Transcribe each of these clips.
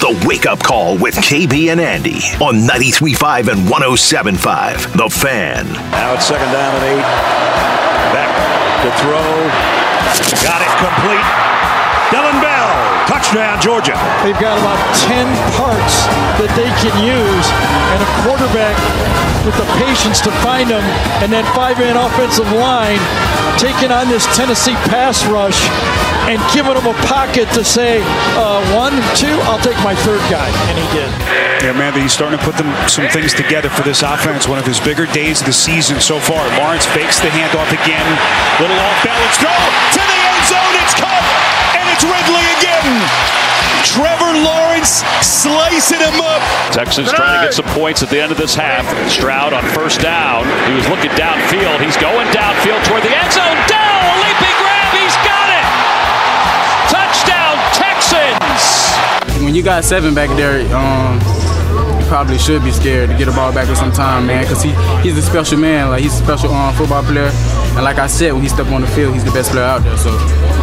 the Wake Up Call with KB and Andy on 93.5 and 107.5. The Fan. Now it's second down and eight. Back to throw. Got it complete. Dillon Bell. Touchdown, Georgia. They've got about 10 parts that they can use, and a quarterback with the patience to find them, and then five-man offensive line taking on this Tennessee pass rush and giving them a pocket to say, uh, one, two, I'll take my third guy. And he did. Yeah, man, he's starting to put them some things together for this offense. One of his bigger days of the season so far. Lawrence fakes the handoff again. Little off balance Go to the end zone. It's caught, and it's Ridley again. Trevor Lawrence slicing him up. Texans trying to get some points at the end of this half. Stroud on first down. He was looking downfield. He's going downfield toward the end zone. Down, leaping grab. He's got it. Touchdown, Texans. When you got seven back there, um, you probably should be scared to get the ball back with some time, man, because he, he's a special man. Like he's a special um, football player, and like I said, when he stepped on the field, he's the best player out there. So.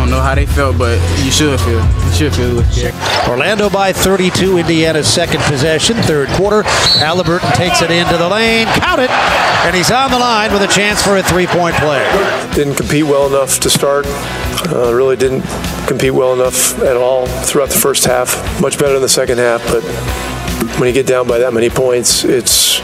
I don't know how they felt, but you should feel. You should feel. Yeah. Orlando by 32. Indiana's second possession, third quarter. Halliburton takes it into the lane. Count it. And he's on the line with a chance for a three point play. Didn't compete well enough to start. Uh, really didn't compete well enough at all throughout the first half. Much better in the second half, but when you get down by that many points, it's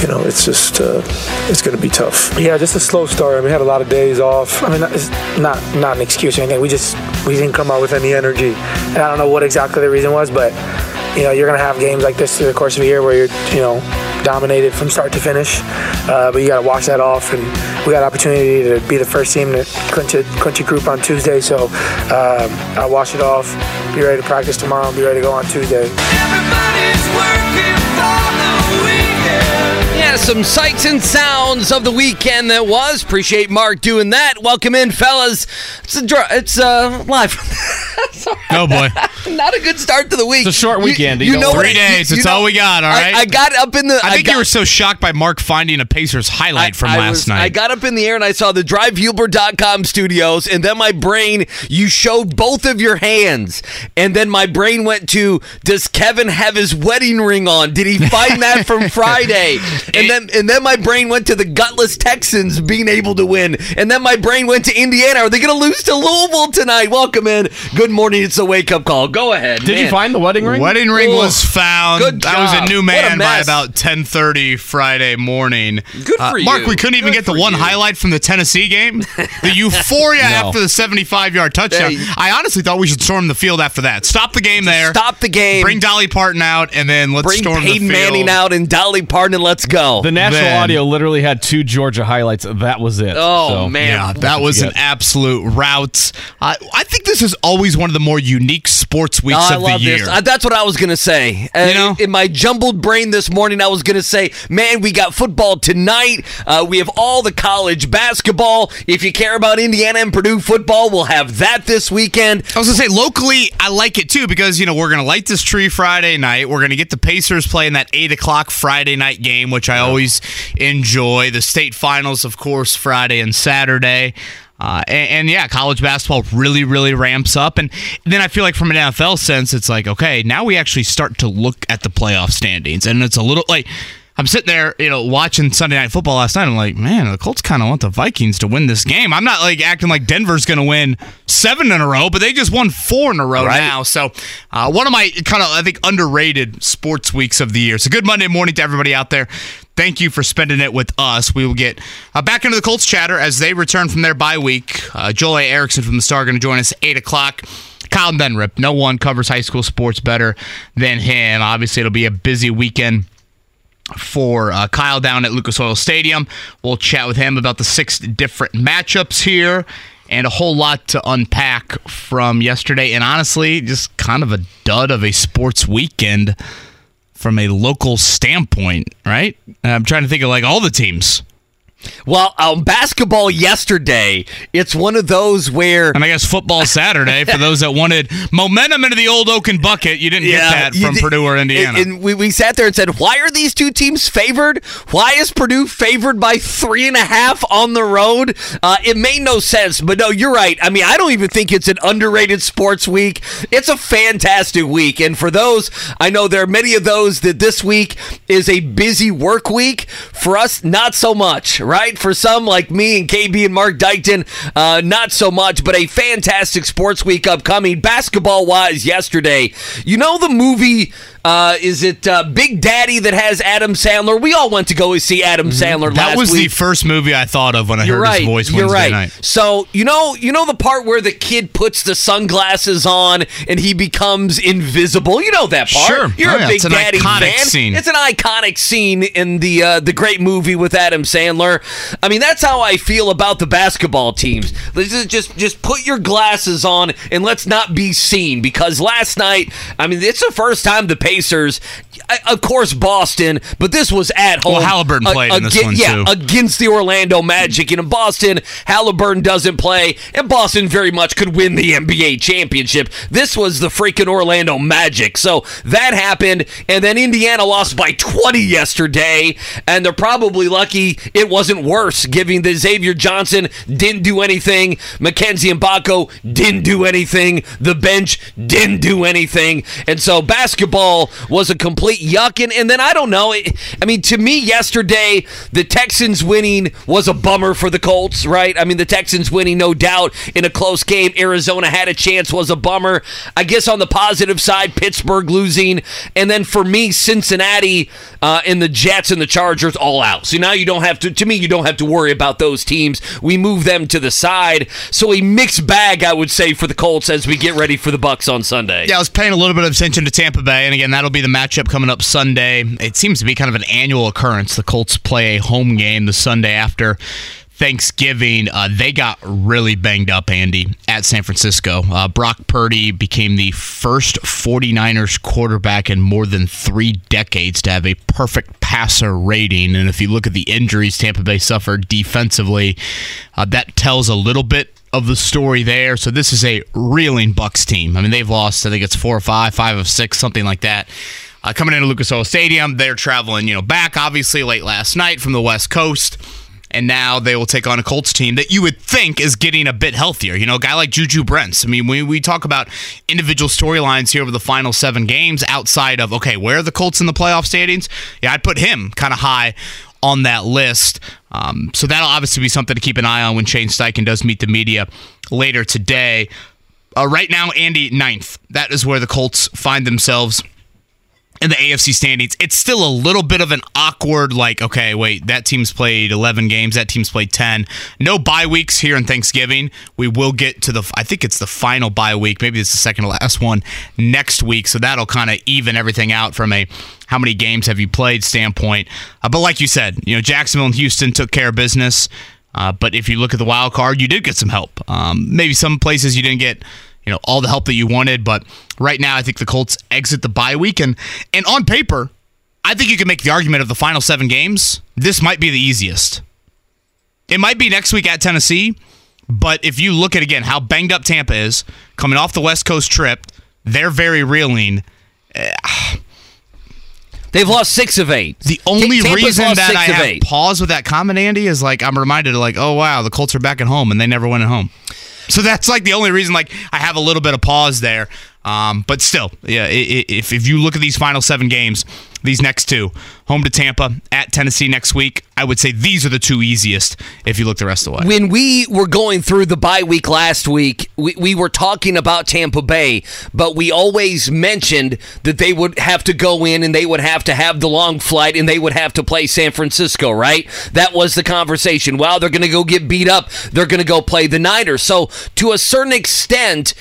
you know, it's just uh, it's going to be tough. Yeah, just a slow start. I mean, we had a lot of days off. I mean, it's not not an excuse or anything. We just we didn't come out with any energy, and I don't know what exactly the reason was, but you know, you're going to have games like this through the course of a year where you're you know dominated from start to finish, uh, but you got to wash that off. And we got opportunity to be the first team to clinch a, clinch a group on Tuesday, so um, I'll wash it off. Be ready to practice tomorrow and be ready to go on Tuesday. Yeah, some sights and sounds of the weekend that was. Appreciate Mark doing that. Welcome in, fellas. It's a dr- it's uh live. Oh boy, Not a good start to the week. it's a short You- weekend. You, know what? three days. you That's know- all we got. All right. I- I, got up in the. I think got, you were so shocked by Mark finding a Pacers highlight from I last was- night. I got up in the air and I saw the DriveHuber.com studios, and then my brain, you showed both of your hands. And then my brain went to, does Kevin have his wedding ring on? Did he find that from Friday? And then and then my brain went to the gutless Texans being able to win. And then my brain went to Indiana. Are they going to lose to Louisville tonight? Welcome in. Good morning. It's a wake up call. Go ahead. Did you find the wedding ring? Wedding ring was found. good I was a new What a man by about 10:30 Friday morning. Good Uh, for Mark, we couldn't even Good get the one you. highlight from the Tennessee game. The euphoria No. after the 75-yard touchdown. Hey. I honestly thought we should storm the field after that. Stop the game there. Stop the game. Bring Dolly Parton out, and then let's Bring storm Peyton the field. Manning out and Dolly Parton and let's go. The national Then- audio literally had two Georgia highlights. That was it. Oh, So, man. Yeah, that was an absolute rout. Uh, I think this is always one of the more unique sports weeks Oh, I of love the year. this. Uh, that's what I was gonna say. Uh, You know? in my jumbled brain this morning, I was gonna say, "Man, we got football tonight. Uh, we have all the college basketball. If you care about Indiana and Purdue football, we'll have that this weekend." I was gonna say locally, I like it too because you know we're gonna light this tree Friday night. We're gonna get the Pacers playing that eight o'clock Friday night game, which I always enjoy. The state finals, of course, Friday and Saturday. Uh, and, and yeah, college basketball really, really ramps up. And then I feel like from an NFL sense, it's like, okay, now we actually start to look at the playoff standings. And it's a little like, I'm sitting there, you know, watching Sunday Night Football last night. I'm like, man, the Colts kind of want the Vikings to win this game. I'm not like acting like Denver's going to win seven in a row, but they just won four in a row now. So, uh, one of my kind of, I think, underrated sports weeks of the year. So, good Monday morning to everybody out there. Thank you for spending it with us. We will get uh, back into the Colts chatter as they return from their bye week. Uh, Joel A. Erickson from the Star going to join us at 8 o'clock. Kyle Neddenriep, no one covers high school sports better than him. Obviously, it'll be a busy weekend for uh, Kyle down at Lucas Oil Stadium. We'll chat with him about the six different matchups here and a whole lot to unpack from yesterday. And honestly, just kind of a dud of a sports weekend from a local standpoint, right? I'm trying to think of like all the teams Well, um, basketball yesterday, it's one of those where. And I guess football Saturday for those that wanted momentum into the old Oaken bucket. You didn't Yeah, get that from did- Purdue or Indiana. And, and we, we sat there and said, why are these two teams favored? Why is Purdue favored by three and a half on the road? Uh, it made no sense. But no, you're right. I mean, I don't even think it's an underrated sports week. It's a fantastic week. And for those, I know there are many of those that this week is a busy work week. For us, not so much, right? For some like me and KB and Mark Dykton, uh, not so much, but a fantastic sports week upcoming. Basketball wise, yesterday, you know the movie. Uh, is it uh, Big Daddy that has Adam Sandler? We all went to go see Adam Sandler that was week. the first movie I thought of when I You're heard right. his voice You're Wednesday right. night. So you know, you know the part where the kid puts the sunglasses on and he becomes invisible. You know that part. Sure. You're Oh, a yeah, big it's an daddy iconic fan. scene. It's an iconic scene in the uh, the great movie with Adam Sandler. I mean, that's how I feel about the basketball teams. Just just just put your glasses on and let's not be seen because last night, I mean, it's the first time the Pacers. I- Of course, Boston, but this was at home. Well, Halliburton A- played in this one, yeah, too. against the Orlando Magic. And in Boston, Halliburton doesn't play, and Boston very much could win the NBA championship. This was the freaking Orlando Magic. So that happened, and then Indiana lost by 20 yesterday, and they're probably lucky it wasn't worse, given that Xavier Johnson didn't do anything, Mackenzie Mgbako didn't do anything, the bench didn't do anything, and so basketball was a complete And, and then I don't know. It, I mean, to me, yesterday the Texans winning was a bummer for the Colts, right? I mean, the Texans winning, no doubt, in a close game. Arizona had a chance, was a bummer. I guess on the positive side, Pittsburgh losing, and then for me, Cincinnati uh, and the Jets and the Chargers all out. So now you don't have to. To me, you don't have to worry about those teams. We move them to the side. So a mixed bag, I would say, for the Colts as we get ready for the Bucs on Sunday. Yeah, I was paying a little bit of attention to Tampa Bay, and again, that'll be the matchup coming up Sunday. It seems to be kind of an annual occurrence. The Colts play a home game the Sunday after Thanksgiving. Uh, they got really banged up, Andy, at San Francisco. Uh, Brock Purdy became the first 49ers quarterback in more than three decades to have a perfect passer rating. And if you look at the injuries Tampa Bay suffered defensively, uh, that tells a little bit of the story there. So this is a reeling Bucs team. I mean, they've lost. I think it's four or five, five of six, something like that. Uh, coming into Lucas Oil Stadium, they're traveling, you know, back obviously late last night from the West Coast, and now they will take on a Colts team that you would think is getting a bit healthier. You know, a guy like Juju Brents. I mean, when we talk about individual storylines here over the final seven games, outside of okay, where are the Colts in the playoff standings? Yeah, I'd put him kind of high on that list. Um, so that'll obviously be something to keep an eye on when Shane Steichen does meet the media later today. Uh, right now, Andy, ninth. That is where the Colts find themselves in the AFC standings. It's still a little bit of an awkward, like, okay, wait, that team's played 11 games, that team's played 10. No bye weeks here in Thanksgiving. We will get to the, I think it's the final bye week. Maybe it's the second to last one next week. So that'll kind of even everything out from a how many games have you played standpoint. Uh, but like you said, you know, Jacksonville and Houston took care of business. Uh, but if you look at the wild card, you did get some help. Um, maybe some places you didn't get, you know, all the help that you wanted. But right now, I think the Colts exit the bye week, and and on paper, I think you can make the argument of the final seven games. This might be the easiest. It might be next week at Tennessee, but if you look at again how banged up Tampa is coming off the West Coast trip, they're very reeling. They've lost six of eight. The only Tampa's reason that I have eight. pause with that comment, Andy, is like I'm reminded of like, oh wow, the Colts are back at home and they never went at home. So that's like the only reason like I have a little bit of pause there. Um, but still, yeah, if if you look at these final seven games, these next two, home to Tampa, at Tennessee next week, I would say these are the two easiest if you look the rest of the way. When we were going through the bye week last week, we, we were talking about Tampa Bay, but we always mentioned that they would have to go in and they would have to have the long flight and they would have to play San Francisco, right? That was the conversation. Well, they're going to go get beat up. They're going to go play the Niners. So, to a certain extent,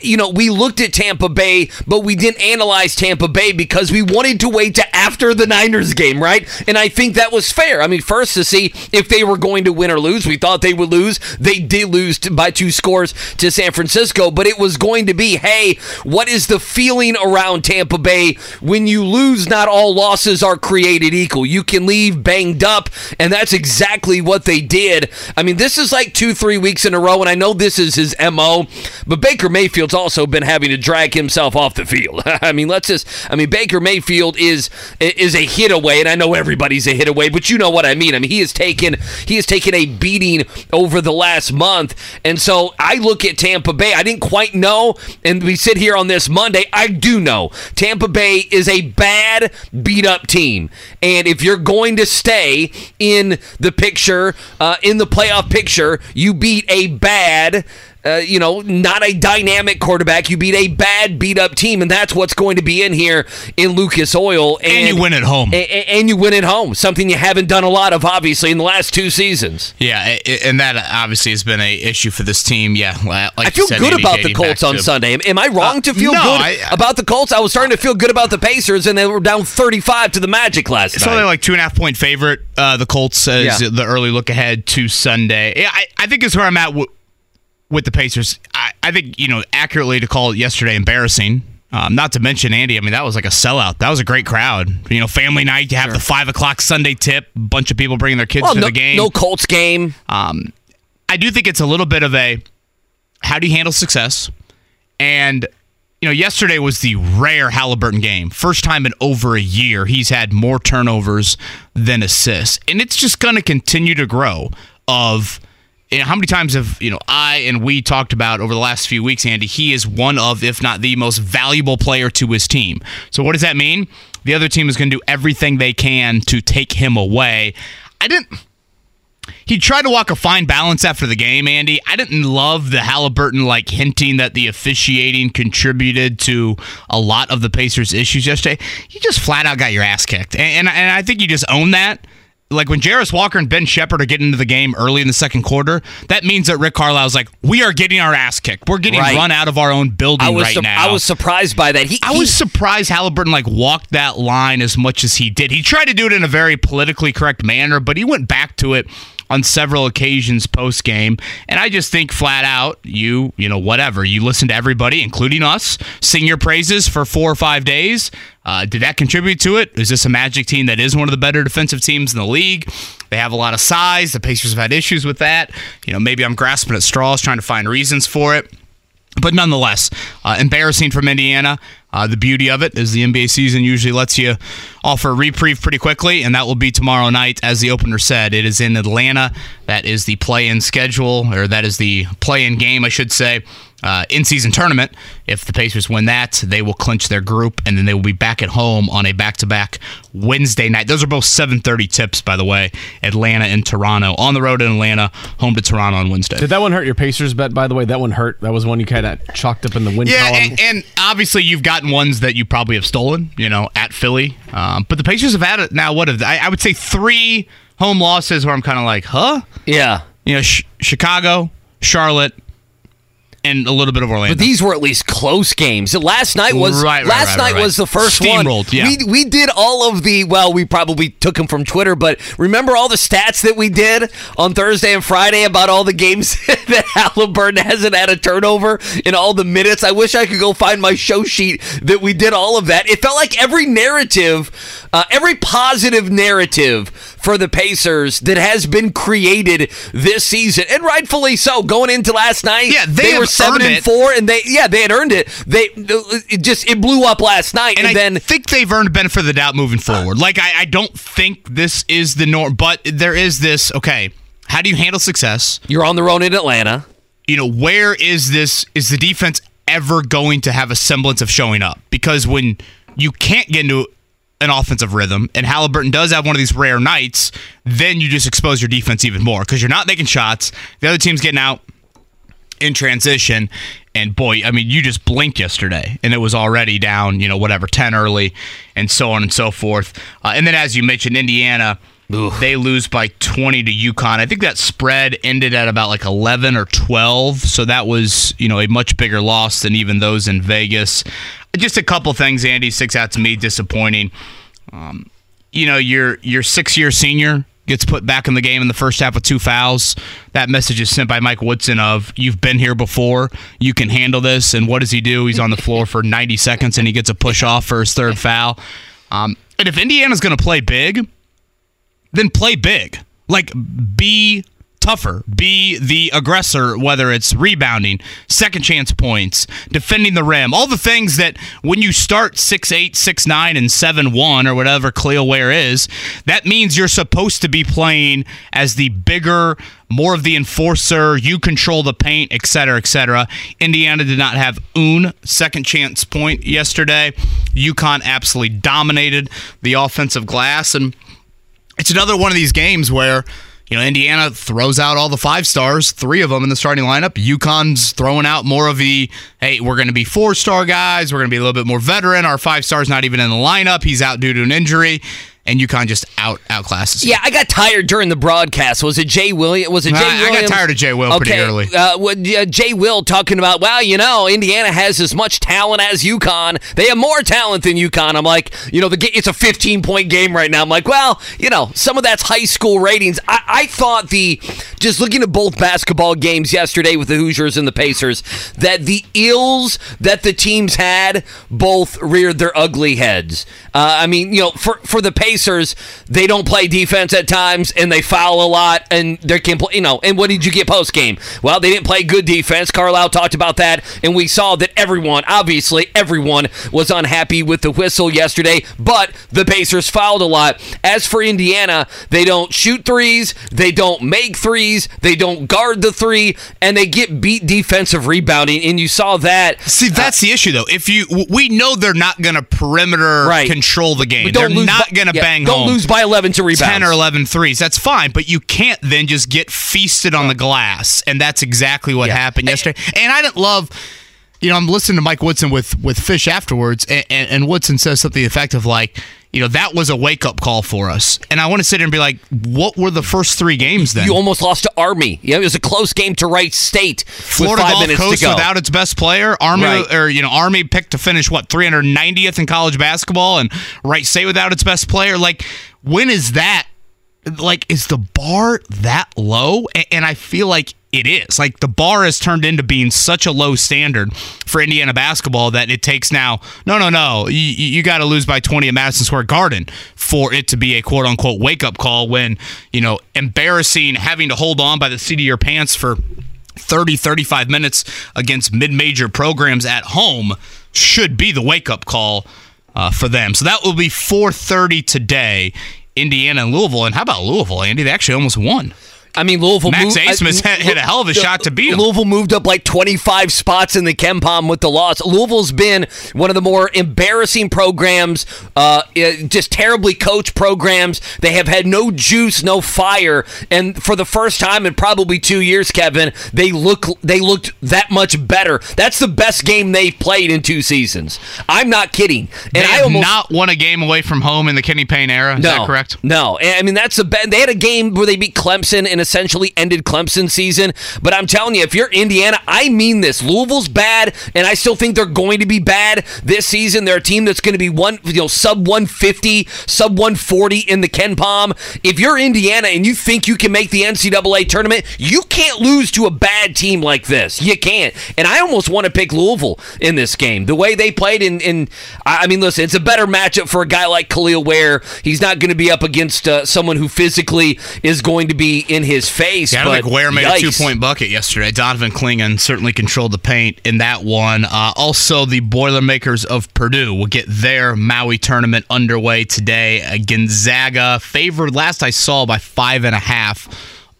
you know, we looked at Tampa Bay, but we didn't analyze Tampa Bay because we wanted to wait to after the Niners game, right? And I think that was fair. I mean, first to see if they were going to win or lose. We thought they would lose. They did lose by two scores to San Francisco, but it was going to be, hey, what is the feeling around Tampa Bay when you lose? Not all losses are created equal. You can leave banged up, and that's exactly what they did. I mean, this is like two, three weeks in a row, and I know this is his MO, but Baker Mayfield's also been having to drag himself off the field. I mean, let's just I mean, Baker Mayfield is is a hit away, and I know everybody's a hit away, but you know what I mean. I mean, he has taken he has taken a beating over the last month. And so I look at Tampa Bay. I didn't quite know, and we sit here on this Monday. I do know Tampa Bay is a bad beat up team. And if you're going to stay in the picture, uh, in the playoff picture, you beat a bad uh, you know, not a dynamic quarterback. You beat a bad, beat up team, and that's what's going to be in here in Lucas Oil. And, And you win at home. A- a- and you win at home. Something you haven't done a lot of, obviously, in the last two seasons. Yeah, and that obviously has been a issue for this team. Yeah, like I feel said, good Andy, about the Colts on to- Sunday. Am, am I wrong Uh, to feel no, good I- about the Colts? I was starting to feel good about the Pacers, and they were down 35 to the Magic last So night. they're like two and a half point favorite. Uh, the Colts as Yeah. the early look ahead to Sunday. Yeah, I, I think is where I'm at w- with the Pacers. I, I think you know accurately to call it yesterday embarrassing. Um, not to mention Andy. I mean that was like a sellout. That was a great crowd. You know, family night. You have the five o'clock Sunday tip. A bunch of people bringing their kids well, to no, the game. no Colts game. Um, I do think it's a little bit of a how do you handle success? And you know, yesterday was the rare Halliburton game. First time in over a year he's had more turnovers than assists, and it's just going to continue to grow. Of how many times have you know I and we talked about over the last few weeks, Andy? He is one of, if not the most valuable player to his team. So what does that mean? The other team is going to do everything they can to take him away. I didn't he tried to walk a fine balance after the game, Andy. I didn't love the Halliburton like hinting that the officiating contributed to a lot of the Pacers' issues yesterday. You just flat out got your ass kicked, and and, and I think you just own that. Like when Jarace Walker and Ben Sheppard are getting into the game early in the second quarter, that means that Rick Carlisle's like, we are getting our ass kicked. We're getting Right. run out of our own building I was right sup- now. I was surprised by that. He, I he- was surprised Halliburton like walked that line as much as he did. He tried to do it in a very politically correct manner, but he went back to it on several occasions post game. And I just think flat out, you, you know, whatever. You listen to everybody, including us, sing your praises for four or five days. Uh, did that contribute to it? Is this a Magic team that is one of the better defensive teams in the league? They have a lot of size. The Pacers have had issues with that. You know, maybe I'm grasping at straws trying to find reasons for it. But nonetheless, uh, embarrassing from Indiana. Uh, the beauty of it is the NBA season usually lets you offer a reprieve pretty quickly, and that will be tomorrow night. As the opener said, it is in Atlanta. That is the play-in schedule, or that is the play-in game, I should say. Uh, in-season tournament. If the Pacers win that, they will clinch their group, and then they will be back at home on a back-to-back Wednesday night. Those are both 7:30 tips, by the way. Atlanta and Toronto on the road in Atlanta, home to Toronto on Wednesday. Did that one hurt your Pacers bet? By the way, that one hurt. That was one you kind of chalked up in the win Yeah, column. and, and obviously you've gotten ones that you probably have stolen, you know, at Philly. Um, but the Pacers have had it now. What have I, I would say three home losses where I'm kind of like, huh? yeah. You know, sh- Chicago, Charlotte, and a little bit of Orlando. But these were at least close games. Last night was Right, right, last right, night was the first one. Yeah. We we did all of the well, we probably took them from Twitter, but remember all the stats that we did on Thursday and Friday about all the games that Halliburton hasn't had a turnover in all the minutes. I wish I could go find my show sheet that we did all of that. It felt like every narrative, uh, every positive narrative for the Pacers that has been created this season, and rightfully so. Going into last night, Yeah, they were seven and it. four, and they yeah they had earned it. They it just it blew up last night, and and, I then think they've earned benefit of the doubt moving forward. Like I, I don't think this is the norm, but there is this. Okay, how do you handle success? you're on the road in Atlanta. you know, where is this? Is the defense ever going to have a semblance of showing up? Because when you can't get into an offensive rhythm, and Halliburton does have one of these rare nights, then you just expose your defense even more because you're not making shots. The other team's getting out in transition. And boy, I mean, you just blinked yesterday, and it was already down, you know, whatever, 10 early, and so on and so forth. Uh, and then, as you mentioned, Indiana, They lose by 20 to UConn. I think that spread ended at about like 11 or 12, so that was, you know, a much bigger loss than even those in Vegas. Just a couple things, Andy, sticks out to me disappointing. Um, you know, your your six-year senior gets put back in the game in the first half with two fouls. That message is sent by Mike Woodson of you've been here before, you can handle this. And what does he do? He's on the floor for 90 seconds and he gets a push off for his third foul. Um, and if Indiana's going to play big, then play big. Like be tougher, be the aggressor, whether it's rebounding, second chance points, defending the rim, all the things that when you start 6 8, 6 9, and 7 1, or whatever Kel'el Ware is, that means you're supposed to be playing as the bigger, more of the enforcer, you control the paint, et cetera, et cetera. Indiana did not have un second chance point yesterday. UConn absolutely dominated the offensive glass. And it's another one of these games where you know Indiana throws out all the five stars, three of them in the starting lineup. UConn's throwing out more of the hey, we're going to be four star guys. We're going to be a little bit more veteran. Our five stars not even in the lineup. He's out due to an injury. And UConn just out outclasses. Yeah, I got tired during the broadcast. Was it Jay Williams? Was it Jay I, I got tired of Jay Will pretty early. Uh, uh, Jay Will talking about, well, you know, Indiana has as much talent as UConn. They have more talent than UConn. I'm like, you know, the it's a 15 point game right now. I'm like, well, you know, some of that's high school ratings. I, I thought the just looking at both basketball games yesterday with the Hoosiers and the Pacers, that the ills that the teams had both reared their ugly heads. Uh, I mean, you know, for for the Pacers, they don't play defense at times and they foul a lot and they can play. You know, and what did you get post game? Well, they didn't play good defense. Carlisle talked about that, and we saw that everyone, obviously, everyone was unhappy with the whistle yesterday. But the Pacers fouled a lot. As for Indiana, they don't shoot threes, they don't make threes, they don't guard the three, and they get beat defensive rebounding. And you saw that. See, uh, that's the issue, though. If you, we know they're not going to perimeter Right. control the game. They're not going to yeah, bang don't home. lose by 11 to rebounds. 10 or 11 threes. That's fine, but you can't then just get feasted on the glass. And that's exactly what happened yesterday. And I didn't love, you know, I'm listening to Mike Woodson with, with Fish afterwards, and, and, and Woodson says something effective like, you know, that was a wake up call for us. And I want to sit here and be like, what were the first three games then? You almost lost to Army. Yeah, it was a close game to Wright State Florida with Gulf Coast to go. without its best player. Army Right. or you know Army picked to finish what 390th in college basketball, and Wright State without its best player. Like when is that? Like is the bar that low? And I feel like it is. Like the bar has turned into being such a low standard for Indiana basketball that it takes now. No, no, no. You, you got to lose by 20 at Madison Square Garden for it to be a quote unquote wake up call. When you know embarrassing having to hold on by the seat of your pants for 30 35 minutes against mid-major programs at home should be the wake-up call uh, for them so that will be 4.30 today indiana and louisville. And how about louisville andy? They actually almost won I mean, Louisville. Max moved, Abmas hit- hit a hell of a shot to beat 'em. Louisville moved up like 25 spots in the KenPom with the loss. Louisville's been one of the more embarrassing programs, uh, eh, just terribly coached programs. They have had no juice, no fire, and for the first time in probably two years, Kevin, they look they looked that much better. That's the best game they've played in two seasons. I'm not kidding. And they I almost not won a game away from home in the kenny payne era is that correct no, And I mean that's a. They had a game where they beat Clemson and essentially ended Clemson season. But I'm telling you, if you're Indiana, I mean this. Louisville's bad, and I still think they're going to be bad this season. They're a team that's going to be one, you know, sub 150, sub 140 in the KenPom. If you're Indiana and you think you can make the NCAA tournament, you can't lose to a bad team like this. You can't. And I almost want to pick Louisville in this game. The way they played, in, in I I mean, listen, it's a better matchup for a guy like Kel'el Ware. He's not going to be up against uh, someone who physically is going to be in his face. Yeah, I think Ware made a two point bucket yesterday. Donovan Clingan certainly controlled the paint in that one. Uh, also, the Boilermakers of Purdue will get their Maui tournament underway today. Uh, Gonzaga favored last I saw by five and a half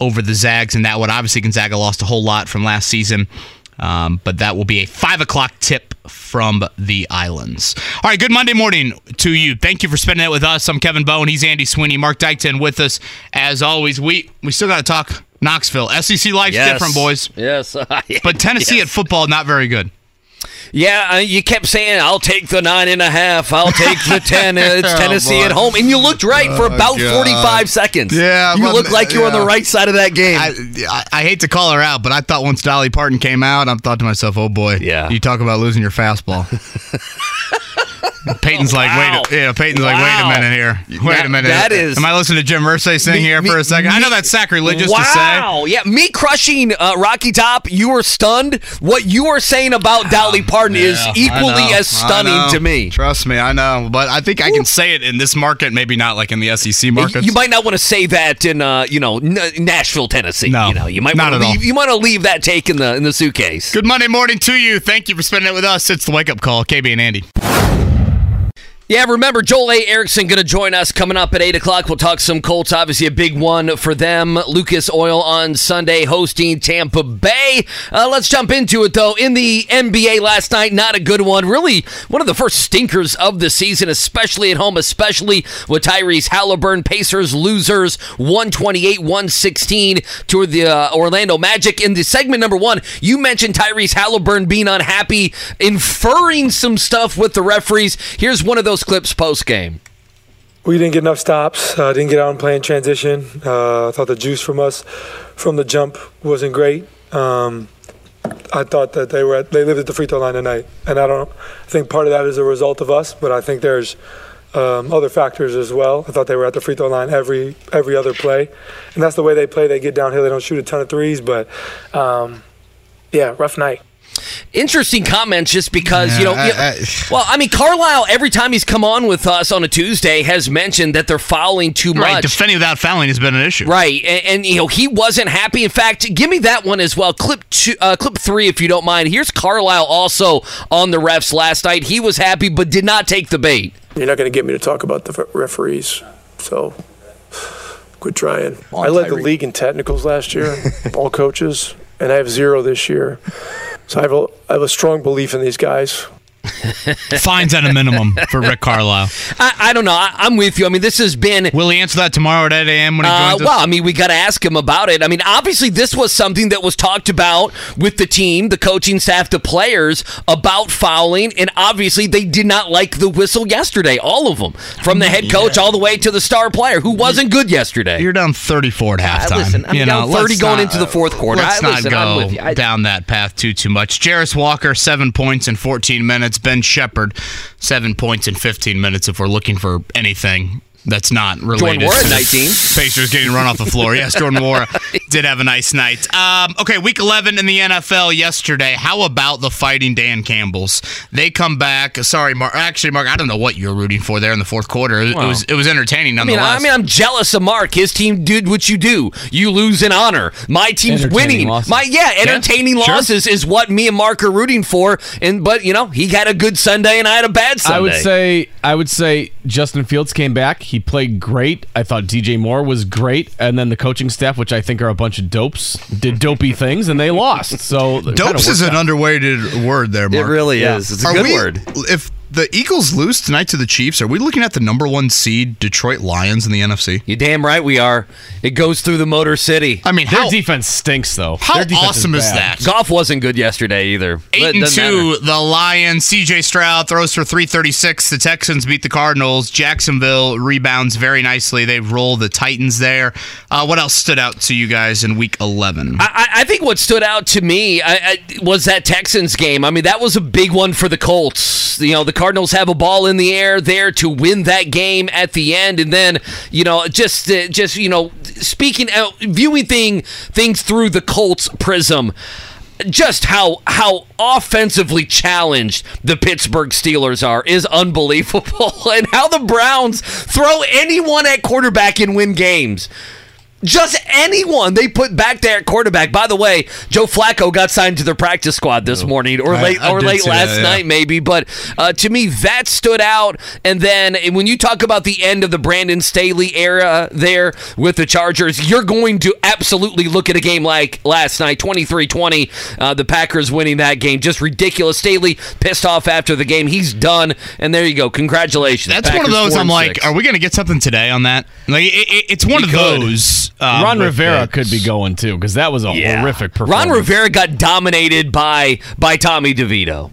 over the Zags in that one. Obviously, Gonzaga lost a whole lot from last season. Um, but that will be a five o'clock tip from the islands. All right, good Monday morning to you. Thank you for spending it with us. I'm Kevin Bowen. He's Andy Sweeney. Mark Dykton with us as always. We we still got to talk Knoxville. SEC life's Yes. different, boys. Yes. But Tennessee Yes. at football not very good. Yeah, uh, you kept saying, "I'll take the nine and a half. I'll take the ten. It's Tennessee boy. at home," and you looked right for Oh, about God. forty-five seconds. Yeah, you looked like you were on the right side of that game. I, I, I hate to call her out, but I thought once Dolly Parton came out, I thought to myself, "Oh boy, Yeah. you talk about losing your fastball." Peyton's like, Wow. wait, a, yeah. Peyton's like, wait a minute here. Wait That- a minute. that is- Am I listening to Jim Irsay sing Me- here me- for a second? I know that's sacrilegious wow. to say. Wow. Yeah, me crushing uh, Rocky Top, you were stunned. What you are saying about Dolly Parton is equally as stunning to me. Trust me, I know, but I think I can say it in this market, maybe not like in the SEC markets. You might not want to say that in, uh, you know, N- Nashville, Tennessee. No, you know, you might not want at to all. leave. You want to leave that take in the in the suitcase. Good Monday morning to you. Thank you for spending it with us. It's the wake up call, KB and Andy. Yeah, remember Joel A. Erickson going to join us coming up at 8 o'clock. We'll talk some Colts. Obviously, a big one for them. Lucas Oil on Sunday hosting Tampa Bay. Uh, let's jump into it, though. In the NBA last night, not a good one. Really, one of the first stinkers of the season, especially at home, especially with Tyrese Halliburton. Pacers losers 128 116 to the uh, Orlando Magic. In the segment number one, you mentioned Tyrese Halliburton being unhappy, inferring some stuff with the referees. Here's one of those clips post game. We didn't get enough stops. Uh, didn't get out and play in transition. Uh, I thought the juice from us from the jump wasn't great. Um, I thought that they were at, they lived at the free throw line tonight, and I don't. I think part of that is a result of us, but I think there's um, other factors as well. I thought they were at the free throw line every every other play, and that's the way they play. They get downhill. They don't shoot a ton of threes, but um, yeah, rough night. Interesting comments, just because you know. Yeah, you- I- I- well, I mean, Carlisle every time he's come on with us on a Tuesday has mentioned that they're fouling too much. Right, defending without fouling has been an issue. Right, and, and you know he wasn't happy. In fact, give me that one as well. Clip two, uh, clip three, if you don't mind. Here's Carlisle also on the refs last night. He was happy, but did not take the bait. You're not going to get me to talk about the referees, so quit trying. I led the league in technicals last year, all coaches, and I have zero this year. So I have a, I have a strong belief in these guys. Fines at a minimum for Rick Carlisle. I, I don't know. I, I'm with you. I mean, this has been. Will he answer that tomorrow at 8 a.m. when he Uh, joins us? well, I mean, we got to ask him about it. I mean, obviously, this was something that was talked about with the team, the coaching staff, the players about fouling, and obviously, they did not like the whistle yesterday. All of them, from the head coach all the way to the star player, who wasn't good yesterday. You're down 34 at halftime. listen, I'm you down know, 30 going not- into the fourth quarter. Let's I- not listen, go I'm with you. I- down that path too too much. Jarace Walker, seven points in 14 minutes. Ben Sheppard, seven points in 15 minutes. If we're looking for anything. That's not related. Warren, to 19. Pacers getting run off the floor. Yes, Jordan Moore did have a nice night. Um, okay, week 11 in the NFL yesterday. How about the Fighting Dan Campbells? They come back. Sorry, Mark. Actually, Mark, I don't know what you're rooting for there in the fourth quarter. It, it was it was entertaining I mean, nonetheless. I mean, I'm jealous of Mark. His team did what you do. You lose in honor. My team's winning. losses. My yeah, entertaining sure. losses is what me and Mark are rooting for. And but you know, he had a good Sunday and I had a bad Sunday. I would say I would say Justin Fields came back. He played great. I thought DJ Moore was great, and then the coaching staff, which I think are a bunch of dopes, did dopey things, and they lost. So it kinda Dopes is worked an out. underrated word there, it really Yeah. is. It's a Are good we- word. If the Eagles lose tonight to the Chiefs, are we looking at the number one seed Detroit Lions in the NFC? You damn right we are. It goes through the Motor City. I mean, Their how, defense stinks, though. how Their awesome is, bad. that? Golf wasn't good yesterday either. Eight and two, matter. the Lions. C.J. Stroud throws for three thirty six. The Texans beat the Cardinals. Jacksonville rebounds very nicely. They roll the Titans there. Uh, what else stood out to you guys in Week eleven? I, I I think what stood out to me I, I, was that Texans game. I mean, that was a big one for the Colts. You know, the Cardinals have a ball in the air there to win that game at the end, and then you know, just uh, just you know, speaking out, viewing thing things through the Colts prism. Just how how offensively challenged the Pittsburgh Steelers are is unbelievable, and how the Browns throw anyone at quarterback and win games. Just anyone they put back there at quarterback. By the way, Joe Flacco got signed to their practice squad this morning, or I- late, I or late last that, yeah. night, maybe. But uh, to me, that stood out. And then when you talk about the end of the Brandon Staley era there with the Chargers, you're going to absolutely look at a game like last night, 23-20, uh, the Packers winning that game. Just ridiculous. Staley pissed off after the game. He's done, and there you go. Congratulations. That's one of those. I'm like, six. are we going to get something today on that? Like, it, it- it's one We of could. those. Um, Ron Rivera the- could be going too because that was a Yeah. horrific performance. Ron Rivera got dominated by by Tommy DeVito.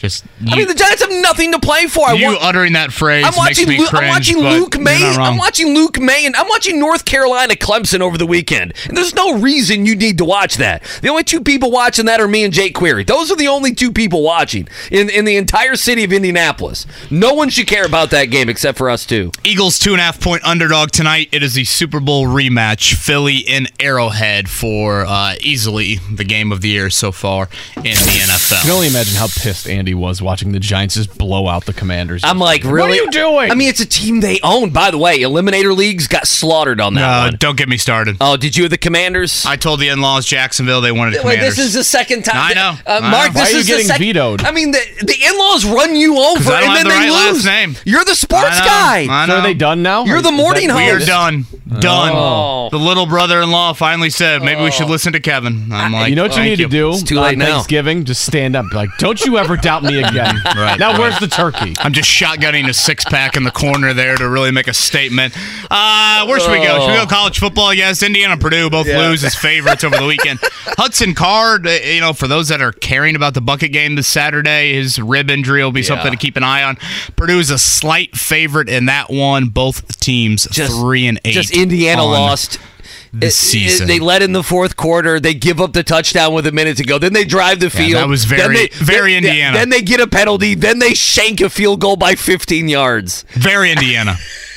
Just I mean, the Giants have nothing to play for. I you want- uttering that phrase I'm watching. makes me Lu- cringe. I'm watching Luke May. I'm watching Luke May, and I'm watching North Carolina Clemson over the weekend. And there's no reason you need to watch that. The only two people watching that are me and Jake Query. Those are the only two people watching in in the entire city of Indianapolis. No one should care about that game except for us two. Eagles two and a half point underdog tonight. It is the Super Bowl rematch, Philly in Arrowhead for uh, easily the game of the year so far in the NFL. I can only imagine how pissed Andy was watching the Giants just blow out the Commanders. I'm like, really? What are you doing? I mean, it's a team they own. By the way, Eliminator Leagues got slaughtered on that Uh, one. don't get me started. Oh, did you have the Commanders? I told the in-laws Jacksonville they wanted Wait, Commanders. this is the second time. I know. Uh, I Mark, know. this Why are you is the getting sec- vetoed? I mean, the, the in-laws run you over and then the they right lose. last name. You're the sports I know, guy. I so are they done now? You're the morning that- We are done. Done. Oh. The little brother-in-law finally said, maybe we should listen to Kevin. I'm like, you know what you thank need to do It's too late now. Thanksgiving? Just stand up. Like, don't you ever doubt me again. Right, Now, right. where's the turkey? I'm just shotgunning a six pack in the corner there to really make a statement. Uh, where should we go? Should we go college football? Yes, Indiana and Purdue both lose as favorites over the weekend. Hudson Card, uh, you know, for those that are caring about the bucket game this Saturday, his rib injury will be something to keep an eye on. Purdue is a slight favorite in that one. Both teams Just- three and eight. Just Indiana lost. This It- it- season. they led in the fourth quarter. They give up the touchdown with a minute to go. Then they drive the field. that was Then very- they- very then- Indiana. Then they get a penalty. Then they shank a field goal by 15 yards. Very Indiana.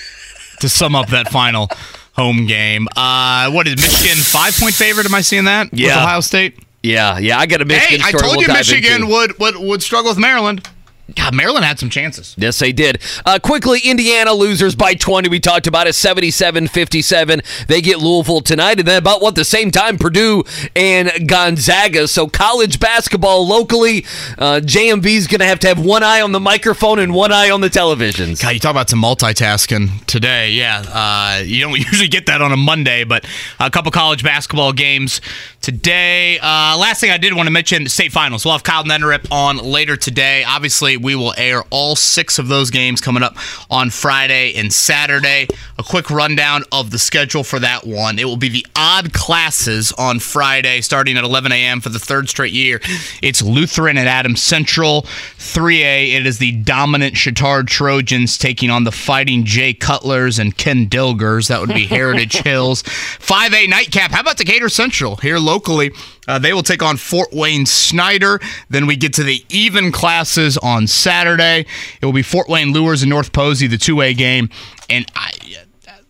to sum up that final home game. Uh, what is Michigan five point favorite? Am I seeing that? With Yeah. Ohio State. Yeah, yeah. I got a Hey, Michigan I told you Michigan into. would, would would struggle with Maryland. God, Maryland had some chances. Yes, they did. Uh, quickly, Indiana losers by 20. We talked about it, 77-57. They get Louisville tonight. And then about, what, the same time, Purdue and Gonzaga. So college basketball locally, uh, JMV's going to have to have one eye on the microphone and one eye on the televisions. God, you talk about some multitasking today. Yeah, uh, you don't usually get that on a Monday, but a couple college basketball games today. Uh, last thing I did want to mention: state finals. We'll have Kyle Neddenriep on later today. Obviously, we will air all six of those games coming up on Friday and Saturday. A quick rundown of the schedule for that one. It will be the odd classes on Friday, starting at 11 a.m. for the third straight year. It's Lutheran at Adams Central. 3A, it is the dominant Chatard Trojans taking on the fighting Jay Cutlers and Ken Dilgers. That would be Heritage Hills. 5A nightcap. How about Decatur Central here locally? Uh, they will take on Fort Wayne Snyder. Then we get to the even classes on Saturday. It will be Fort Wayne Luers and North Posey, the 2A game. And I.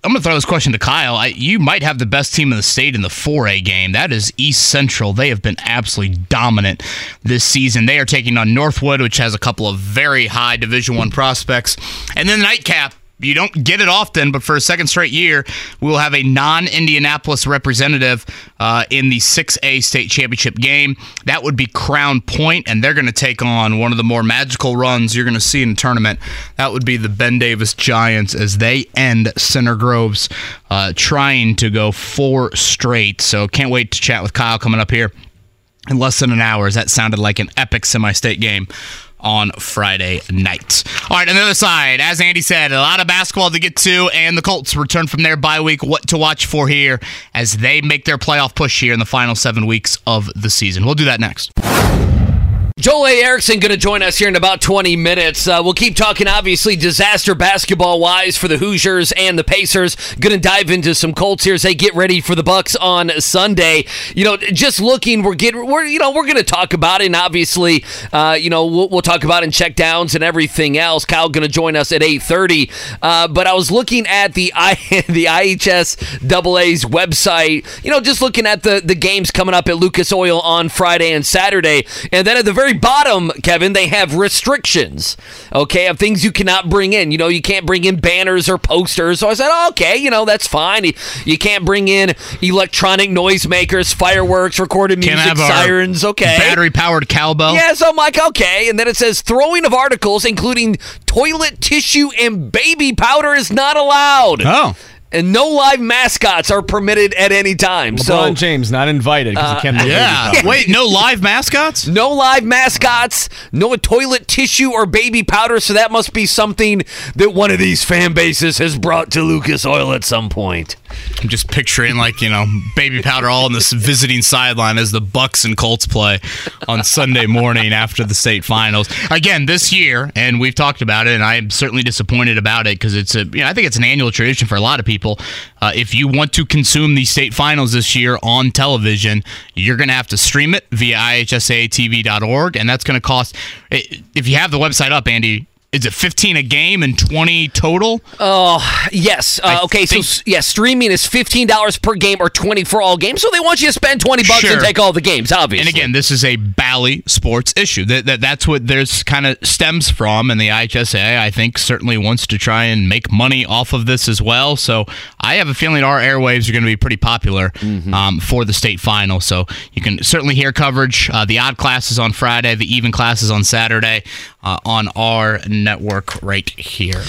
I'm going to throw this question to Kyle. I, you might have the best team in the state in the 4A game. That is East Central. They have been absolutely dominant this season. They are taking on Northwood, which has a couple of very high Division One prospects. And then the nightcap. You don't get it often, but for a second straight year, we will have a non-Indianapolis representative uh, in the 6A state championship game. That would be Crown Point, and they're going to take on one of the more magical runs you're going to see in the tournament. That would be the Ben Davis Giants as they end Center Grove's uh, trying to go four straight. So can't wait to chat with Kyle coming up here in less than an hour. As that sounded like an epic semi-state game on Friday night. All right, on the other side, as Andy said, a lot of basketball to get to, and the Colts return from their bye week. What to watch for here as they make their playoff push here in the final seven weeks of the season. We'll do that next. Joel A. Erickson going to join us here in about 20 minutes. Uh, we'll keep talking, obviously, disaster basketball wise for the Hoosiers and the Pacers. Going to dive into some Colts here as they get ready for the Bucs on Sunday. You know, just looking, we're getting, we're you know, we're going to talk about it, and obviously, uh, you know, we'll, we'll talk about it in check downs and everything else. Kyle going to join us at 8:30. Uh, but I was looking at the I the IHS AA's website. You know, just looking at the the games coming up at Lucas Oil on Friday and Saturday, and then at the very bottom, Kevin, they have restrictions. Okay, of things you cannot bring in. You know, you can't bring in banners or posters. So I said, oh, okay, you know, that's fine. You, can't bring in electronic noisemakers, fireworks, recorded music, Can I have our sirens. Okay, Battery powered cowbell. yeah, so I'm like, okay. And then it says throwing of articles, including toilet tissue and baby powder, is not allowed. Oh. And no live mascots are permitted at any time. LeBron so James not invited because Uh, he can't. throw Yeah. Wait, no live mascots? no live mascots, no toilet tissue or baby powder. So that must be something that one of these fan bases has brought to Lucas Oil at some point. I'm just picturing like you know baby powder all on this visiting sideline as the Bucs and Colts play on Sunday morning after the state finals. Again, this year, and we've talked about it, and I'm certainly disappointed about it because it's a you know I think it's an annual tradition for a lot of people. Uh, if you want to consume the state finals this year on television, you're going to have to stream it via ihsatv.org, and that's going to cost. If you have the website up, Andy, is it 15 a game and 20 total? Oh, yes. Uh, okay, so s- yeah, streaming is $15 per game or 20 for all games. So they want you to spend 20 bucks Sure. and take all the games, obviously. And again, this is a Bally sports issue. That, that that's what there's kind of stems from, and the IHSA I think certainly wants to try and make money off of this as well. So I have a feeling our airwaves are going to be pretty popular Mm-hmm. um, for the state final. So you can certainly hear coverage. Uh, the odd classes on Friday, the even classes on Saturday uh, on our network right here.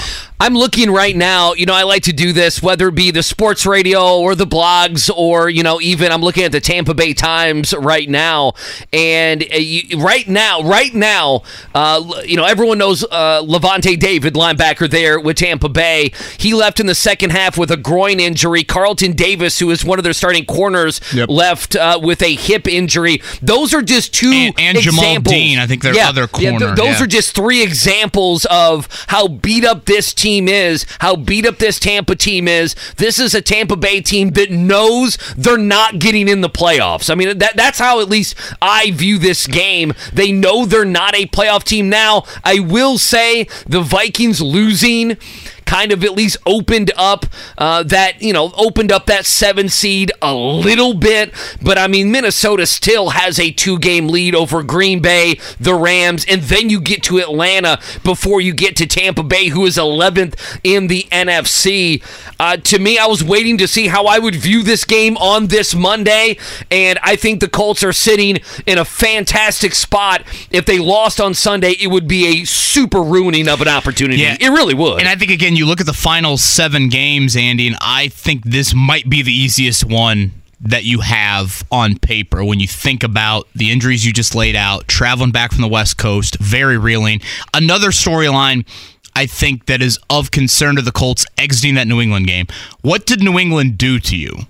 I'm looking right now. You know, I like to do this, whether it be the sports radio or the blogs, or you know, even I'm looking at the Tampa Bay Times right now. And uh, you, right now, right now, uh, you know, everyone knows uh, Lavonte David, linebacker there with Tampa Bay. He left in the second half with a groin injury. Carlton Davis, who is one of their starting corners, left uh, with a hip injury. Those are just two And- and Jamel. Dean, I think their Yeah, other yeah, th- corner, those yeah. are just three examples of how beat up this team is, how beat up this Tampa team is. This is a Tampa Bay team that knows they're not getting in the playoffs. I mean, that that's how at least I view this game. They know they're not a playoff team now. I will say the Vikings losing kind of at least opened up uh, that you know opened up that seven seed a little bit. But i mean minnesota still has a two game lead over green bay the rams and then you get to atlanta before you get to tampa bay who is 11th in the nfc uh, to me i was waiting to see how i would view this game on this monday and i think the colts are sitting in a fantastic spot. If they lost on sunday it would be a super ruining of an opportunity. Yeah. it really would. And I think again, you look at the final seven games, Andy, and I think this might be the easiest one that you have on paper when you think about the injuries you just laid out, traveling back from the West Coast, very reeling. Another storyline I think that is of concern to the Colts exiting that New England game. What did New England do to you?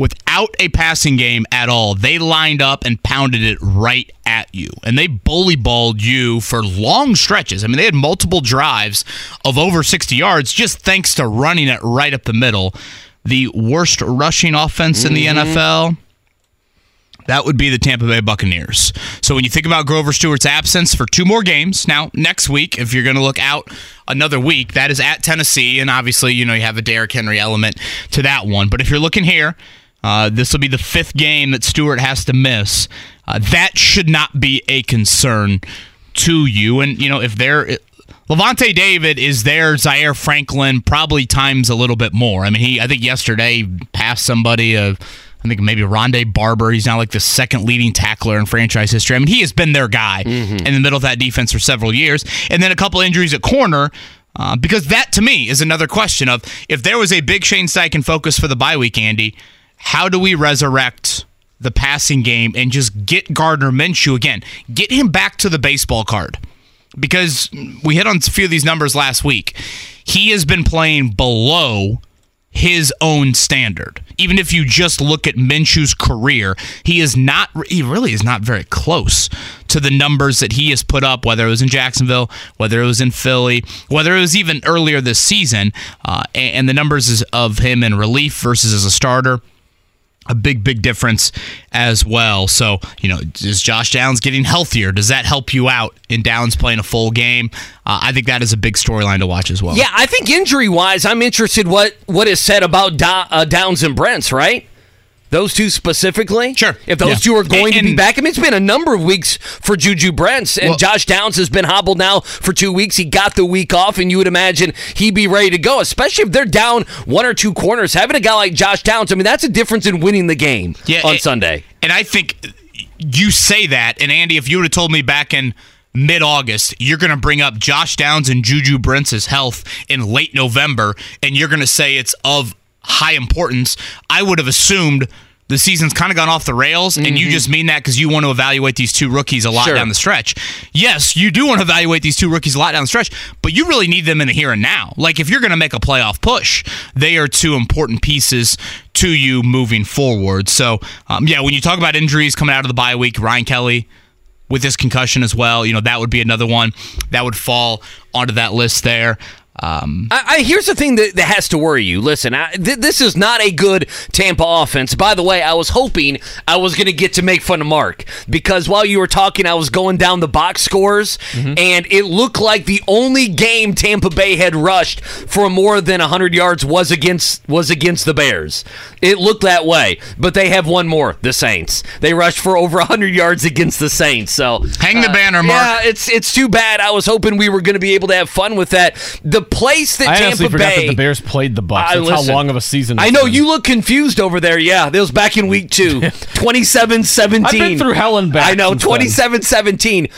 Without a passing game at all. They lined up and pounded it right at you. And they bully balled you for long stretches. I mean, they had multiple drives of over 60 yards just thanks to running it right up the middle. The worst rushing offense in the mm-hmm. NFL. That would be the Tampa Bay Buccaneers. So when you think about Grover Stewart's absence for two more games, now next week, if you're going to look out another week, that is at Tennessee, and obviously you know you have a Derrick Henry element to that one. But if you're looking here, uh, this will be the fifth game that Stewart has to miss. Uh, that should not be a concern to you. And you know if they're Lavonte David is there. Zaire Franklin probably times a little bit more. I mean, he I think yesterday passed somebody. Uh, I think maybe Rondé Barber. He's now like the second leading tackler in franchise history. I mean, he has been their guy in the middle of that defense for several years. And then a couple injuries at corner. Uh, because that to me is another question of if there was a big Shane Steichen focus for the bye week, Andy, how do we resurrect the passing game and just get Gardner Minshew again? Get him back to the baseball card because we hit on a few of these numbers last week. He has been playing below his own standard. Even if you just look at Minshew's career, he is not he really is not very close to the numbers that he has put up, whether it was in Jacksonville, whether it was in Philly, whether it was even earlier this season. Uh, and, and the numbers of him in relief versus as a starter a big, big difference as well. So, you know, is Josh Downs getting healthier? Does that help you out in Downs playing a full game? Uh, I think that is a big storyline to watch as well. Yeah, I think injury wise, I'm interested what what is said about uh, Downs and Brents, right? Those two specifically. Sure. If those Yeah. two are going to be back, I mean, it's been a number of weeks for Juju Brents, and Well- Josh Downs has been hobbled now for two weeks. He got the week off, and you would imagine he'd be ready to go, especially if they're down one or two corners. Having a guy like Josh Downs, I mean, that's a difference in winning the game on and- Sunday. And I think you say that, and Andy, if you would have told me back in mid August, you're going to bring up Josh Downs and Juju Brents' health in late November, and you're going to say it's of high importance, I would have assumed the season's kind of gone off the rails, and you just mean that because you want to evaluate these two rookies a lot Sure. down the stretch. Yes, you do want to evaluate these two rookies a lot down the stretch, but you really need them in the here and now. Like if you're going to make a playoff push, they are two important pieces to you moving forward. So, um, yeah, when you talk about injuries coming out of the bye week, Ryan Kelly with this concussion as well, you know that would be another one that would fall onto that list there. Um, I, I, here's the thing that, that has to worry you. Listen, I, th- this is not a good Tampa offense. By the way, I was hoping I was going to get to make fun of Mark because while you were talking, I was going down the box scores, and it looked like the only game Tampa Bay had rushed for more than 100 yards was against was against the Bears. It looked that way, but they have one more, the Saints. They rushed for over 100 yards against the Saints. So hang the uh, banner, Mark. Yeah, it's it's too bad. I was hoping we were going to be able to have fun with that. The place that I Tampa honestly forgot Bay that the Bears played the Bucks. I- That's listen, how long of a season. I know been. you look confused over there. Yeah, that was back in week two. 27-17. I've been through hell and back I know, since 27-17.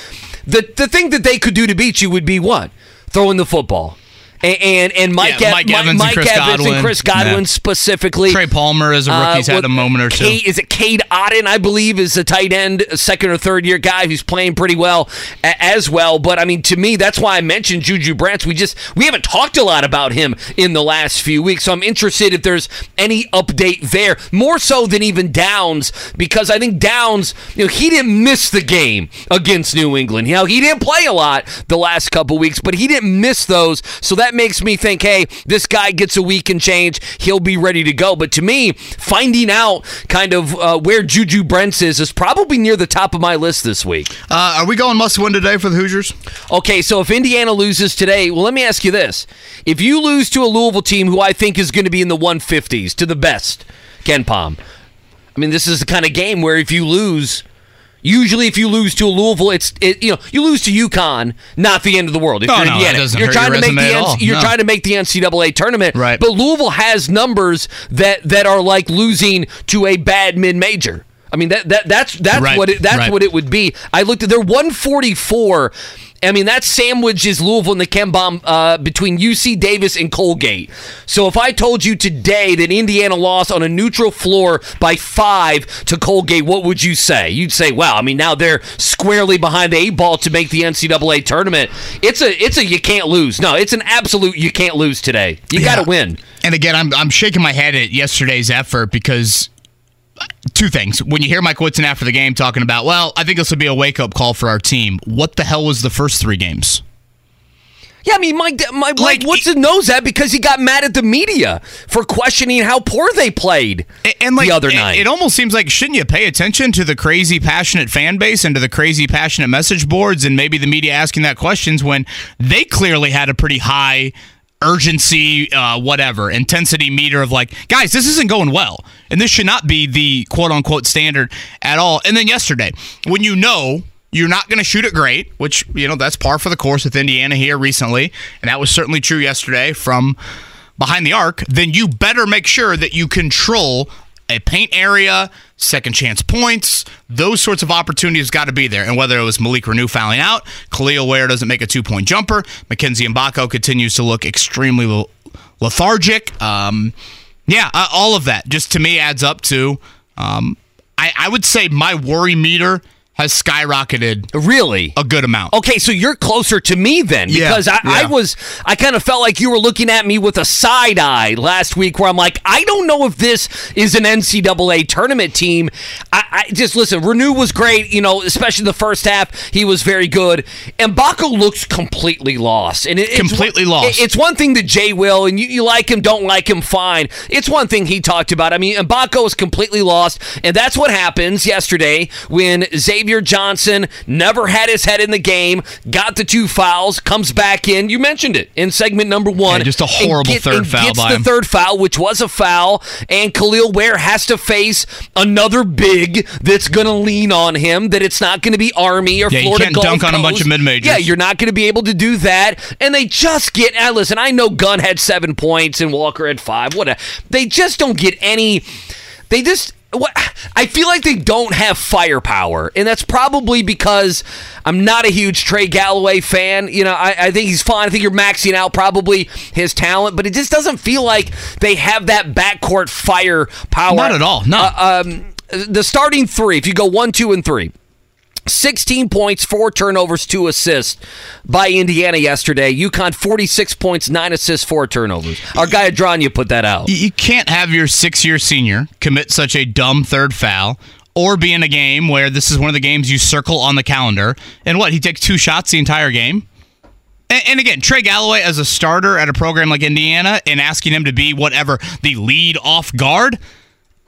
The the thing that they could do to beat you would be what? Throwing the football. And and, and Mike, Yeah, Mike Mi- Evans and Mike Chris Evans Godwin. and Chris Godwin Yeah. specifically. Trey Palmer as a uh, rookie's had a moment or two. Is it Cade Otton, I believe, is a tight end, a second or third year guy who's playing pretty well a- as well. But I mean, to me, that's why I mentioned Juju Brents. We just we haven't talked a lot about him in the last few weeks, so I'm interested if there's any update there, more so than even Downs, because I think Downs, you know, he didn't miss the game against New England. You know, he didn't play a lot the last couple weeks, but he didn't miss those, so that makes me think, hey, this guy gets a week and change, he'll be ready to go. But to me, finding out kind of uh, where Juju Brents is is probably near the top of my list this week. Uh, are we going must win today for the Hoosiers? Okay, so if Indiana loses today, well, let me ask you this. If you lose to a Louisville team who I think is going to be in the 150s, to the best, KenPom, I mean, this is the kind of game where if you lose, usually if you lose to a Louisville, it's it, you know you lose to UConn, not the end of the world. If Oh, you're no, Indiana, you're trying your to make the resume at NC all. you're No. trying to make the NCAA tournament, Right. But Louisville has numbers that that are like losing to a bad mid major. I mean that that that's that's Right, what it, that's right. what it would be. I looked at they're 144. I mean that sandwiches Louisville and the KenPom uh, between UC Davis and Colgate. So if I told you today that Indiana lost on a neutral floor by five to Colgate, what would you say? You'd say, "Wow!" I mean now they're squarely behind the eight ball to make the NCAA tournament. It's a it's a you can't lose. No, it's an absolute you can't lose today. You got to win. And again, I'm I'm shaking my head at yesterday's effort because two things. When you hear Mike Woodson after the game talking about, well, I think this will be a wake up call for our team. What the hell was the first three games? Yeah, I mean, Mike, Mike, Like, Woodson knows that because he got mad at the media for questioning how poor they played A- And like the other it- night. it, almost seems like shouldn't you pay attention to the crazy passionate fan base and to the crazy passionate message boards and maybe the media asking that questions when they clearly had a pretty high urgency, uh, whatever intensity meter of like, guys, this isn't going well, and this should not be the quote unquote standard at all. And then yesterday, when you know you're not going to shoot it great, which you know that's par for the course with Indiana here recently, and that was certainly true yesterday from behind the arc, then you better make sure that you control a paint area, second chance points, those sorts of opportunities got to be there. And whether it was Malik Reneau fouling out, Kel'el Ware doesn't make a two point jumper, Mackenzie Mgbako continues to look extremely lethargic. Um, yeah, uh, all of that just to me adds up to, um, I, I would say my worry meter has skyrocketed really? a good amount. Okay, so you're closer to me then because I, I yeah. was I kind of felt like you were looking at me with a side eye last week where I'm like I don't know if this is an NCAA tournament team. I, I just listen. Reneau was great, you know, especially the first half. He was very good. And Mgbako looks completely lost, and it, it's Completely one- lost. it- it's one thing that Jay will, and you, you like him, don't like him, fine. It's one thing he talked about. I mean, Mgbako is completely lost, and that's what happens yesterday when Xavier Johnson never had his head in the game, got the two fouls, comes back in. You mentioned it in segment number one. Yeah, just a and horrible third and foul Gets the him. third foul, which was a foul, and Kel'el Ware has to face another big that's going to lean on him. That it's not going to be Army or Yeah, you Florida can't Gulf dunk on a bunch of mid-majors. Yeah, you're not going to be able to do that. And they just get. Uh, listen, I know Gunn had seven points and Walker had five. Whatever. They just don't get any. They just. What I feel like they don't have firepower, and that's probably because I'm not a huge Trey Galloway fan. You know, I, I think he's fine. I think you're maxing out probably his talent, but it just doesn't feel like they have that backcourt firepower. Not at all. No. Uh, um, the starting three, if you go one, two, and three. 16 points, four turnovers, two assists by Indiana yesterday. UConn 46 points, nine assists, four turnovers. Our guy Adranya put that out. You- can't have your six year senior commit such a dumb third foul or be in a game where this is one of the games you circle on the calendar. And what? He takes two shots the entire game? And again, Trey Galloway as a starter at a program like Indiana and asking him to be whatever, the lead off guard?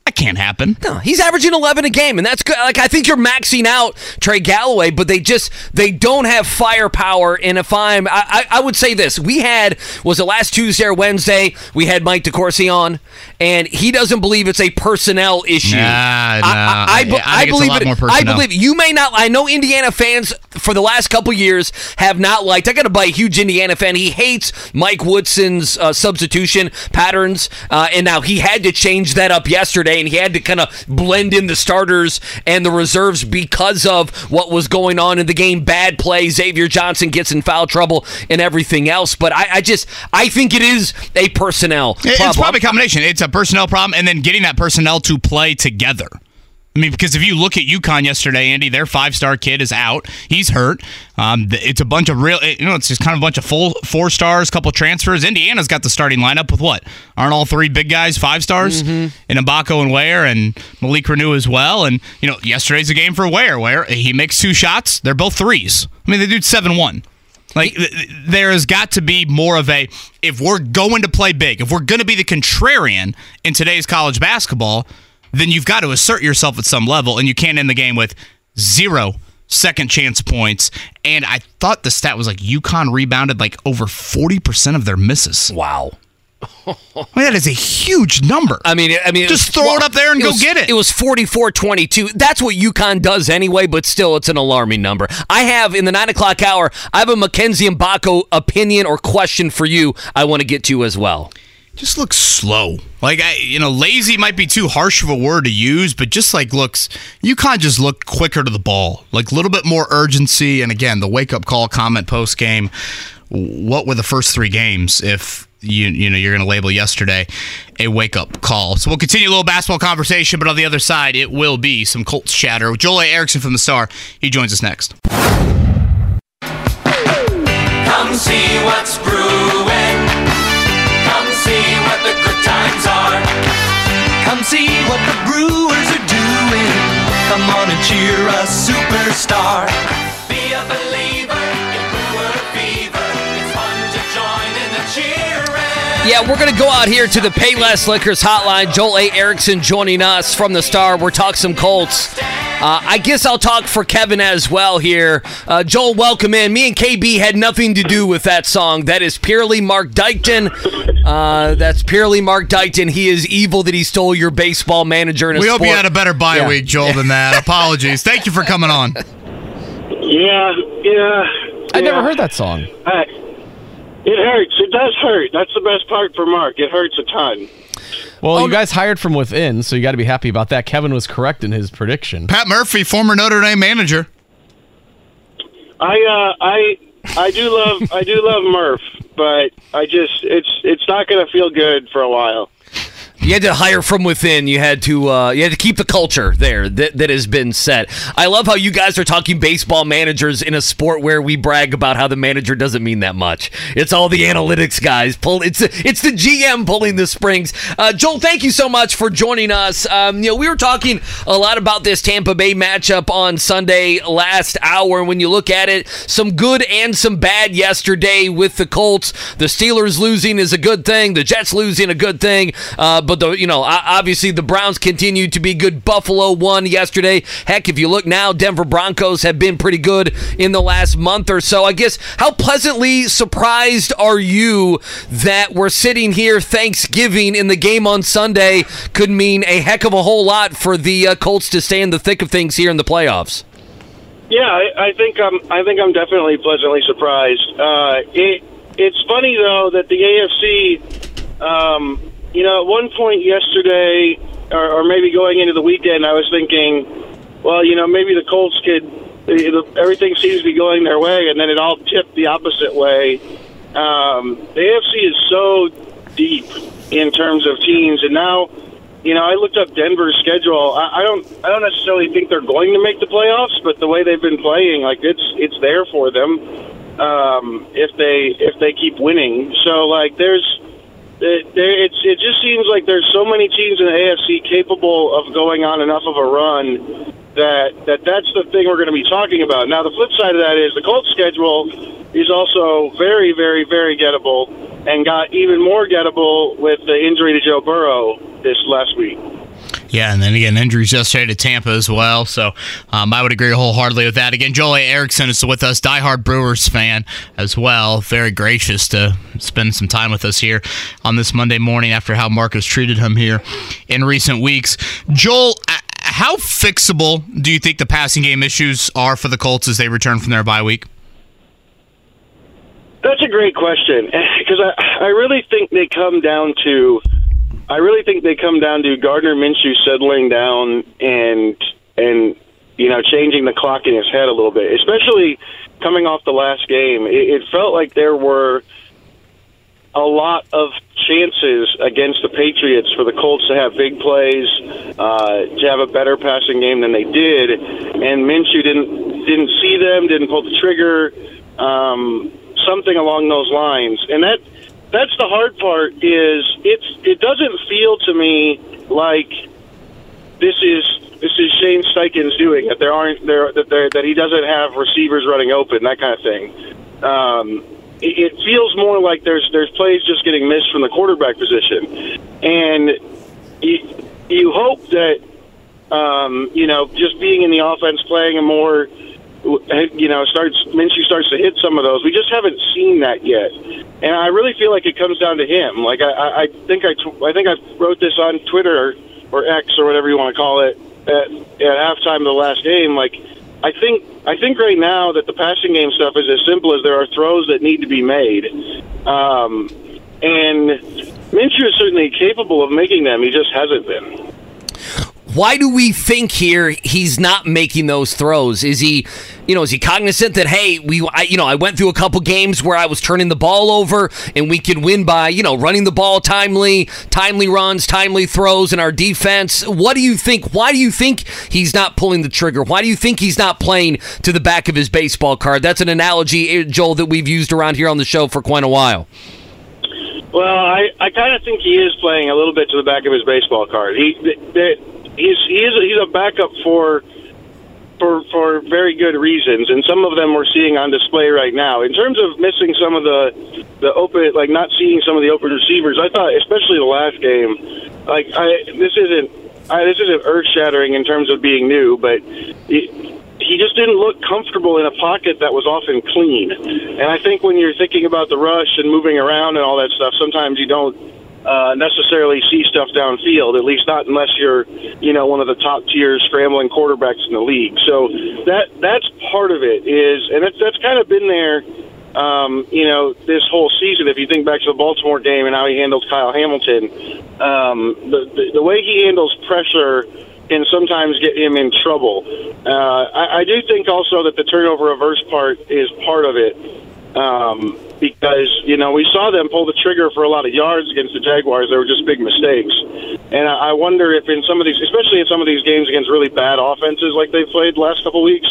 That can't happen. No, he's averaging 11 a game, and that's good. Like I think you're maxing out Trey Galloway, but they just they don't have firepower. And if I'm, I, I, I would say this: we had was it last Tuesday or Wednesday? We had Mike DeCourcy on, and he doesn't believe it's a personnel issue. Nah, I, nah. I, I, I I believe it. I believe you may not. I know Indiana fans for the last couple years have not liked. I got to buy a huge Indiana fan. He hates Mike Woodson's uh, substitution patterns, uh, and now he had to change that up yesterday, and he had to kind of blend in the starters and the reserves because of what was going on in the game. Bad play. Xavier Johnson gets in foul trouble and everything else. But I, I just I think it is a personnel. It- It's probably a combination. It's a personnel problem, and then getting that personnel to play together. I mean, because if you look at UConn yesterday, Andy, their five-star kid is out. He's hurt. Um, it's a bunch of real, you know, it's just kind of a bunch of full four stars, couple transfers. Indiana's got the starting lineup with what? Aren't all three big guys five stars? In Mgbako and Ware and Malik Reneau as well. And you know, yesterday's a game for Ware. Where he makes two shots, they're both threes. I mean, they do seven-one. Like th- th- there has got to be more of a if we're going to play big, if we're going to be the contrarian in today's college basketball, then you've got to assert yourself at some level, and you can't end the game with zero second chance points. And I thought the stat was like UConn rebounded like over forty percent of their misses. Wow. I mean, that is a huge number. I mean, I mean, Just throw it up there and go was- get it. It was 44-22. That's what UConn does anyway, but still, it's an alarming number. I have in the nine o'clock hour. I have a Mackenzie Mgbako opinion or question for you. I want to get to as well. Just looks slow. Like I, you know, lazy might be too harsh of a word to use, but just like looks, UConn just looked quicker to the ball, like a little bit more urgency. And again, the wake up call comment post game. What were the first three games? If you you know you're going to label yesterday a wake up call. So we'll continue a little basketball conversation, but on the other side, it will be some Colts chatter. with Joel A. Erickson from the Star. He joins us next. Come see what's brewing. The good times are. Come see what the brewers are doing. Come on and cheer a superstar. Yeah, we're going to go out here to the Payless Liquors hotline. Joel A. Erickson joining us from the Star. We're talking some Colts. Uh, I guess I'll talk for Kevin as well here. Uh, Joel, welcome in. Me and KB had nothing to do with that song. That is purely Mark Dykton. Uh, that's purely Mark Dykton. He is evil that he stole your baseball manager in a We hope you had a better bye Yeah. week, Joel, than that. Apologies. Thank you for coming on. Yeah, yeah. I never heard that song. It hurts. It does hurt. That's the best part for Mark. It hurts a ton. Well, Oh, you guys hired from within, so you got to be happy about that. Kevin was correct in his prediction. Pat Murphy, former Notre Dame manager. I uh, I I do love I do love Murph, but I just it's it's not going to feel good for a while. You had to hire from within. You had to uh, you had to keep the culture there that, that has been set. I love how you guys are talking baseball managers in a sport where we brag about how the manager doesn't mean that much. It's all the analytics guys pull. It's it's the GM pulling the springs. Uh, Joel, thank you so much for joining us. Um, you know we were talking a lot about this Tampa Bay matchup on Sunday last hour. And when you look at it, some good and some bad yesterday with the Colts. The Steelers losing is a good thing. The Jets losing a good thing. Uh, but the you know obviously the Browns continue to be good. Buffalo won yesterday. Heck, if you look now, Denver Broncos have been pretty good in the last month or so. I guess how pleasantly surprised are you that we're sitting here Thanksgiving in the game on Sunday could mean a heck of a whole lot for the uh, Colts to stay in the thick of things here in the playoffs. Yeah, I, I think I'm. I think I'm definitely pleasantly surprised. Uh, it it's funny though that the AFC, um, you know, at one point yesterday, or, or maybe going into the weekend, I was thinking, well, you know, maybe the Colts could. Everything seems to be going their way, and then it all tipped the opposite way. Um, the AFC is so deep in terms of teams, and now, you know, I looked up Denver's schedule. I, I don't, I don't necessarily think they're going to make the playoffs, but the way they've been playing, like it's, it's there for them um, if they if they keep winning. So like, there's it, it's it just seems like there's so many teams in the AFC capable of going on enough of a run that that that's the thing we're going to be talking about. Now the flip side of that is the Colts schedule is also very very very gettable and got even more gettable with the injury to Joe Burrow this last week. Yeah, and then again, injuries yesterday to Tampa as well. So um, I would agree wholeheartedly with that. Again, Joel. Erickson is with us, diehard Brewers fan as well. Very gracious to spend some time with us here on this Monday morning after how Marcus treated him here in recent weeks. Joel, how fixable do you think the passing game issues are for the Colts as they return from their bye week? That's a great question because I, I really think they come down to I really think they come down to Gardner Minshew settling down and and you know changing the clock in his head a little bit, especially coming off the last game. It, it felt like there were a lot of chances against the Patriots for the Colts to have big plays, uh, to have a better passing game than they did, and Minshew didn't didn't see them, didn't pull the trigger, um, something along those lines, and that that's the hard part. Is it's it doesn't feel to me like this is this is Shane Steichen's doing that. There aren't there that there that he doesn't have receivers running open that kind of thing. Um, it, it feels more like there's there's plays just getting missed from the quarterback position, and you, you hope that um, you know just being in the offense, playing a more you know starts Minshew starts to hit some of those. We just haven't seen that yet, and I really feel like it comes down to him. Like I, I think I I think I wrote this on Twitter or X or whatever you want to call it at, at halftime of the last game. Like I think I think right now that the passing game stuff is as simple as there are throws that need to be made, um, and Minshew is certainly capable of making them. He just hasn't been. Why do we think here he's not making those throws? Is he, you know, is he cognizant that hey, we, I, you know, I went through a couple games where I was turning the ball over and we can win by, you know, running the ball timely, timely runs, timely throws in our defense. What do you think? Why do you think he's not pulling the trigger? Why do you think he's not playing to the back of his baseball card? That's an analogy, eh, Joel, that we've used around here on the show for quite a while. Well, I, I kind of think he is playing a little bit to the back of his baseball card. He, they, he's he's a, he's a backup for for for very good reasons, and some of them we're seeing on display right now. In terms of missing some of the the open, like not seeing some of the open receivers, I thought, especially the last game, like I this isn't I, this isn't earth shattering in terms of being new, but. It, he just didn't look comfortable in a pocket that was often clean. And I think when you're thinking about the rush and moving around and all that stuff, sometimes you don't uh, necessarily see stuff downfield. At least not unless you're, you know, one of the top tier scrambling quarterbacks in the league. So that that's part of it is, and that's that's kind of been there. Um, you know, this whole season, if you think back to the Baltimore game and how he handled Kyle Hamilton, um, the, the the way he handles pressure can sometimes get him in trouble. Uh, I, I do think also that the turnover reverse part is part of it. Um, because you know we saw them pull the trigger for a lot of yards against the Jaguars. They were just big mistakes, and I wonder if in some of these, especially in some of these games against really bad offenses like they've played last couple weeks,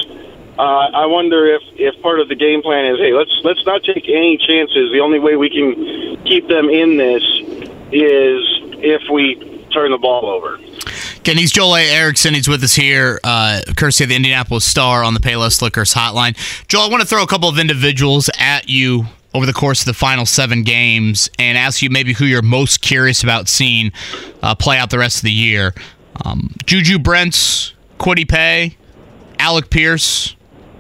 uh, I wonder if if part of the game plan is, hey, let's let's not take any chances. The only way we can keep them in this is if we turn the ball over. Again, he's Joel A. Erickson. He's with us here, uh, courtesy of the Indianapolis Star on the Payless Liquors hotline. Joel, I want to throw a couple of individuals at you over the course of the final seven games and ask you maybe who you're most curious about seeing uh, play out the rest of the year. Um, Juju Brents, Kwity Paye, Alec Pierce.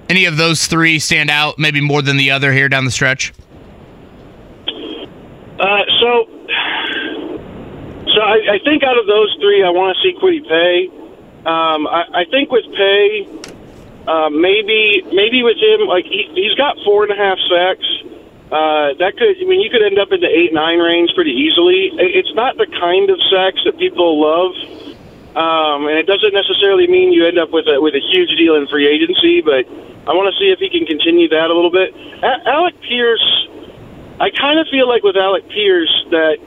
Any of those three stand out maybe more than the other here down the stretch? Uh, so, so I, I, think out of those three, I want to see Kwity Paye. Um, I, I, think with Paye, uh, maybe maybe with him, like he, he's got four and a half sacks. Uh, that could, I mean, you could end up in the eight nine range pretty easily. It's not the kind of sacks that people love. um, and it doesn't necessarily mean you end up with a with a huge deal in free agency. But I want to see if he can continue that a little bit. A- Alec Pierce, I kind of feel like with Alec Pierce that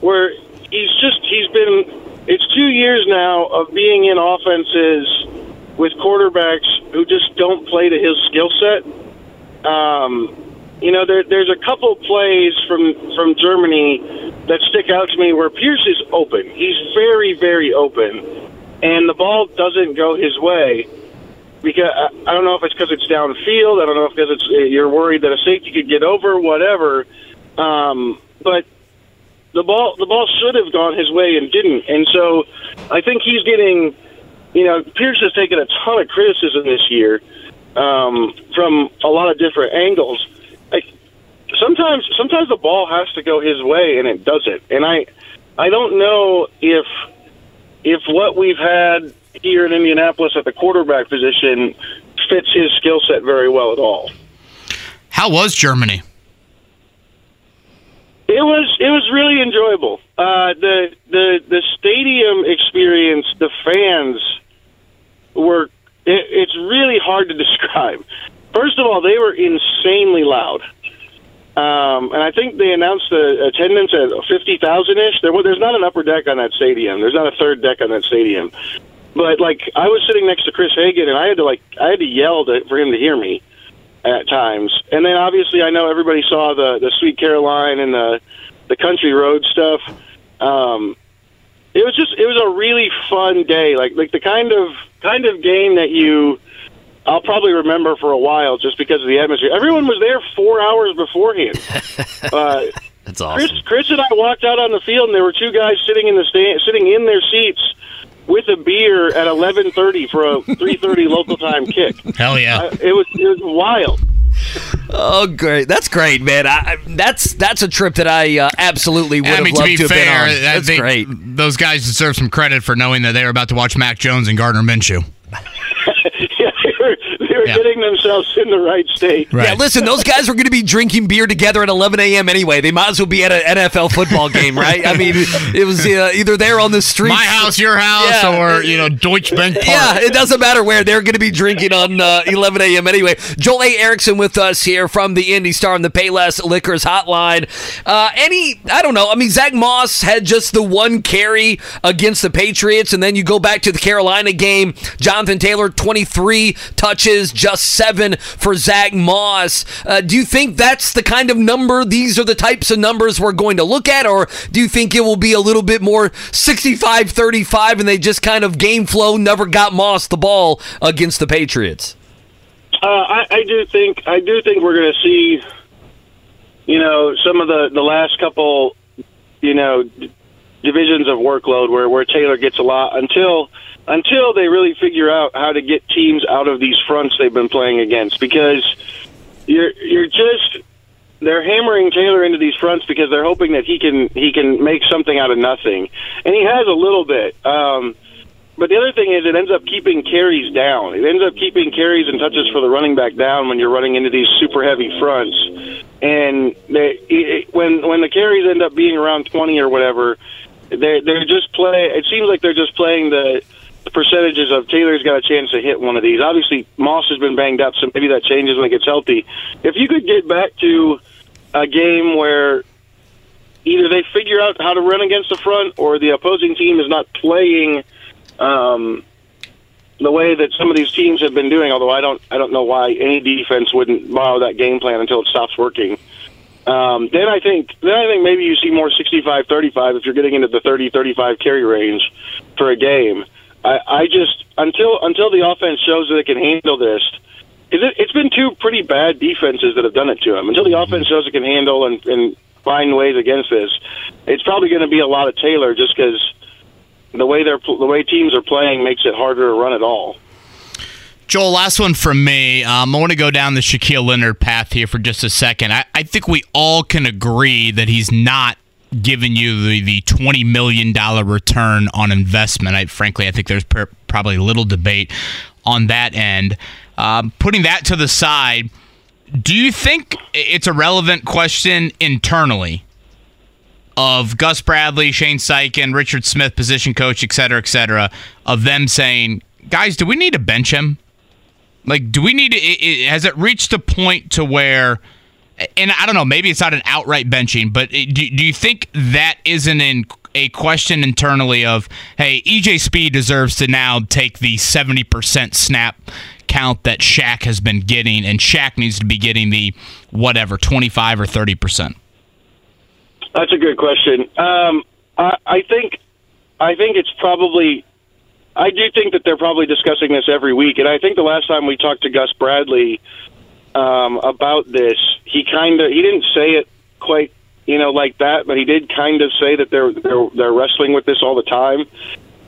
where he's just he's been it's two years now of being in offenses with quarterbacks who just don't play to his skill set. Um, you know, there, there's a couple plays from from Germany that stick out to me where Pierce is open. He's very, very open, and the ball doesn't go his way. Because I don't know if it's because it's downfield. I don't know if because it's you're worried that a safety could get over, whatever. Um, but the ball the ball should have gone his way and didn't. And so I think he's getting you know, Pierce has taken a ton of criticism this year um, from a lot of different angles. Like sometimes sometimes the ball has to go his way and it doesn't. And I I don't know if if what we've had here in Indianapolis at the quarterback position fits his skill set very well at all. How was Germany? It was it was really enjoyable. Uh, the the the stadium experience, the fans were. It, it's really hard to describe. First of all, they were insanely loud, um, and I think they announced the attendance at fifty thousand ish. There, wa- there's not an upper deck on that stadium. There's not a third deck on that stadium. But like, I was sitting next to Chris Hagan, and I had to like, I had to yell to, for him to hear me at times. And then obviously I know everybody saw the the Sweet Caroline and the the country road stuff. Um it was just it was a really fun day. Like like the kind of kind of game that you I'll probably remember for a while just because of the atmosphere. Everyone was there 4 hours beforehand. uh That's Chris, Chris and I walked out on the field, and there were two guys sitting in the stand, sitting in their seats with a beer at 11:30 for a 3:30 local time kick. Hell yeah! Uh, it was it was wild. Oh, great! That's great, man. I, I- that's that's a trip that I uh, absolutely would I have mean, to be to have been on. That's they- great. Those guys deserve some credit for knowing that they were about to watch Mac Jones and Gardner Minshew. yeah, they were, they were getting themselves in the right state. Yeah, listen, those guys were going to be drinking beer together at 11 a.m. anyway. They might as well be at an NFL football game, right? I mean, it was uh, either there on the street, My house, your house, or you know Deutsche Bank Park. Yeah, it doesn't matter where they're going to be drinking on uh, 11 a.m. anyway. Joel A. Erickson with us here from the Indy Star and the Payless Liquors Hotline. Uh, any, I don't know. I mean, Zach Moss had just the one carry against the Patriots, and then you go back to the Carolina game. Jonathan Taylor, 23 touches, just seven for Zach Moss. Uh, do you think that's the kind of number? These are the types of numbers we're going to look at, or do you think it will be a little bit more 65 35 and they just kind of game flow never got Moss the ball against the Patriots? Uh, I, I do think I do think we're going to see, you know, some of the the last couple, you know, divisions of workload where where Taylor gets a lot until until they really figure out how to get teams out of these fronts they've been playing against because you're you're just they're hammering Taylor into these fronts because they're hoping that he can he can make something out of nothing, and he has a little bit. Um, but the other thing is, it ends up keeping carries down. It ends up keeping carries and touches for the running back down when you're running into these super heavy fronts. And they, it, when when the carries end up being around 20 or whatever, they they're just play. It seems like they're just playing the the percentages of Taylor's got a chance to hit one of these. Obviously, Moss has been banged up, so maybe that changes when he gets healthy. If you could get back to a game where either they figure out how to run against the front or the opposing team is not playing um, the way that some of these teams have been doing. Although I don't, I don't know why any defense wouldn't borrow that game plan until it stops working. Um, then I think, then I think maybe you see more 65-35 if you're getting into the 30-35 carry range for a game. I, I just until until the offense shows that it can handle this. Is it, it's been two pretty bad defenses that have done it to him. Until the offense shows it can handle and, and find ways against this, it's probably going to be a lot of Taylor just because the way they're the way teams are playing makes it harder to run at all. Joel, last one from me. Um, I want to go down the Shaquille Leonard path here for just a second. I, I think we all can agree that he's not giving you the, the $20 million return on investment. I, frankly, I think there's per, probably little debate on that end. Um, putting that to the side, do you think it's a relevant question internally? of Gus Bradley, Shane Steichen, Richard Smith, position coach, et cetera, et cetera, of them saying, guys, do we need to bench him? Like, do we need to? Has it reached a point to where? And I don't know. Maybe it's not an outright benching, but do, do you think that isn't in a question internally of, hey, EJ Speed deserves to now take the seventy percent snap count that Shaq has been getting, and Shaq needs to be getting the whatever twenty five or thirty percent. That's a good question. Um, I, I think, I think it's probably I do think that they're probably discussing this every week, and I think the last time we talked to Gus Bradley um, about this, he kind of he didn't say it quite you know like that, but he did kind of say that they're they're they're wrestling with this all the time.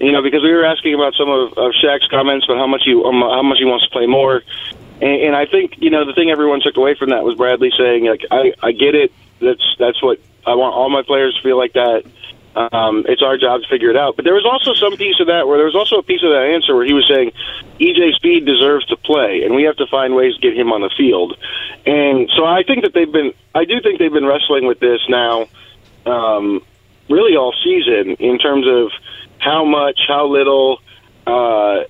You know, because we were asking about some of, of Shaq's comments about how much he um, how much he wants to play more, and, and I think you know the thing everyone took away from that was Bradley saying like I I get it that's that's what I want all my players to feel like that um, it's our job to figure it out. But there was also some piece of that where there was also a piece of that answer where he was saying EJ Speed deserves to play, and we have to find ways to get him on the field. And so I think that they've been, I do think they've been wrestling with this now, um, really all season in terms of how much, how little, uh,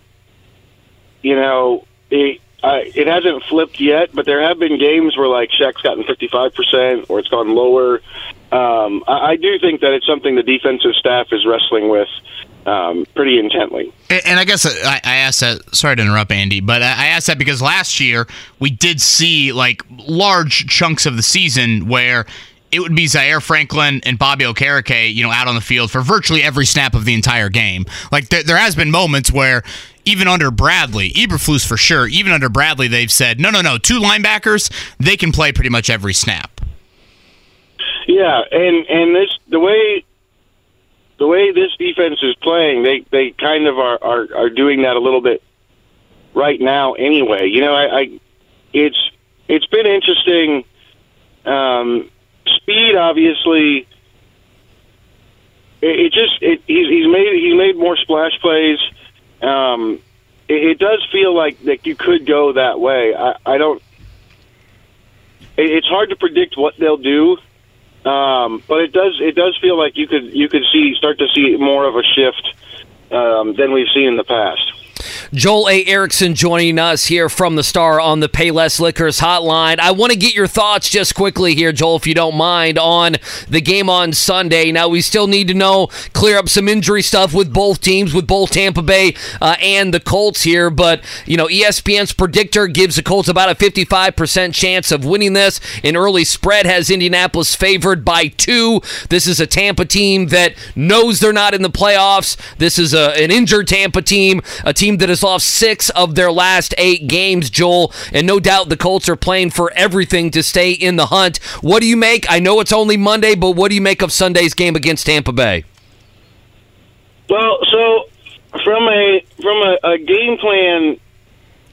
you know, it, I, it hasn't flipped yet, but there have been games where like Shaq's gotten 55% or it's gone lower um, I, I do think that it's something the defensive staff is wrestling with um, pretty intently. And, and I guess I, I asked that. Sorry to interrupt, Andy, but I asked that because last year we did see like large chunks of the season where it would be Zaire Franklin and Bobby Okereke, you know, out on the field for virtually every snap of the entire game. Like there, there has been moments where even under Bradley, Eberflus for sure, even under Bradley, they've said, no, no, no, two linebackers, they can play pretty much every snap. Yeah, and and this the way the way this defense is playing, they they kind of are are, are doing that a little bit right now. Anyway, you know, I, I it's it's been interesting. Um, speed, obviously, it, it just it, he's he's made he's made more splash plays. Um, it, it does feel like that you could go that way. I, I don't. It, it's hard to predict what they'll do um, but it does it does feel like you could you could see start to see more of a shift um, than we've seen in the past. Joel A. Erickson joining us here from the Star on the Payless Liquors hotline. I want to get your thoughts just quickly here, Joel, if you don't mind, on the game on Sunday. Now, we still need to know, clear up some injury stuff with both teams, with both Tampa Bay uh, and the Colts here. But, you know, ESPN's predictor gives the Colts about a 55% chance of winning this. An early spread has Indianapolis favored by two. This is a Tampa team that knows they're not in the playoffs. This is a, an injured Tampa team, a team that has lost six of their last eight games, Joel, and no doubt the Colts are playing for everything to stay in the hunt. What do you make? I know it's only Monday, but what do you make of Sunday's game against Tampa Bay? Well, so from a from a, a game plan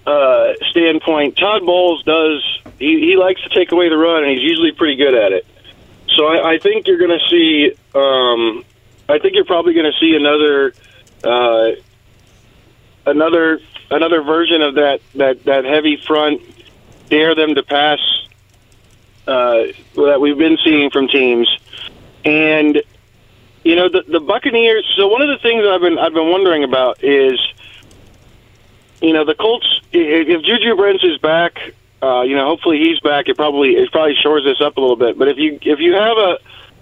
uh, standpoint, Todd Bowles does he, he likes to take away the run, and he's usually pretty good at it. So I, I think you're going to see. Um, I think you're probably going to see another uh, another another version of that that that heavy front, dare them to pass uh, that we've been seeing from teams, and you know the the Buccaneers. So one of the things I've been I've been wondering about is, you know, the Colts. If Juju Brents is back, uh, you know, hopefully he's back. It probably it probably shores this up a little bit. But if you if you have a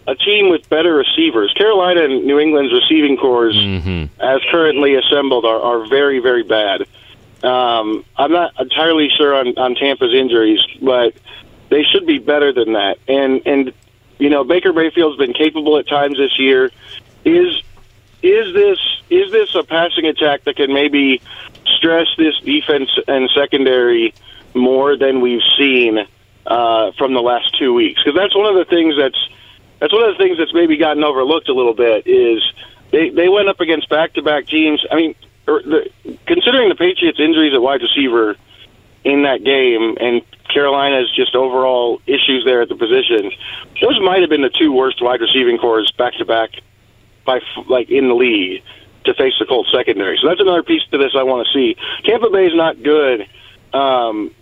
a team with better receivers. Carolina and New England's receiving cores, mm-hmm. as currently assembled, are, are very, very bad. Um, I'm not entirely sure on, on Tampa's injuries, but they should be better than that. And and you know Baker Mayfield's been capable at times this year. Is is this is this a passing attack that can maybe stress this defense and secondary more than we've seen uh, from the last two weeks? Because that's one of the things that's that's one of the things that's maybe gotten overlooked a little bit is they they went up against back to back teams. I mean, er, considering the Patriots' injuries at wide receiver in that game and Carolina's just overall issues there at the position, those might have been the two worst wide receiving cores back to back by like in the league to face the Colts secondary. So that's another piece to this I want to see. Tampa Bay is not good, um,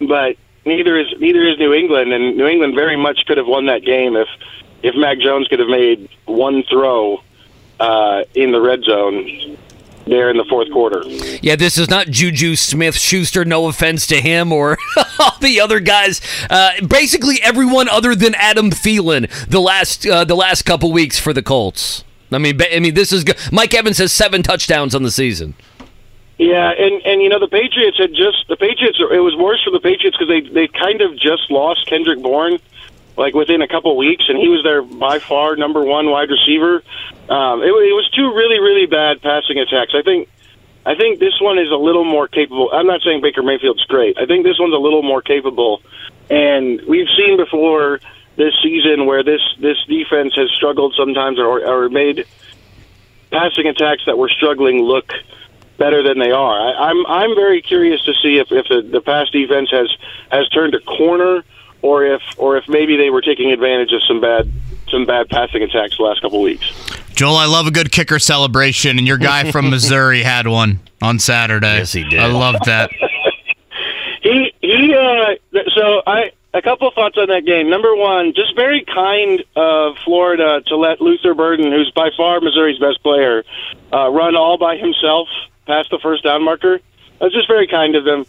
but neither is neither is New England, and New England very much could have won that game if if Mac Jones could have made one throw uh, in the red zone there in the fourth quarter. Yeah, this is not Juju Smith Schuster. No offense to him or all the other guys. Uh, basically, everyone other than Adam Thielen the last uh, the last couple weeks for the Colts. I mean, I mean, this is good. Mike Evans has seven touchdowns on the season. Yeah, and and you know the Patriots had just the Patriots. It was worse for the Patriots because they they kind of just lost Kendrick Bourne, like within a couple weeks, and he was their by far number one wide receiver. Um, it, it was two really really bad passing attacks. I think I think this one is a little more capable. I'm not saying Baker Mayfield's great. I think this one's a little more capable, and we've seen before this season where this this defense has struggled sometimes or, or made passing attacks that were struggling look better than they are. I, I'm I'm very curious to see if, if the, the pass defense has has turned a corner or if or if maybe they were taking advantage of some bad some bad passing attacks the last couple weeks. Joel, I love a good kicker celebration, and your guy from Missouri had one on Saturday. Yes, he did. I love that. He he. Uh, so I a couple thoughts on that game. Number one, just very kind of Florida to let Luther Burden, who's by far Missouri's best player, uh, run all by himself past the first down marker. That's just very kind of them.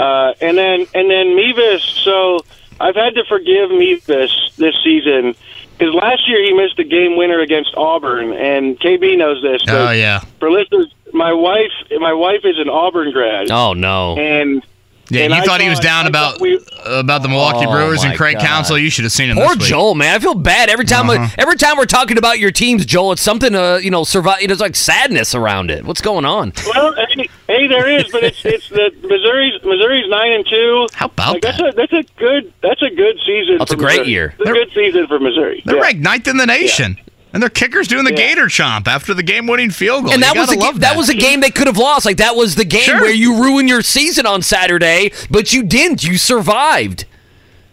Uh, and then and then Mevis. So I've had to forgive Mevis this this season because last year he missed a game winner against Auburn, and KB knows this. Oh yeah. For listeners, my wife my wife is an Auburn grad. Oh no. And Yeah, and you I thought he was down I about we- about the Milwaukee Oh, Brewers and Craig God. Council. You should have seen him. Poor this week. Joel, man. I feel bad every time. Uh-huh. every time we're talking about your teams, Joel, it's something uh, you know survive. It's like sadness around it. What's going on? Well, hey, hey, there is, but it's it's the Missouri's Missouri's nine and two. How about like, that's a that's a good that's a good season. That's for a great Missouri. year. It's a good season for Missouri. They're Yeah. ranked ninth in the nation, and their kicker's doing the Yeah. Gator chomp after the game-winning field goal. and that You was a gotta ga- love that. was a game they could have lost. Like that was the game Sure. where you ruined your season on Saturday, but you didn't. You survived.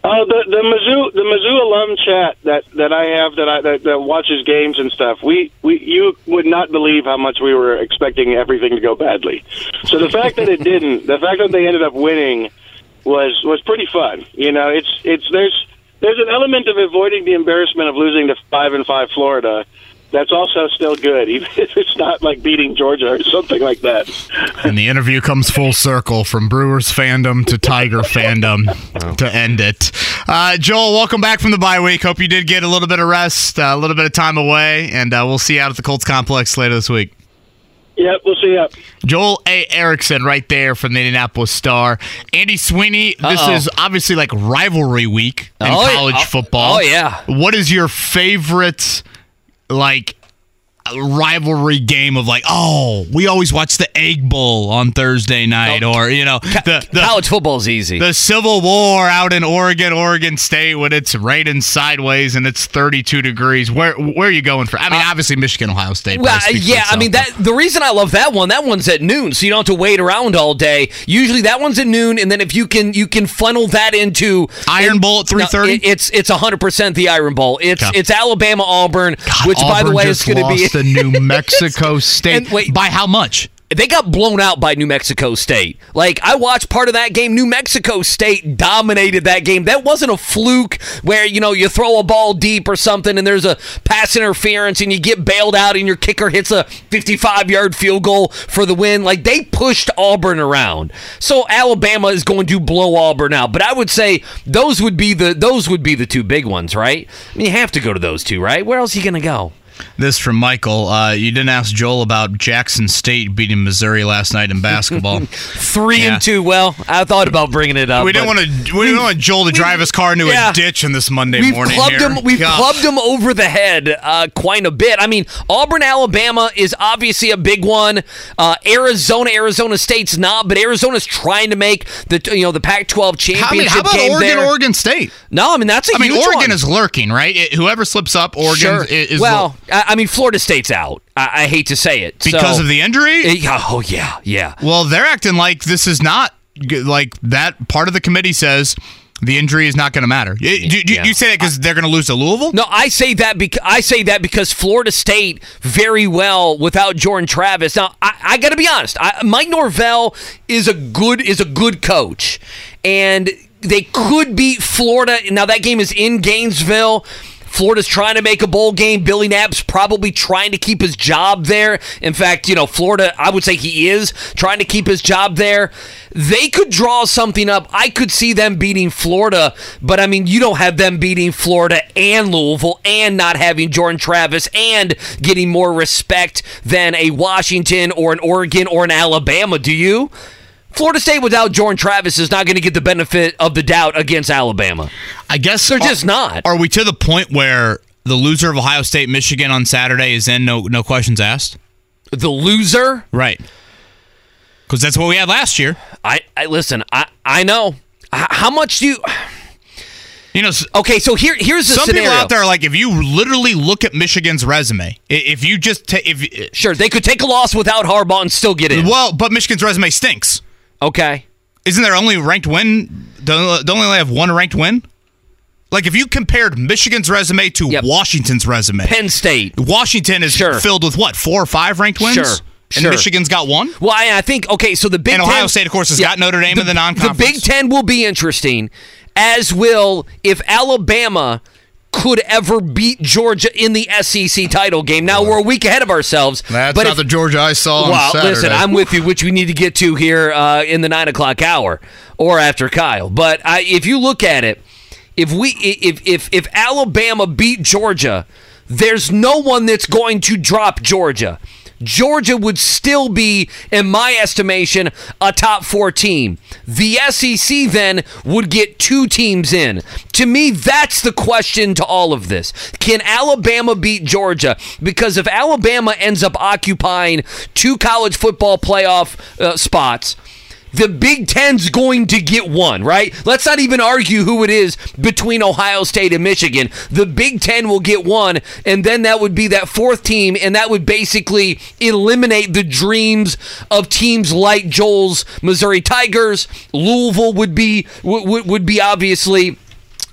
Oh, the the Mizzou the Mizzou alum chat that that I have that I that, that watches games and stuff. We we you would not believe how much we were expecting everything to go badly. So the fact that it didn't, the fact that they ended up winning, was was pretty fun. You know, it's it's there's there's an element of avoiding the embarrassment of losing to five and five Florida. That's also still good, even if it's not like beating Georgia or something like that. And the interview comes full circle from Brewers fandom to Tiger fandom to end it. Uh, Joel, welcome back from the bye week. Hope you did get a little bit of rest, uh, a little bit of time away, and uh, we'll see you out at the Colts complex later this week. Yep, we'll see ya. Joel A. Erickson right there from the Indianapolis Star. Andy Sweeney, this Uh-oh. is obviously like rivalry week in Oh, college Oh, football. oh, yeah. What is your favorite like rivalry game of like, oh, we always watch the Egg Bowl on Thursday night or, you know, the, the College football's easy. the Civil War out in Oregon, Oregon State, when it's raining sideways and it's 32 degrees. Where where are you going for? I mean, obviously Michigan, Ohio State. Uh, Well, probably speaks for yeah, I mean that. The reason I love that one, that one's at noon, so you don't have to wait around all day. Usually, that one's at noon, and then if you can, you can funnel that into Iron Bowl at No, 3:30? it- it's it's hundred percent the Iron Bowl. It's it's Alabama Auburn, which by the way is going to be to New Mexico State. Wait- by how much? They got blown out by New Mexico State. Like I watched part of that game. New Mexico State dominated that game. That wasn't a fluke where you know you throw a ball deep or something and there's a pass interference and you get bailed out and your kicker hits a 55 yard field goal for the win. Like they pushed Auburn around. So Alabama is going to blow Auburn out. But I would say those would be the those would be the two big ones, right? I mean, you have to go to those two, right? Where else are you going to go? This from Michael. Uh, you didn't ask Joel about Jackson State beating Missouri last night in basketball. Three Yeah. and two. Well, I thought about bringing it up. we didn't want to. We didn't want Joel to drive his car into yeah. a ditch on this Monday We've morning. clubbed here. him. We've Gosh. clubbed him over the head uh, quite a bit. I mean, Auburn, Alabama is obviously a big one. Uh, Arizona, Arizona State's not, but Arizona's trying to make the you know the Pac-12 championship How, I mean, how about Oregon, there. Oregon State? No, I mean that's a I mean, Oregon one. is lurking, right? It- whoever slips up, Oregon Sure. is, is well, I, I mean, Florida State's out. I, I hate to say it because So- of the injury. Eh, yeah, oh yeah, yeah. Well, they're acting like this is not like that. Part of the committee says the injury is not going to matter. Do, do Yeah. you say that because they're going to lose to Louisville? No, I say that because I say that because Florida State very well without Jordan Travis. Now, I, I got to be honest. I, Mike Norvell is a good is a good coach, and they could beat Florida. Now that game is in Gainesville. Florida's trying to make a bowl game. Billy Napier's probably trying to keep his job there. In fact, you know, Florida, I would say he is trying to keep his job there. They could draw something up. I could see them beating Florida, but I mean, you don't have them beating Florida and Louisville and not having Jordan Travis and getting more respect than a Washington or an Oregon or an Alabama, do you? Florida State without Jordan Travis is not going to get the benefit of the doubt against Alabama. I guess they're just not. Are we to the point where the loser of Ohio State Michigan on Saturday is in no no questions asked? The loser, right? Because that's what we had last year. I, I listen. I I know. H- how much do you? You know, okay. So here, here's the some scenario. people out there are like, if you literally look at Michigan's resume, if you just ta- if sure they could take a loss without Harbaugh and still get in. Well, but Michigan's resume stinks. Okay, isn't there only ranked win? Don't, don't only have one ranked win? Like if you compared Michigan's resume to Washington's resume, Penn State, Washington is filled with what four or five ranked wins. Sure, And sure. Michigan's got one. Well, I, I think okay. So the Big And Ohio Ten- State, of course, has Yeah, got Notre Dame in the The non-conference. The Big Ten will be interesting, as will if Alabama could ever beat Georgia in the SEC title game. Now we're a week ahead of ourselves. That's but not if- the Georgia I saw on well, listen, I'm with you, which we need to get to here uh, in the nine o'clock hour or after Kyle. But I, if you look at it, if we if if if Alabama beat Georgia, there's no one that's going to drop Georgia. Georgia would still be, in my estimation, a top four team. The SEC then would get two teams in. To me, that's the question to all of this. Can Alabama beat Georgia? Because if Alabama ends up occupying two college football playoff uh, spots, the Big Ten's going to get one, right? Let's not even argue who it is between Ohio State and Michigan. The Big Ten will get one, and then that would be that fourth team, and that would basically eliminate the dreams of teams like Joel's Missouri Tigers. Louisville would be would, would be obviously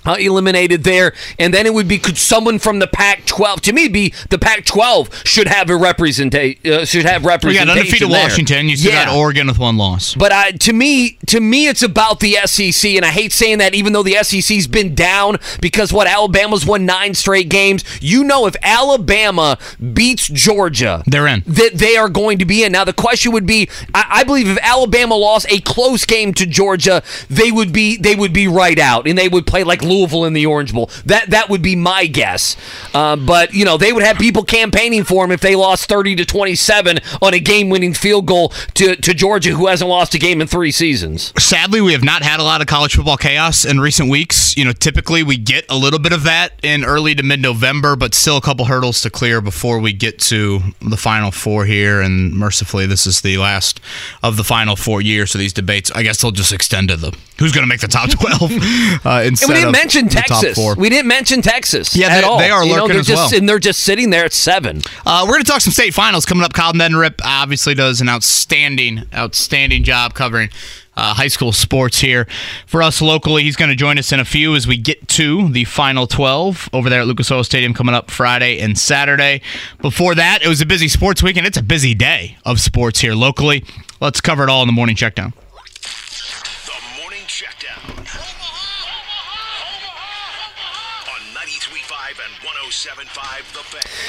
uh, eliminated there, and then it would be could someone from the Pac-12 to me be the Pac-12 should have a representation uh, should have We got representation. undefeated there. Washington. You still yeah. got Oregon with one loss. But uh, to me, to me, it's about the SEC, and I hate saying that, even though the SEC's been down because what Alabama's won nine straight games. You know, if Alabama beats Georgia, they're in. That they are going to be in. Now the question would be, I, I believe if Alabama lost a close game to Georgia, they would be they would be right out, and they would play like Louisville in the Orange Bowl. That that would be my guess. Um, but you know, they would have people campaigning for them if they lost thirty to twenty seven on a game winning field goal to to Georgia, who hasn't lost a game in three seasons. Sadly, we have not had a lot of college football chaos in recent weeks. You know, typically we get a little bit of that in early to mid November, but still a couple hurdles to clear before we get to the final four here. And mercifully, this is the last of the final four years. So these debates, I guess they'll just extend to the who's going to make the top 12 uh, instead of mention Texas. We didn't mention Texas. Yeah, at they- they are You know, lurking they're as just, well. and they're just sitting there at seven. Uh, we're going to talk some state finals coming up. Kyle Neddenriep obviously does an outstanding, outstanding job covering uh, high school sports here for us locally. He's going to join us in a few as we get to the final 12 over there at Lucas Oil Stadium coming up Friday and Saturday. Before that, it was a busy sports weekend. It's a busy day of sports here locally. Let's cover it all in the morning checkdown.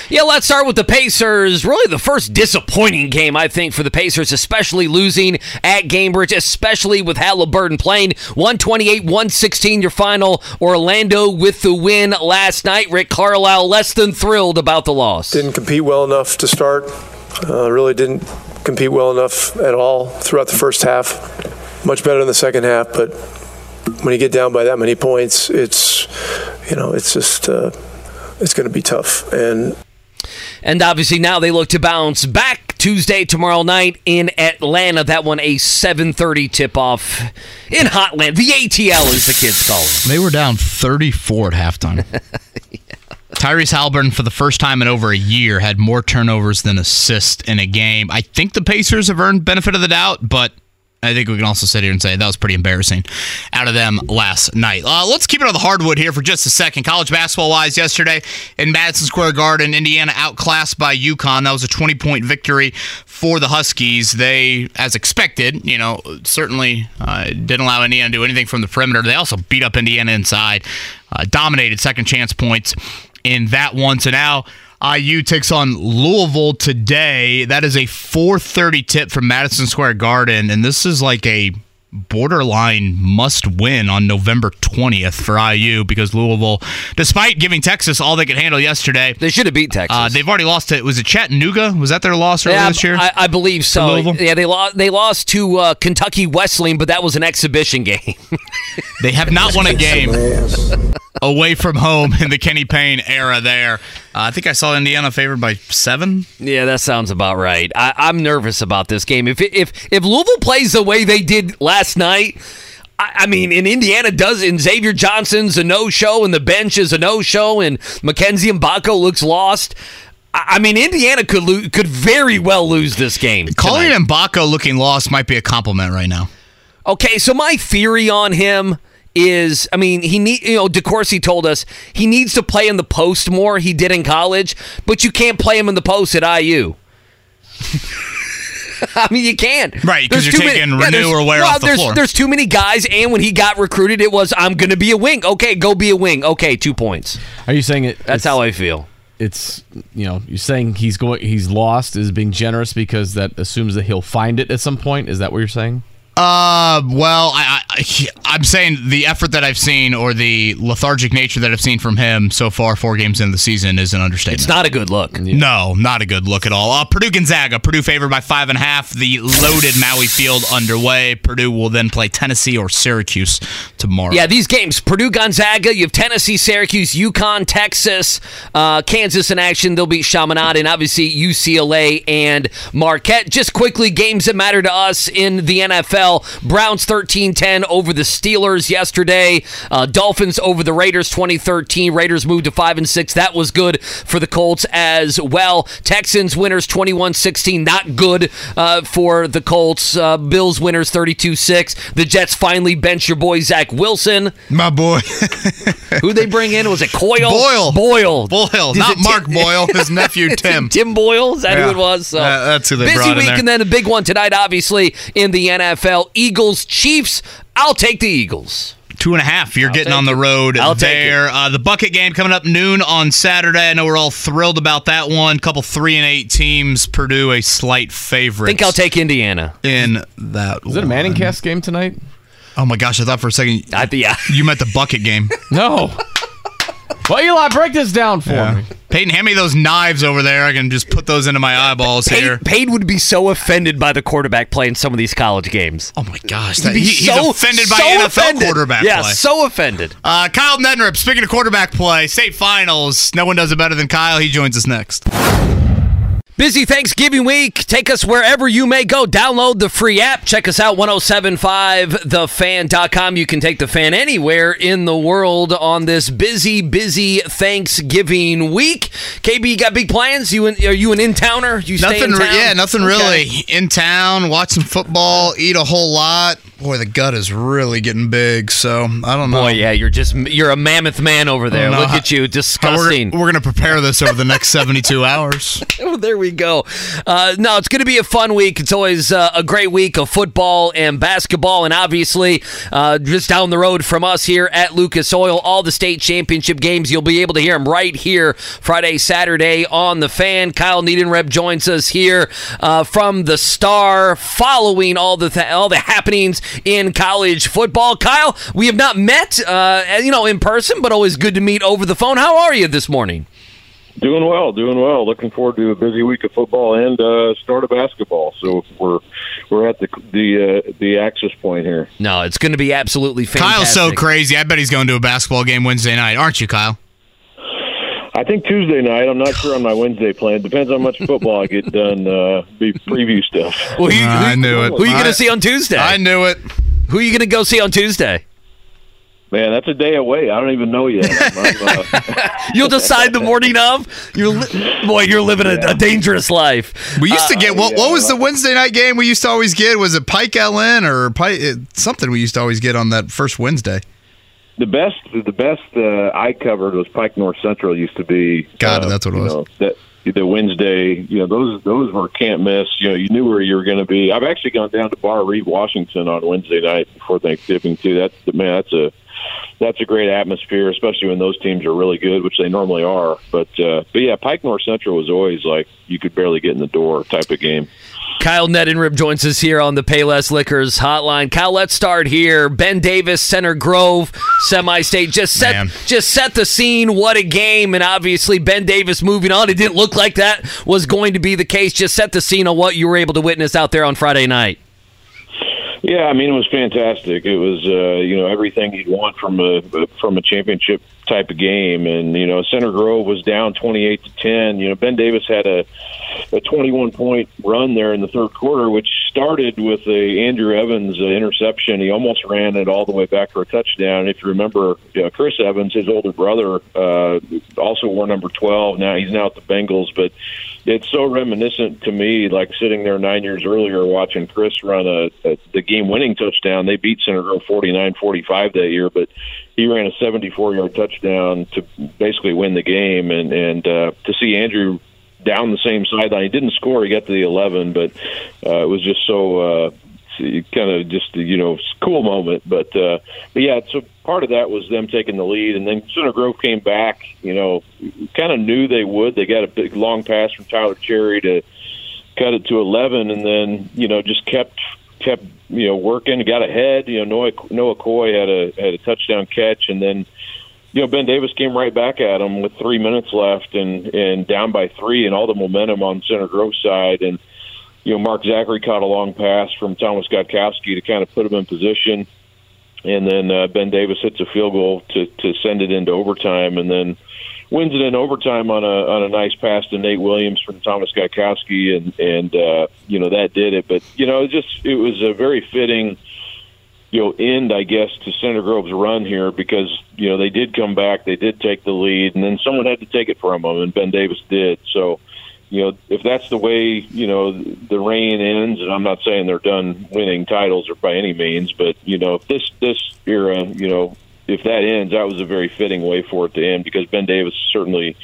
Yeah, let's start with the Pacers. Really, the first disappointing game, I think, for the Pacers, especially losing at Gainbridge, especially with Halliburton playing 128 116, your final. Orlando with the win last night. Rick Carlisle less than thrilled about the loss. Didn't compete well enough to start. Uh, really didn't compete well enough at all throughout the first half. Much better in the second half, but when you get down by that many points, it's you know it's just uh, it's going to be tough. And And obviously now they look to bounce back Tuesday tomorrow night in Atlanta. That one a 7:30 tip-off in Hotland. The ATL is the kids call it. They were down 34 at halftime. Tyrese Halliburton, for the first time in over a year, had more turnovers than assists in a game. I think the Pacers have earned benefit of the doubt, but I think we can also sit here and say that was pretty embarrassing out of them last night. Uh, let's keep it on the hardwood here for just a second. College basketball wise, yesterday in Madison Square Garden, Indiana outclassed by UConn. That was a 20 point victory for the Huskies. They, as expected, you know, certainly uh, didn't allow Indiana to do anything from the perimeter. They also beat up Indiana inside, uh, dominated second chance points in that one. So now IU takes on Louisville today. That is a 4:30 tip from Madison Square Garden, and this is like a borderline must win on November 20th for IU because Louisville, despite giving Texas all they could handle yesterday, they should have beat Texas. Uh, they've already lost to was it Chattanooga? Was that their loss earlier Yeah, this year? I, I believe so. Louisville? Yeah, they lost. They lost to uh, Kentucky Wesleyan, but that was an exhibition game. They have not won a game away from home in the Kenny Payne era. There, uh, I think I saw Indiana favored by seven. Yeah, that sounds about right. I, I'm nervous about this game. If if if Louisville plays the way they did last night. I mean, in Indiana does, and Xavier Johnson's a no-show, and the bench is a no-show, and Mackenzie Mgbako looks lost. I mean, Indiana could lo- could very well lose this game. Calling. Mgbako looking lost might be a compliment right now. Okay, so my theory on him is, I mean, he need you know, DeCourcy told us he needs to play in the post more. He did in college, but you can't play him in the post at IU. I mean, you can't. right because you're too many- taking yeah, Reneau or Ware well, off the there's, floor. There's too many guys, and when he got recruited, it was I'm going to be a wing. Okay, go be a wing. Okay, two points. Are you saying it? That's how I feel. It's you know you're saying he's going he's lost is being generous because that assumes that he'll find it at some point. Is that what you're saying? Uh, well, I, I I'm saying the effort that I've seen or the lethargic nature that I've seen from him so far, four games in the season, is an understatement. It's not a good look. No, not a good look at all. Uh, Purdue Gonzaga. Purdue favored by five and a half. The loaded Maui field underway. Purdue will then play Tennessee or Syracuse tomorrow. Yeah, these games Purdue, Gonzaga, you have Tennessee, Syracuse, UConn, Texas, uh, Kansas in action. They'll beat Chaminade, and obviously UCLA and Marquette. Just quickly, games that matter to us in the NFL Browns 13 10 over the Steelers yesterday, uh, Dolphins over the Raiders 2013. Raiders moved to 5 and 6. That was good for the Colts as well. Texans winners 21 16. Not good uh, for the Colts. Uh, Bills winners 32 6. The Jets finally bench your boy Zach Wilson. My boy. Who they bring in? Was it Coyle? Boyle. Boyle. Boyle, Is not Mark Tim- Boyle, his nephew Tim. Tim Boyle. Is that Yeah. who it was? So that's who they busy brought in week, and then a big one tonight, obviously in the NFL. Eagles, Chiefs. I'll take the Eagles. Two and a half. You're getting on the road I'll take there. Uh, the bucket game coming up noon on Saturday. I know we're all thrilled about that one. Couple three and eight teams. Purdue a slight favorite. I think I'll take Indiana. in that. Is one. it a Manning cast game tonight? Oh my gosh! I thought for a second I, yeah. you meant the bucket game. No. well, Eli, break this down for me. Peyton, hand me those knives over there. I can just put those into my eyeballs here. Payne, Payne would be so offended by the quarterback playing some of these college games. Oh my gosh! He'd That, be he- he's so- offended by so NFL offended. quarterback Yeah, play. so offended. Uh, Kyle Neddenriep, speaking of quarterback play, state finals. No one does it better than Kyle. He joins us next. Busy Thanksgiving week. Take us wherever you may go. Download the free app. Check us out 1075thefan.com. You can take the fan anywhere in the world on this busy, busy Thanksgiving week. KB, you got big plans? You in, are you an in towner? You stay Nothing, in town? yeah, nothing Okay. really. In town, watch some football, eat a whole lot. Boy, the gut is really getting big. So I don't know. Boy, yeah, you're just you're a mammoth man over there. I don't know Look how- at you, disgusting. We're, we're going to prepare this over the next 72 hours. Oh, there we go. Uh, no, it's going to be a fun week. It's always uh, a great week of football and basketball, and obviously, uh, just down the road from us here at Lucas Oil, all the state championship games. You'll be able to hear them right here Friday, Saturday on the fan. Kyle Neddenriep joins us here uh, from the Star, following all the th- all the happenings in college football. Kyle, we have not met, uh, you know, in person, but always good to meet over the phone. How are you this morning? Doing well, doing well. Looking forward to a busy week of football and uh, start of basketball. So we're we're at the the uh, the access point here. No, it's going to be absolutely fantastic. Kyle's so crazy. I bet he's going to a basketball game Wednesday night, aren't you, Kyle? I think Tuesday night. I'm not sure on my Wednesday plan. Depends how much football I get done. Uh, be preview stuff. Well, who, I knew it. Who are you going to see on Tuesday? I knew it. Who are you going to go see on Tuesday? Man, that's a day away. I don't even know yet. Uh, You'll decide the morning of. You're li- boy, you're living a, a dangerous life. We used to Uh, get what? What was the Wednesday night game we used to always get? Was it Pike LN or Pike something we used to always get on that first Wednesday? the best, the best uh, I covered was Pike North Central. Used to be. Got it, uh, that's what it was. know, that the Wednesday, you know, those those were can't miss. You know, you knew where you were going to be. I've actually gone down to Barr-Reeve, Washington on Wednesday night before Thanksgiving too. That's man, that's a that's a great atmosphere, especially when those teams are really good, which they normally are. But uh, but yeah, Pike North Central was always like you could barely get in the door type of game. Kyle Neddenriep joins us here on the Payless Liquors hotline. Kyle, let's start here. Ben Davis, Center Grove, semi-state. Just set, Man. just set the scene. What a game! And obviously, Ben Davis moving on. It didn't look like that was going to be the case. Just set the scene on what you were able to witness out there on Friday night. Yeah, I mean it was fantastic. It was uh, you know everything you'd want from a from a championship type of game, and you know Center Grove was down twenty eight to ten. You know Ben Davis had a a twenty one point run there in the third quarter, which started with a Andrew Evans uh, interception. He almost ran it all the way back for a touchdown. If you remember, uh, Chris Evans, his older brother, uh, also wore number twelve. Now he's now at the Bengals, but it's so reminiscent to me, like sitting there nine years earlier watching Chris run a, a the game-winning touchdown. They beat Center Grove 49-45 that year, but he ran a 74-yard touchdown to basically win the game. And and uh, to see Andrew down the same sideline, he didn't score. He got to the 11, but uh, it was just so. Uh, kind of just you know cool moment but uh but yeah so part of that was them taking the lead and then center grove came back you know kind of knew they would. They got a big long pass from tyler cherry to cut it to 11 and then you know just kept kept you know working got ahead. You know noah noah coy had a had a touchdown catch and then you know ben davis came right back at him with three minutes left and and down by three and all the momentum on center grove side and you know, Mark Zachary caught a long pass from Thomas Godkowski to kind of put him in position, and then uh, Ben Davis hits a field goal to to send it into overtime, and then wins it in overtime on a on a nice pass to Nate Williams from Thomas Godkowski, and and uh, you know that did it. But you know, it just it was a very fitting. You know, end I guess to Center Grove's run here because you know they did come back, they did take the lead, and then someone had to take it from them, and Ben Davis did. So, you know, if that's the way, you know, the reign ends, and I'm not saying they're done winning titles or by any means, but you know, if this this era, you know, if that ends, that was a very fitting way for it to end because Ben Davis certainly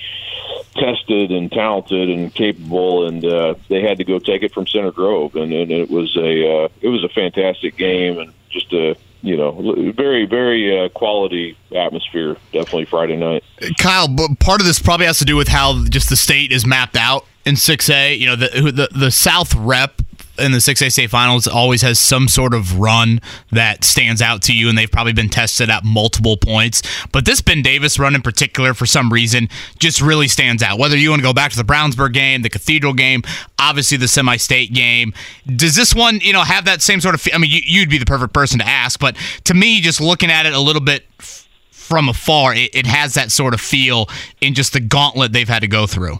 tested and talented and capable, and uh, they had to go take it from Center Grove, and, and it was a uh, it was a fantastic game and just a you know very very uh, quality atmosphere definitely Friday night. Kyle, but part of this probably has to do with how just the state is mapped out in 6A. You know, the the, the South rep in the 6A state finals always has some sort of run that stands out to you, and they've probably been tested at multiple points. But this Ben Davis run in particular, for some reason, just really stands out. Whether you want to go back to the Brownsburg game, the Cathedral game, obviously the semi-state game, does this one, you know, have that same sort of? I mean, you, you'd be the perfect person to ask, but to me, just looking at it a little bit from afar, it, it has that sort of feel in just the gauntlet they've had to go through.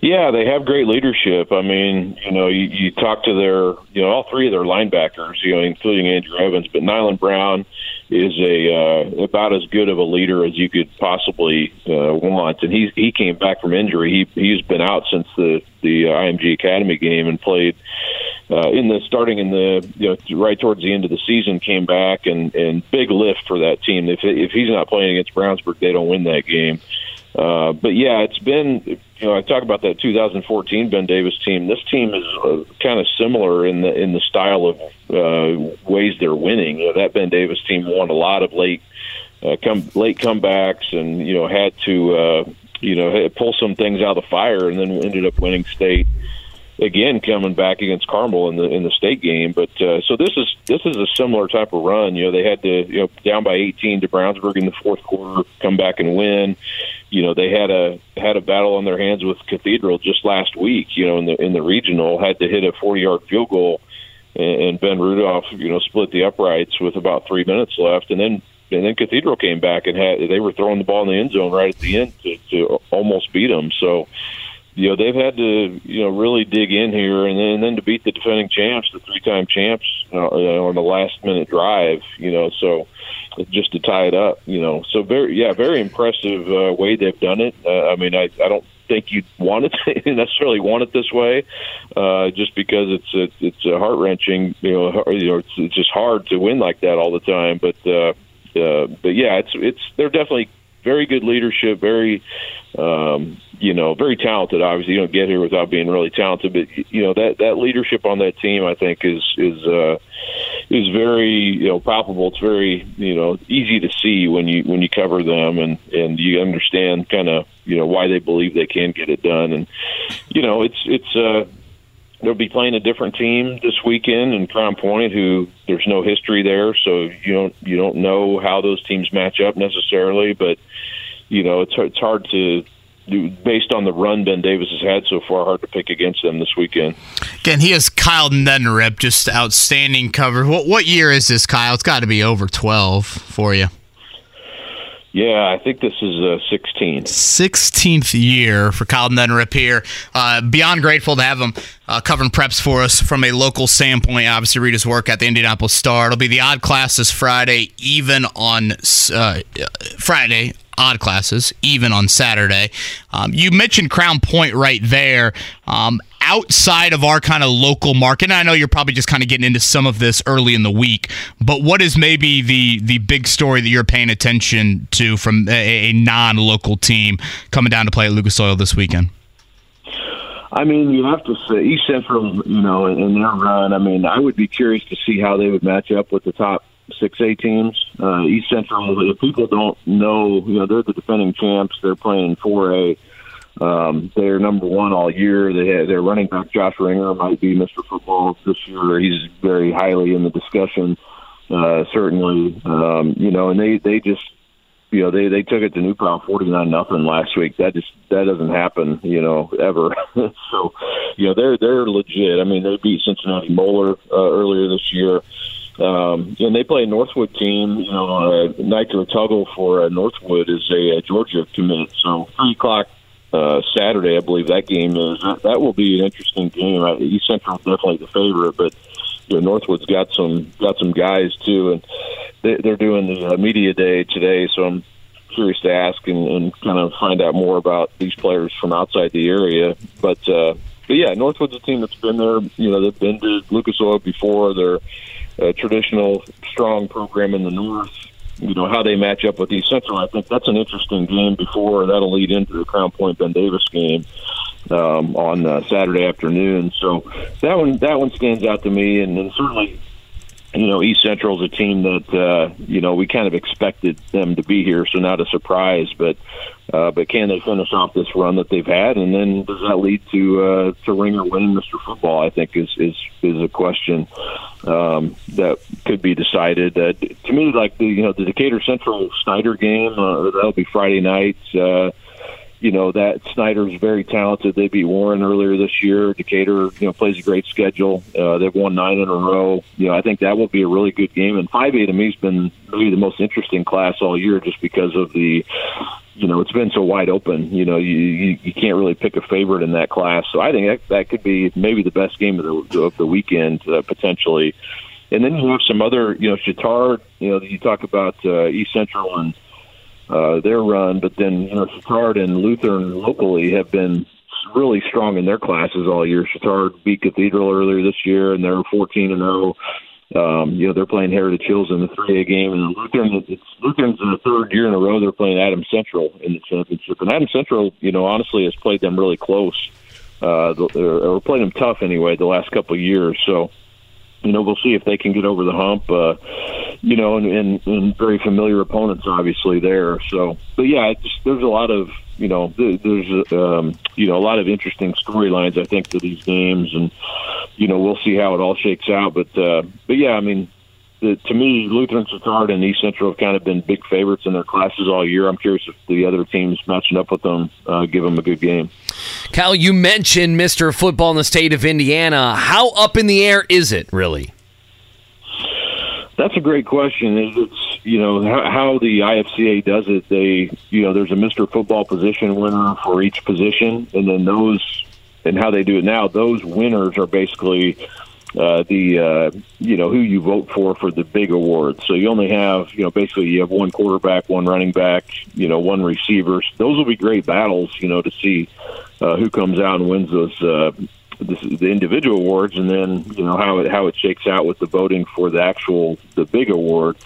Yeah, they have great leadership. I mean, you know, you, you talk to their, you know, all three of their linebackers, you know, including Andrew Evans, but Nyland Brown is a uh, about as good of a leader as you could possibly uh, want, and he he came back from injury. He he's been out since the the IMG Academy game and played uh, in the starting in the you know right towards the end of the season. Came back and and big lift for that team. If if he's not playing against Brownsburg, they don't win that game. Uh, but yeah, it's been you know I talk about that 2014 Ben Davis team. This team is uh, kind of similar in the in the style of uh, ways they're winning. You know, that Ben Davis team won a lot of late uh, come late comebacks, and you know had to uh, you know pull some things out of the fire, and then ended up winning state again coming back against Carmel in the in the state game. But uh, so this is this is a similar type of run. You know, they had to you know down by 18 to Brownsburg in the fourth quarter, come back and win. You know, they had a had a battle on their hands with Cathedral just last week. You know, in the in the regional, had to hit a 40 yard field goal, and, and Ben Rudolph you know split the uprights with about three minutes left, and then. And then Cathedral came back and had they were throwing the ball in the end zone right at the end to, to almost beat them. So, you know they've had to you know really dig in here and then and then to beat the defending champs the three time champs uh, on the last minute drive you know so just to tie it up you know. So very yeah very impressive uh, way they've done it. Uh, i mean i i don't think you'd want it necessarily want it this way uh just because it's a, it's a heart wrenching you know har- you know it's, it's just hard to win like that all the time. But uh uh but yeah it's it's they're definitely very good leadership very um you know, very talented. Obviously, you don't get here without being really talented. But you know that that leadership on that team, I think, is is uh, is very you know palpable. It's very you know easy to see when you when you cover them and and you understand kind of you know why they believe they can get it done. And you know it's it's uh they'll be playing a different team this weekend in Crown Point, who there's no history there, so you don't you don't know how those teams match up necessarily. But you know, it's it's hard to based on the run Ben Davis has had so far. Hard to pick against them this weekend. Again, he has Kyle Neddenriep, just outstanding cover. What what year is this, Kyle? It's got to be over twelve for you. Yeah, I think this is uh, 16th. 16th year for Kyle Neddenriep here. Uh, beyond grateful to have him uh, covering preps for us from a local standpoint. Obviously, read his work at the Indianapolis Star. It'll be the odd classes Friday, even on uh, Friday. Odd classes, even on Saturday. Um, you mentioned Crown Point right there. Um, outside of our kind of local market, and I know you're probably just kind of getting into some of this early in the week, but what is maybe the the big story that you're paying attention to from a, a non-local team coming down to play at Lucas Oil this weekend? I mean, you have to say East Central, you know, in their run. I mean, I would be curious to see how they would match up with the top six A teams. Uh, East Central, if people don't know, you know, they're the defending champs. They're playing four A. Um, they're number one all year. They had, their running back Josh Ringer might be Mr. Football this year. He's very highly in the discussion, uh, certainly. Um, you know, and they they just you know they they took it to New Pal forty nine nothing last week. That just that doesn't happen, you know, ever. so, you know, they're they're legit. I mean, they beat Cincinnati Moeller uh, earlier this year. Um, and they play a Northwood team. You know, uh, Nitro Tuggle for uh, Northwood is a, a Georgia commit. So three o'clock uh, Saturday, I believe that game is. That, will be an interesting game. I, East Central definitely the favorite, but you know, Northwood's got some got some guys too, and they, they're doing the uh, media day today. So I'm curious to ask and, and kind of find out more about these players from outside the area. But uh, but yeah, Northwood's a team that's been there. You know, they've been to Lucas Oil before. They're a traditional, strong program in the north you know how they match up with East Central. I think that's an interesting game before that'll lead into the Crown Point Ben Davis game um, on uh, Saturday afternoon. So that one that one stands out to me, and, and certainly you know, East Central is a team that uh, you know we kind of expected them to be here, so not a surprise. But uh, but can they finish off this run that they've had, and then does that lead to uh, to Ringer winning Mr. Football? I think is is is a question um, that could be decided. Uh, to me, like the you know the Decatur Central Snider game, uh, that'll be Friday night. Uh, you know that Snider's very talented. They beat Warren earlier this year. Decatur, you know, plays a great schedule. Uh, they've won nine in a row. You know, I think that will be a really good game. And five A to me has been maybe the most interesting class all year, just because of the, you know, it's been so wide open. You know, you you, you can't really pick a favorite in that class. So I think that, that could be maybe the best game of the of the weekend uh, potentially. And then you have some other, you know, Chatard. You know, you talk about uh, East Central and uh, their run. But then, you know, Chatard and Lutheran locally have been really strong in their classes all year. Chatard beat Cathedral earlier this year, and they're 14 and 0. Um, you know, they're playing Heritage Hills in the 3A game, and Lutheran, it's Lutheran's in the third year in a row. They're playing Adams Central in the championship, and Adams Central, you know, honestly has played them really close, uh, or played them tough anyway the last couple of years. So, you know, we'll see if they can get over the hump. Uh, you know, and, and, and very familiar opponents, obviously there. So, but yeah, just, there's a lot of you know, there's um, you know a lot of interesting storylines I think to these games, and you know we'll see how it all shakes out. But uh, but yeah, I mean, the, to me, Lutheran Chatard and East Central have kind of been big favorites in their classes all year. I'm curious if the other teams matching up with them uh, give them a good game. Cal, you mentioned Mr. Football in the state of Indiana. How up in the air is it really? That's a great question. It's you know how the IFCA does it. They you know there's a Mr. Football position winner for each position, and then those and how they do it now. Those winners are basically uh, the uh, you know who you vote for for the big awards. So you only have you know basically you have one quarterback, one running back, you know one receiver. Those will be great battles, you know, to see uh, who comes out and wins those uh, the, the individual awards, and then you know how it how it shakes out with the voting for the actual the big award.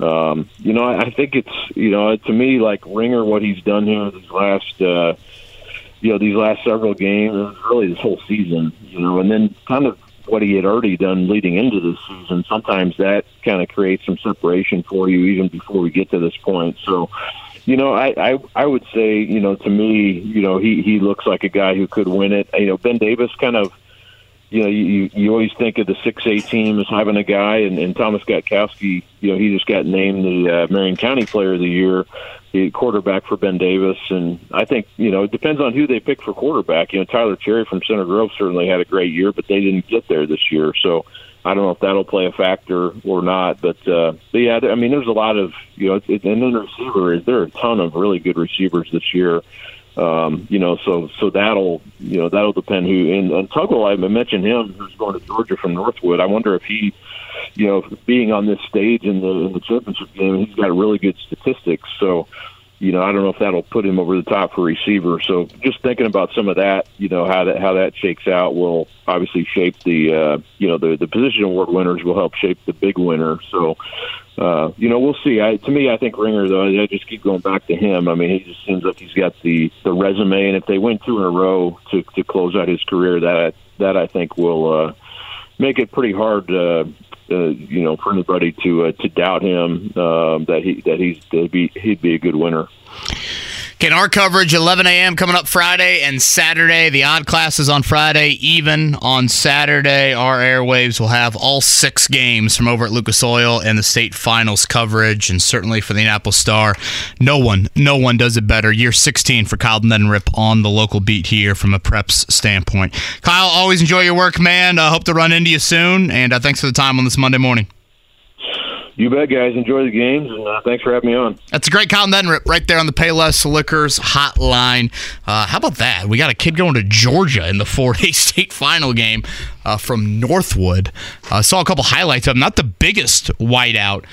Um, you know, I, I think it's you know to me like Ringer what he's done here these last. Uh, you know these last several games, really this whole season, you know, and then kind of what he had already done leading into this season, sometimes that kind of creates some separation for you even before we get to this point. So, you know, I, I I would say, you know, to me, you know, he he looks like a guy who could win it. You know, Ben Davis kind of you know, you you always think of the six A team as having a guy, and, and Thomas Gatkowski, you know, he just got named the uh, Marion County Player of the Year, the quarterback for Ben Davis, and I think you know it depends on who they pick for quarterback. You know, Tyler Cherry from Center Grove certainly had a great year, but they didn't get there this year, so I don't know if that'll play a factor or not. But, uh, but yeah, I mean, there's a lot of you know, it's, and then receiver is there are a ton of really good receivers this year. Um, you know, so so that'll you know that'll depend who. And, and Tuggle, I mentioned him, who's going to Georgia from Northwood. I wonder if he, you know, being on this stage in the in the championship game, he's got really good statistics. So, you know, I don't know if that'll put him over the top for receiver. So, just thinking about some of that, you know, how that how that shakes out will obviously shape the uh, you know the the position award winners will help shape the big winner. So, uh, you know, we'll see. I, to me, I think Ringer, though, I just keep going back to him. I mean, he just seems like he's got the the resume, and if they win two in a row to to close out his career, that that I think will uh, make it pretty hard. Uh, uh, you know, for anybody to uh, to doubt him um, that he that he's that be he'd be a good winner. Okay, our coverage 11 a.m. coming up Friday and Saturday. The odd classes on Friday, even on Saturday. Our airwaves will have all six games from over at Lucas Oil and the state finals coverage, and certainly for the Indianapolis Star. No one, no one does it better. Year 16 for Kyle Neddenriep on the local beat here from a preps standpoint. Kyle, always enjoy your work, man. I uh, hope to run into you soon, and uh, thanks for the time on this Monday morning. You bet, guys. Enjoy the games, and uh, thanks for having me on. That's a great Kyle Neddenriep right there on the Payless Liquors hotline. Uh, how about that? We got a kid going to Georgia in the 4A state final game uh, from Northwood. Uh, saw a couple highlights of him. Not the biggest wideout.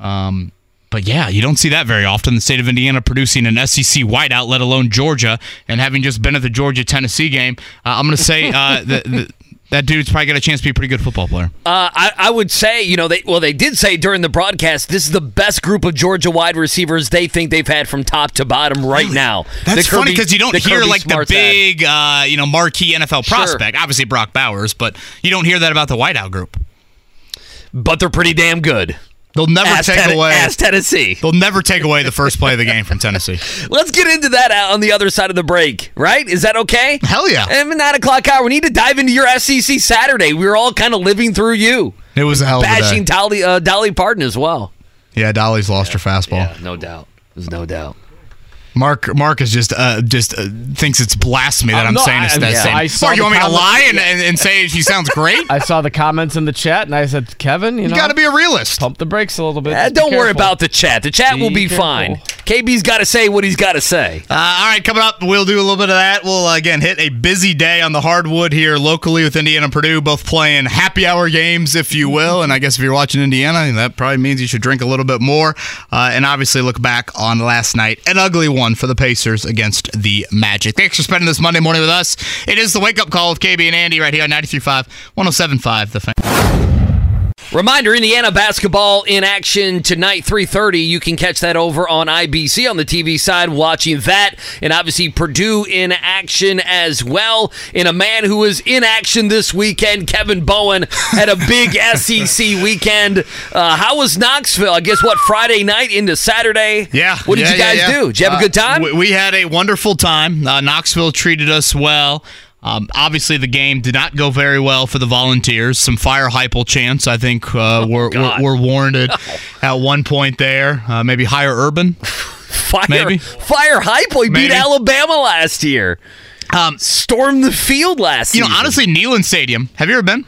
Um, but yeah, you don't see that very often. The state of Indiana producing an SEC wideout, let alone Georgia, and having just been at the Georgia Tennessee game, uh, I'm going to say uh, the, the, that dude's probably got a chance to be a pretty good football player. Uh, I, I would say, you know, they well, they did say during the broadcast this is the best group of Georgia wide receivers they think they've had from top to bottom right really? now. That's funny because you don't hear Kirby like the big, uh, you know, marquee NFL prospect. Sure. Obviously Brock Bowers, but you don't hear that about the wideout group. But they're pretty damn good. They'll never ask take ten- away. Ask Tennessee. They'll never take away the first play of the game from Tennessee. Let's get into that on the other side of the break, right? Is that okay? Hell yeah. And nine o'clock hour, we need to dive into your SEC Saturday. We were all kind of living through you. It was a hell of a Bashing Dolly, uh, Dolly Parton as well. Yeah, Dolly's lost yeah, her fastball. Yeah, no doubt. There's no doubt. Mark Mark is just uh, just uh, thinks it's blasphemy that uh, I'm no, saying it's that yeah. same. Mark, you want me to lie and, and, and, say she sounds great? I saw the comments in the chat and I said, Kevin, you, you know, got to be a realist. Pump the brakes a little bit. Uh, don't worry about the chat. The chat be will be careful. fine. KB's got to say what he's got to say. Uh, all right, coming up, we'll do a little bit of that. We'll uh, again hit a busy day on the hardwood here locally with Indiana and Purdue, both playing happy hour games, if you will. And I guess if you're watching Indiana, that probably means you should drink a little bit more. Uh, and obviously look back on last night, an ugly one for the Pacers against the Magic. Thanks for spending this Monday morning with us. It is the wake up call of KB and Andy right here on 93.5, 107.5, The Fan. Reminder, Indiana basketball in action tonight, 3.30. You can catch that over on IBC on the TV side, watching that. And obviously Purdue in action as well. And a man who was in action this weekend, Kevin Bowen, had a big SEC weekend. Uh, how was Knoxville? I guess, what, Friday night into Saturday? Yeah. What did yeah, you guys yeah, yeah. do? Did you have uh, a good time? We had a wonderful time. Uh, Knoxville treated us well. Um, obviously, the game did not go very well for the Volunteers. Some fire Heupel chants, I think, uh, oh, were, were, were, warranted at one point there. Uh, maybe higher Urban. fire, maybe fire Heupel. He maybe. beat Alabama last year. Um, Stormed the field last. You season. know, honestly, Neyland Stadium. Have you ever been?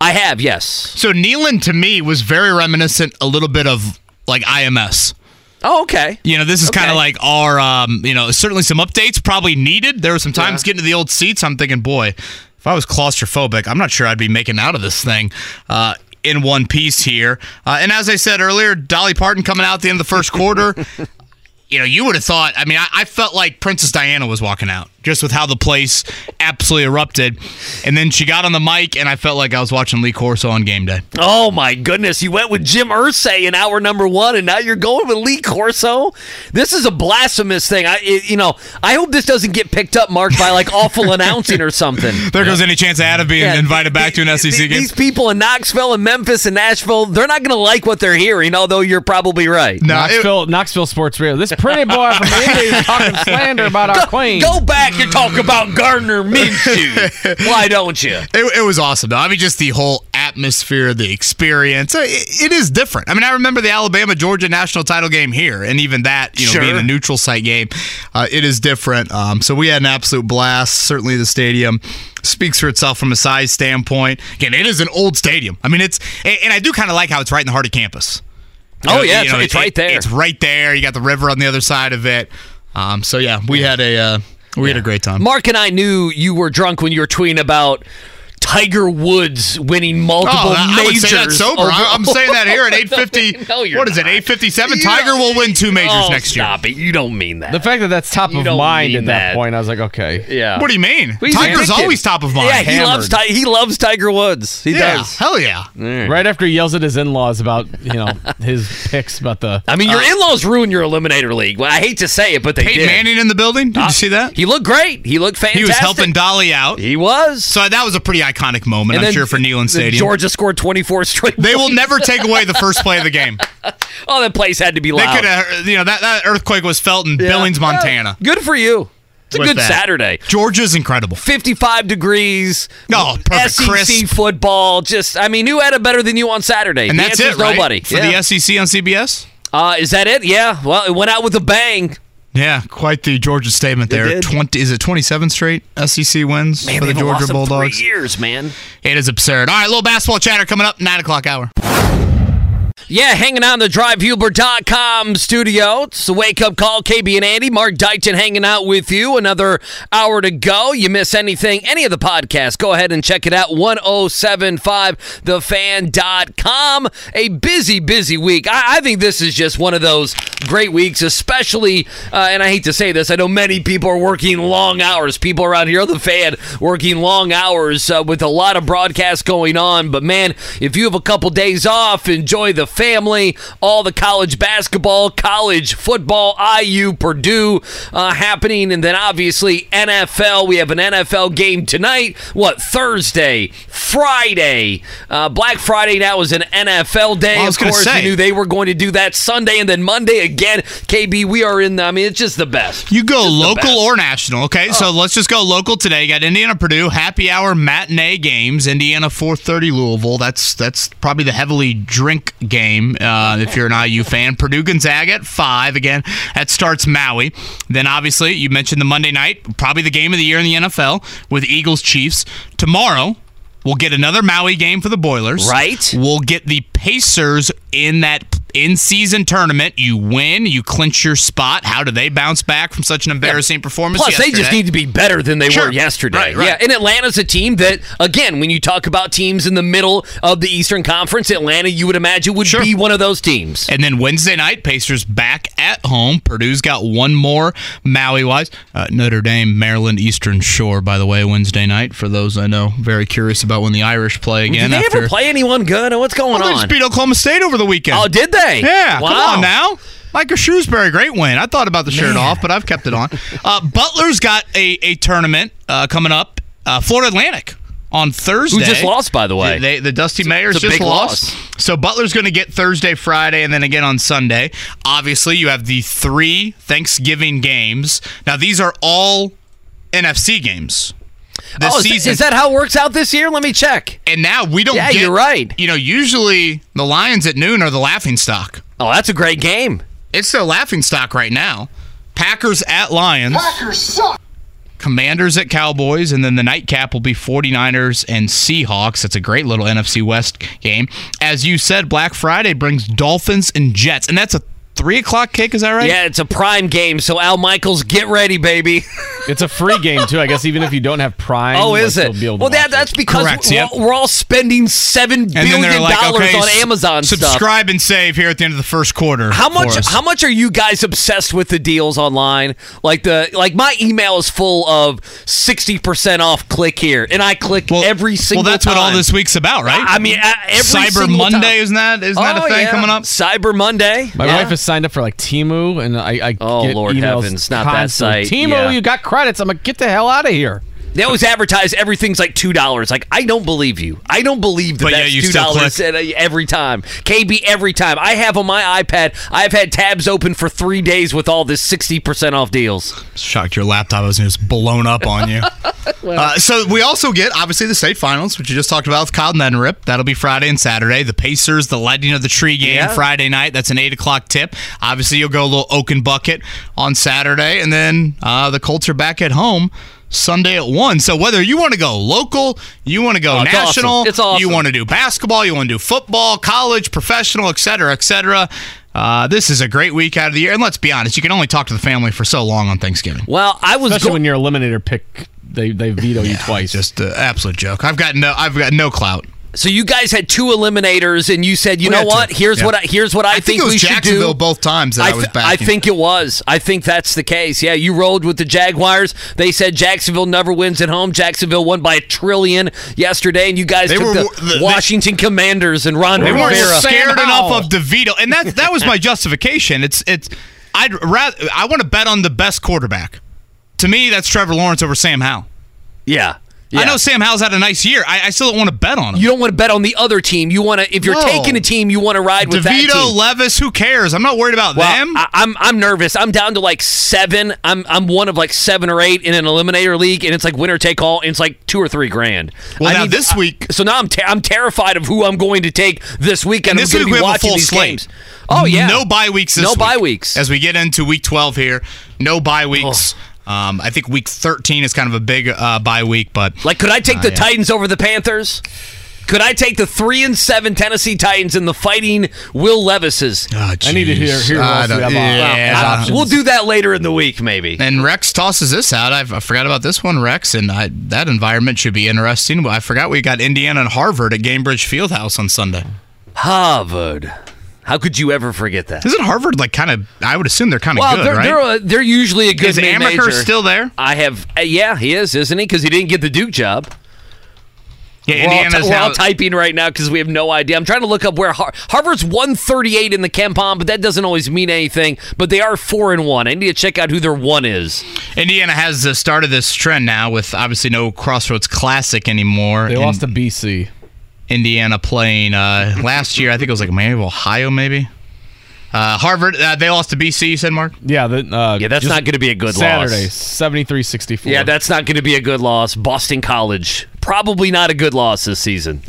I have. Yes. So Neyland to me was very reminiscent, a little bit of like IMS. Oh, okay. You know, this is okay. kind of like our, um, you know, certainly some updates probably needed. There were some times yeah. getting to the old seats. I'm thinking, boy, if I was claustrophobic, I'm not sure I'd be making out of this thing. Uh, in one piece here. Uh, and as I said earlier, Dolly Parton coming out at the end of the first quarter. you know, you would have thought. I mean, I, I, felt like Princess Diana was walking out just with how the place absolutely erupted. And then she got on the mic, and I felt like I was watching Lee Corso on game day. Oh my goodness! You went with Jim Irsay in hour number one, and now you're going with Lee Corso. This is a blasphemous thing. I, it- you know, I hope this doesn't get picked up, Mark, by like awful announcing or something. There goes any chance of Adam being Yeah, invited back to an SEC Th- game. These people in Knoxville and Memphis and Nashville, they're not going to like what they're hearing, although you're probably right. Knoxville, Knoxville Sports Radio. This pretty boy from Indy is talking slander about our queen. Go back and talk about Gardner Minshew. Why don't you? It, it was awesome, though. I mean, just the whole atmosphere, the experience. Uh, It, it is different. I mean, I remember the Alabama Georgia national title game here, and even that, you know, Sure. being a neutral site game, uh, it is different. Um, so we had an absolute blast. Certainly, the stadium speaks for itself from a size standpoint. Again, it is an old stadium. I mean, it's and, I do kind of like how it's right in the heart of campus. You Oh, know, yeah, you it's- know, it's right there. It's right there. You got the river on the other side of it. Um, so yeah, we had a uh, we had a great time. Mark and I knew you were drunk when you were tweeting about Tiger Woods winning multiple Oh, I- I would majors. say that sober. over- I- I'm saying that here at 850. No, you're what is it? 857. You Tiger will win two majors Oh, next year. Stop it! You don't mean that. The fact that that's top You of mind at that, that. point, I was like, okay. Yeah. What do you mean? Well, he's Tiger's always top of mind. Yeah, he loves Ti- he loves Tiger Woods. He Yeah, does. hell yeah. Right after he yells at his in-laws about you know his picks about the. I mean, your Uh, in-laws ruined your Eliminator League. Well, I hate to say it, but they Peyton did. Manning in the building. Did Uh, you see that? He looked great. He looked fantastic. He was helping Dolly out. He was. So that was a pretty iconic moment, And I'm then sure, for Neyland Stadium. Georgia scored 24 straight. they will never take away the first play of the game. Oh, that place had to be They loud. could have, you know, that, that earthquake was felt in Yeah. Billings, Montana. Yeah, Good for you. It's a good that. Saturday. Georgia's incredible. 55 degrees. Oh, perfect, SEC crisp. football. Just, I mean, who had it better than you on Saturday? And The that's it, right? Nobody. For Yeah. the SEC on CBS? Uh, is that it? Yeah. Well, it went out with a bang. Yeah, quite the Georgia statement They there. Twenty is it twenty seven straight SEC wins Man, for the they've Georgia lost in Bulldogs? three years, man. It is absurd. All right, little basketball chatter coming up nine o'clock hour. Yeah, hanging out in the DriveHubler.com studio. It's the wake up call. KB and Andy, Mark Dykton hanging out with you. Another hour to go. You miss anything, any of the podcasts, go ahead and check it out. 1075thefan.com. A busy, busy week. I, I think this is just one of those great weeks, especially, uh, and I hate to say this, I know many people are working long hours. People around here, are the fan, working long hours uh, with a lot of broadcasts going on. But man, if you have a couple days off, enjoy the family, all the college basketball, college football, IU, Purdue uh, happening, and then obviously NFL. We have an NFL game tonight. What Thursday, Friday, uh, Black Friday now is an NFL day. Well, was of course, say. you knew they were going to do that Sunday and then Monday again. KB, we are in. The, I mean, it's just the best. You go local or national. Okay, so let's just go local today. You got Indiana Purdue happy hour matinee games. Indiana 4:30 Louisville. That's that's probably the heavily drink game uh, if you're an IU fan. Purdue Gonzaga at five again. That starts Maui. Then obviously you mentioned the Monday night, probably the game of the year in the NFL with Eagles Chiefs tomorrow. We'll get another Maui game for the Boilers. Right. We'll get the Pacers in that in-season tournament. You win, you clinch your spot. How do they bounce back from such an embarrassing performance? Plus, they just need to be better than they Sure. were yesterday. Right, right. Yeah, and Atlanta's a team that, again, when you talk about teams in the middle of the Eastern Conference, Atlanta, you would imagine would be one of those teams. And then Wednesday night, Pacers back at home. Purdue's got one more Maui wise. Uh, Notre Dame, Maryland Eastern Shore, by the way, Wednesday night. For those I know very curious about when the Irish play again. Did they after ever play anyone good? What's going they on? just beat Oklahoma State over the weekend. Oh, did they? Yeah, Wow. come on now. Micah Shrewsberry, great win. I thought about the shirt off, but I've kept it on. Uh, Butler's got a, a tournament uh, coming up, uh, Florida Atlantic on Thursday. Who just lost, by the way. They, the Dusty Mayors it's a just big lost. loss. So Butler's going to get Thursday, Friday, and then again on Sunday. Obviously, you have the three Thanksgiving games. Now, these are all NFC games. This oh, is, season. is that how it works out this year? Let me check. and now we don't Yeah, get, you're right. You know, usually the Lions at noon are the laughing stock. Oh, that's a great game. It's the laughing stock right now. Packers at Lions. Packers suck. Commanders at Cowboys, and then the nightcap will be 49ers and Seahawks. That's a great little NFC West game. As you said, Black Friday brings Dolphins and Jets, and that's a three o'clock kick. Is that right? Yeah, it's a prime game. So Al Michaels, get ready, baby. It's a free game too, I guess. Even if you don't have Prime. Oh, like, is it? you'll be able to Well, that that's it. because Correct, we're, yep. we're all spending seven And then billion they're like, dollars okay, on s- Amazon stuff. subscribe and save here at the end of the first quarter. How much? How much are you guys obsessed with the deals online? Like the like my email is full of sixty percent off. Click here, and I click every single. Well, that's what all this week's about, right? I mean, every Cyber single Monday time. isn't that isn't that Oh, a thing yeah. coming up? Cyber Monday. My yeah. wife is signed up for like Temu, and I, I Oh, get Lord emails heavens, not that site. Temu, Yeah. you got credits. I'm like, get the hell out of here. They always advertise everything's like two dollars. Like I don't believe you. I don't believe that But yeah, that's you two dollars every time. KB every time. I have on my iPad. I've had tabs open for three days with all this sixty percent off deals. Shocked your laptop was just blown up on you. uh, so we also get obviously the state finals, which you just talked about with Kyle Neddenriep. That'll be Friday and Saturday. The Pacers, the lighting of the tree game Yeah. Friday night. That's an eight o'clock tip. Obviously, you'll go a little Oaken bucket on Saturday, and then uh, the Colts are back at home. Sunday at one. So whether you want to go local, you want to go Oh, it's national, awesome. It's awesome. you want to do basketball, you want to do football, college, professional, etc., cetera, et cetera. Uh, this is a great week out of the year, and let's be honest, you can only talk to the family for so long on Thanksgiving. Well, I was Especially go- when your eliminator pick, they they veto you twice. Just an absolute joke. I've got no, I've got no clout. So you guys had two eliminators, and you said, you We know what? two. Here's Yeah. what I, here's what I, I think it was we should do. both times that I was th- backing. I think it was. I think that's the case. Yeah, you rolled with the Jaguars. They said Jacksonville never wins at home. Jacksonville won by a trillion yesterday, and you guys They took were- the, the- Washington Commanders and Ron They weren't Rivera. scared enough of DeVito, and that that was my justification. It's it's I'd rather I want to bet on the best quarterback. To me, that's Trevor Lawrence over Sam Howell. Yeah. I know Sam Howell's had a nice year. I, I still don't want to bet on him. You don't want to bet on the other team. You want to, if you're No. taking a team, you want to ride with that DeVito, team. Levis, who cares? I'm not worried about Well, them. I, I'm I'm nervous. I'm down to like seven. I'm I'm one of like seven or eight in an eliminator league, and it's like winner take all. And it's like two or three grand. Well, I now need- this week- so now I'm ter- I'm terrified of who I'm going to take this weekend. And I'm this week to we be have a full slate. games. Oh yeah, no bye weeks. This no week. bye weeks. As we get into week 12 here, no bye weeks. Um, I think week 13 is kind of a big uh, bye week, but Like, could I take Uh, the yeah. Titans over the Panthers? Could I take the three and seven Tennessee Titans and the fighting Will Levises? Oh, I need to hear hear who I else we don't- yeah. Uh, we'll do that later in the week, maybe. And Rex tosses this out. I, I forgot about this one, Rex, and I, that environment should be interesting. I forgot we got Indiana and Harvard at Gainbridge Fieldhouse on Sunday. Harvard. How could you ever forget that? Isn't Harvard like kind of? I would assume they're kind of Well, good, they're right? they're, uh, they're usually a good Is mid Amaker major. still there? I have, uh, yeah, he is, isn't he? Because he didn't get the Duke job. yeah, We're all, Indiana's we're all now- typing right now because we have no idea. I'm trying to look up where Har- Harvard's 138 in the KenPom, but that doesn't always mean anything. But they are four and one. I need to check out who their one is. Indiana has uh, started this trend now with obviously no Crossroads Classic anymore. They and lost to BC. Indiana playing uh, last year. I think it was like maybe Ohio, maybe. Uh, Harvard, uh, they lost to BC. You said Mark. Yeah, the, uh, Yeah, that's not going to be a good loss. Saturday, loss. 73-64. Yeah, that's not going to be a good loss. Boston College, probably not a good loss this season.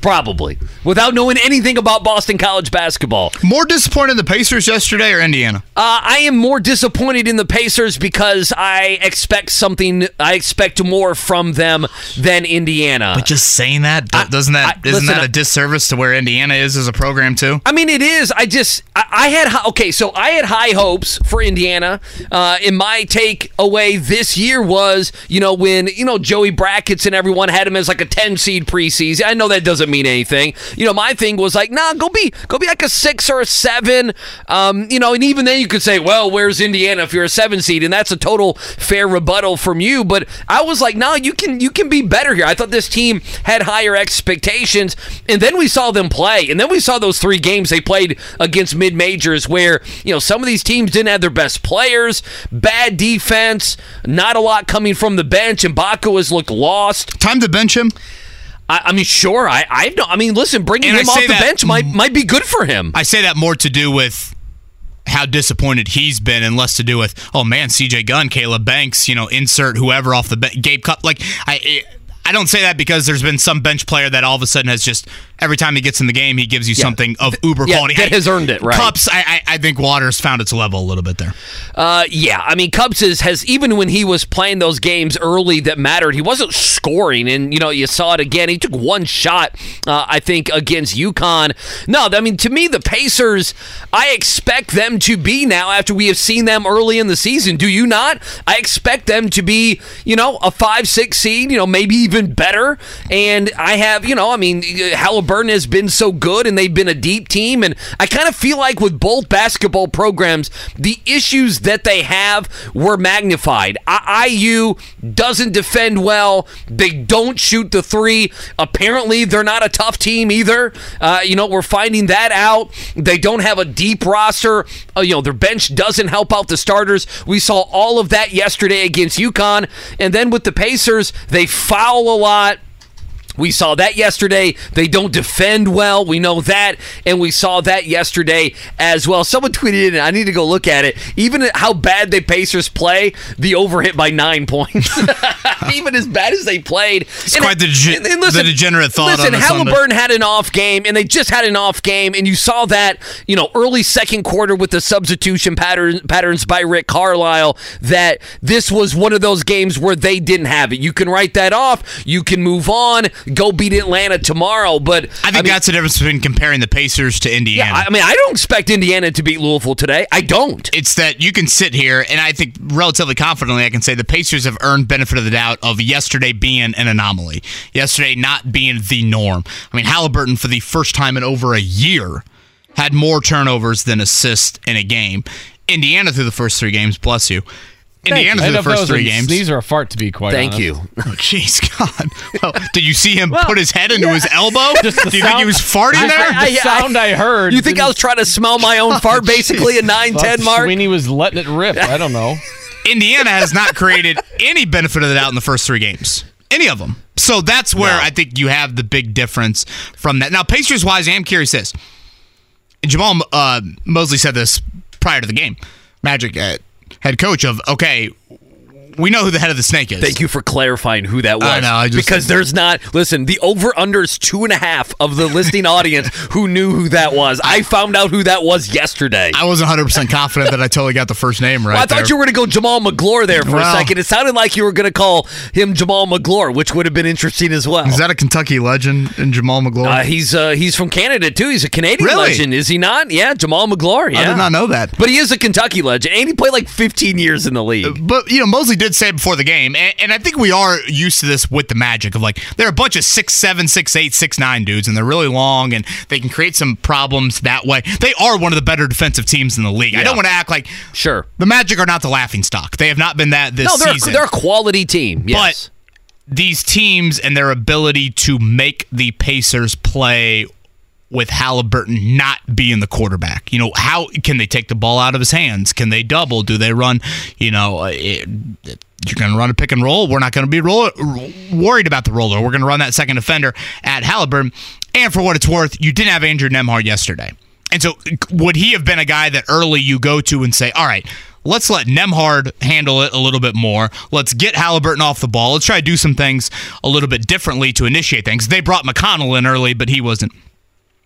Probably. Without knowing anything about Boston College basketball. More disappointed in the Pacers yesterday or Indiana? Uh, I am more disappointed in the Pacers because I expect something. I expect more from them than Indiana. But just saying that, I, doesn't that I- not listen, that a disservice to where Indiana is as a program too? I mean, it is. I just, I, I had, okay, so I had high hopes for Indiana. Uh, and my take away this year was, you know, when, you know, Joey Brackets and everyone had him as like a 10 seed preseason. I know that doesn't mean anything. You know, my thing was like, nah, go be, go be like a six or a seven. Um, you know, and even then you could say, well, where's Indiana if you're a seven seed? And that's a total fair rebuttal from you. But I was like, nah, you can, you can be better here. I thought this team had higher expectations. And then we saw them play. And then we saw those three games they played against mid majors where, you know, some of these teams didn't have their best players, bad defense, not a lot coming from the bench. And Mgbako has looked lost. Time to bench him. I, I mean, sure. I, I don't. I mean, listen, bringing And him off the bench might might be good for him. I say that more to do with how disappointed he's been, and less to do with oh man, C.J. Gunn, Caleb Banks, you know, insert whoever off the bench, Gabe Cupps. Like I, I don't say that because there's been some bench player that all of a sudden has just every time he gets in the game he gives you Yeah. something of uber yeah, quality. that has earned it, right. Cupps, I, I I think Waters found its level a little bit there. Uh, yeah, I mean, Cupps is, has even when he was playing those games early that mattered, he wasn't scoring, and you know you saw it again. He took one shot, uh, I think, against UConn. No, I mean to me, the Pacers, I expect them to be now after we have seen them early in the season. Do you not? I expect them to be, you know, a five, six seed, you know, maybe even better. And I have, you know, I mean, Halliburton has been so good, and they've been a deep team, and I kind of feel like with both basketball programs, the issues that they have were magnified. I- IU doesn't defend well. They don't shoot the three. Apparently, they're not a tough team either. Uh, you know, we're finding that out. They don't have a deep roster. Uh, you know, their bench doesn't help out the starters. We saw all of that yesterday against UConn. And then with the Pacers, they foul a lot. We saw that yesterday. They don't defend well. We know that. And we saw that yesterday as well. Someone tweeted in, I need to go look at it. Even how bad the Pacers play, the over hit by nine points. Even as bad as they played. It's quite the, dege- the degenerate thought Listen, on a Sunday. Halliburton had an off game, and they just had an off game, and you saw that, you know, early second quarter with the substitution pattern, patterns by Rick Carlisle, that this was one of those games where they didn't have it. You can write that off. You can move on, go beat Atlanta tomorrow. But I think that's the difference between comparing the Pacers to Indiana. yeah, I mean, I don't expect Indiana to beat Louisville today. I don't. It's that you can sit here, and I think relatively confidently, I can say the Pacers have earned benefit of the doubt of yesterday being an anomaly, yesterday not being the norm. I mean, Halliburton for the first time in over a year had more turnovers than assists in a game. Indiana through the first three games, bless you. Indiana I through the know if that first was three a games. Sneeze or a fart, to be quite Thank honest. you. Oh, jeez, God. Well, did you see him put his head into his elbow? Just the Do you think he was farting just there? The sound I, heard. You think I was trying to smell my own fart basically at 9 10 mark? Sweeney was letting it rip. I don't know. Indiana has not created any benefit of the doubt in the first three games. Any of them. So that's where I think you have the big difference from that. Now, Pacers wise, I am curious this. And Jamahl uh, Mosley said this prior to the game. Magic uh, head coach of, okay, we know who the head of the snake is. Thank you for clarifying who that was. I know, I just- because there's not. Listen, the over under is two and a half of the listing audience who knew who that was. I found out who that was yesterday. I wasn't 100% confident that I totally got the first name right. Well, I thought there. you were going to go Jamaal Magloire there for Well- a second. It sounded like you were going to call him Jamaal Magloire, which would have been interesting as well. Is that a Kentucky legend in Jamaal Magloire? Uh, he's uh, he's from Canada too. He's a Canadian Really? legend, is he not? Yeah, Jamaal Magloire. Yeah. I did not know that. But he is a Kentucky legend, and he played like 15 years in the league. But you know, Mosley did say before the game, and, and I think we are used to this with the Magic of like they're a bunch of six seven, six eight, six nine dudes, and they're really long, and they can create some problems that way. They are one of the better defensive teams in the league. I don't want to act like Sure. the Magic are not the laughing stock. They have not been that this No, they're season. they're a quality team. Yes. But these teams and their ability to make the Pacers play with Halliburton not being the quarterback. You know, how can they take the ball out of his hands? Can they double? Do they run? You know, uh, it, you're going to run a pick and roll. We're not going to be roll, worried about the roller. We're going to run that second defender at Halliburton. And for what it's worth, you didn't have Andrew Nembhard yesterday. And so, would he have been a guy that early you go to and say, all right, let's let Nembhard handle it a little bit more. Let's get Halliburton off the ball. Let's try to do some things a little bit differently to initiate things. They brought McConnell in early, but he wasn't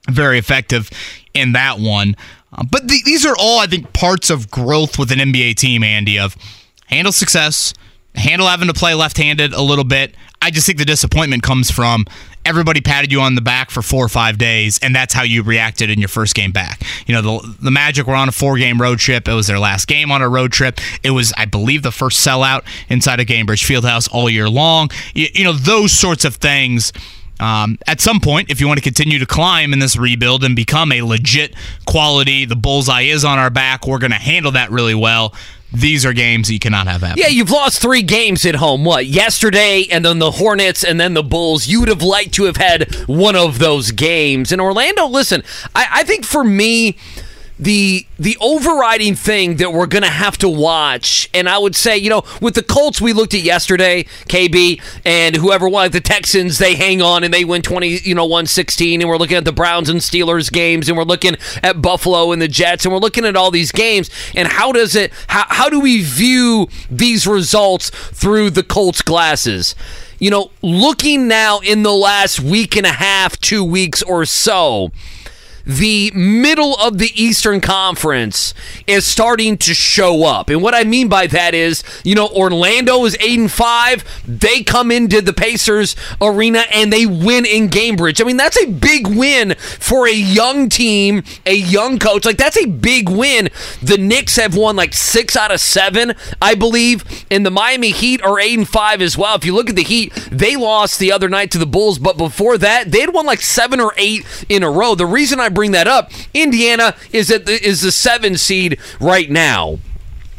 very effective in that one. Uh, but th- these are all, I think, parts of growth with an NBA team, Andy, of handle success, handle having to play left handed a little bit. I just think the disappointment comes from everybody patted you on the back for four or five days, and that's how you reacted in your first game back. You know, the, the Magic were on a four game road trip. It was their last game on a road trip. It was, I believe, the first sellout inside of Gainbridge Fieldhouse all year long. You, you know, those sorts of things. Um, at some point, if you want to continue to climb in this rebuild and become a legit quality, the bullseye is on our back. We're going to handle that really well. These are games you cannot have happen. Yeah, you've lost three games at home. What? Yesterday, and then the Hornets, and then the Bulls. You would have liked to have had one of those games. In Orlando, listen, I, I think for me, the the overriding thing that we're going to have to watch and I would say, you know, with the Colts we looked at yesterday, KB and whoever won the Texans, they hang on and they win 20, you know, 116 and we're looking at the Browns and Steelers games and we're looking at Buffalo and the Jets and we're looking at all these games and how does it how how do we view these results through the Colts glasses? You know, looking now in the last week and a half, 2 weeks or so, the middle of the Eastern Conference is starting to show up. And what I mean by that is, you know, Orlando is 8 and 5. They come into the Pacers arena and they win in Gainbridge. I mean, that's a big win for a young team, a young coach. Like that's a big win. The Knicks have won like 6 out of 7, I believe, and the Miami Heat are 8 and 5 as well. If you look at the Heat, they lost the other night to the Bulls, but before that, they had won like 7 or 8 in a row. The reason I bring that up, Indiana is at the, is the 7 seed right now.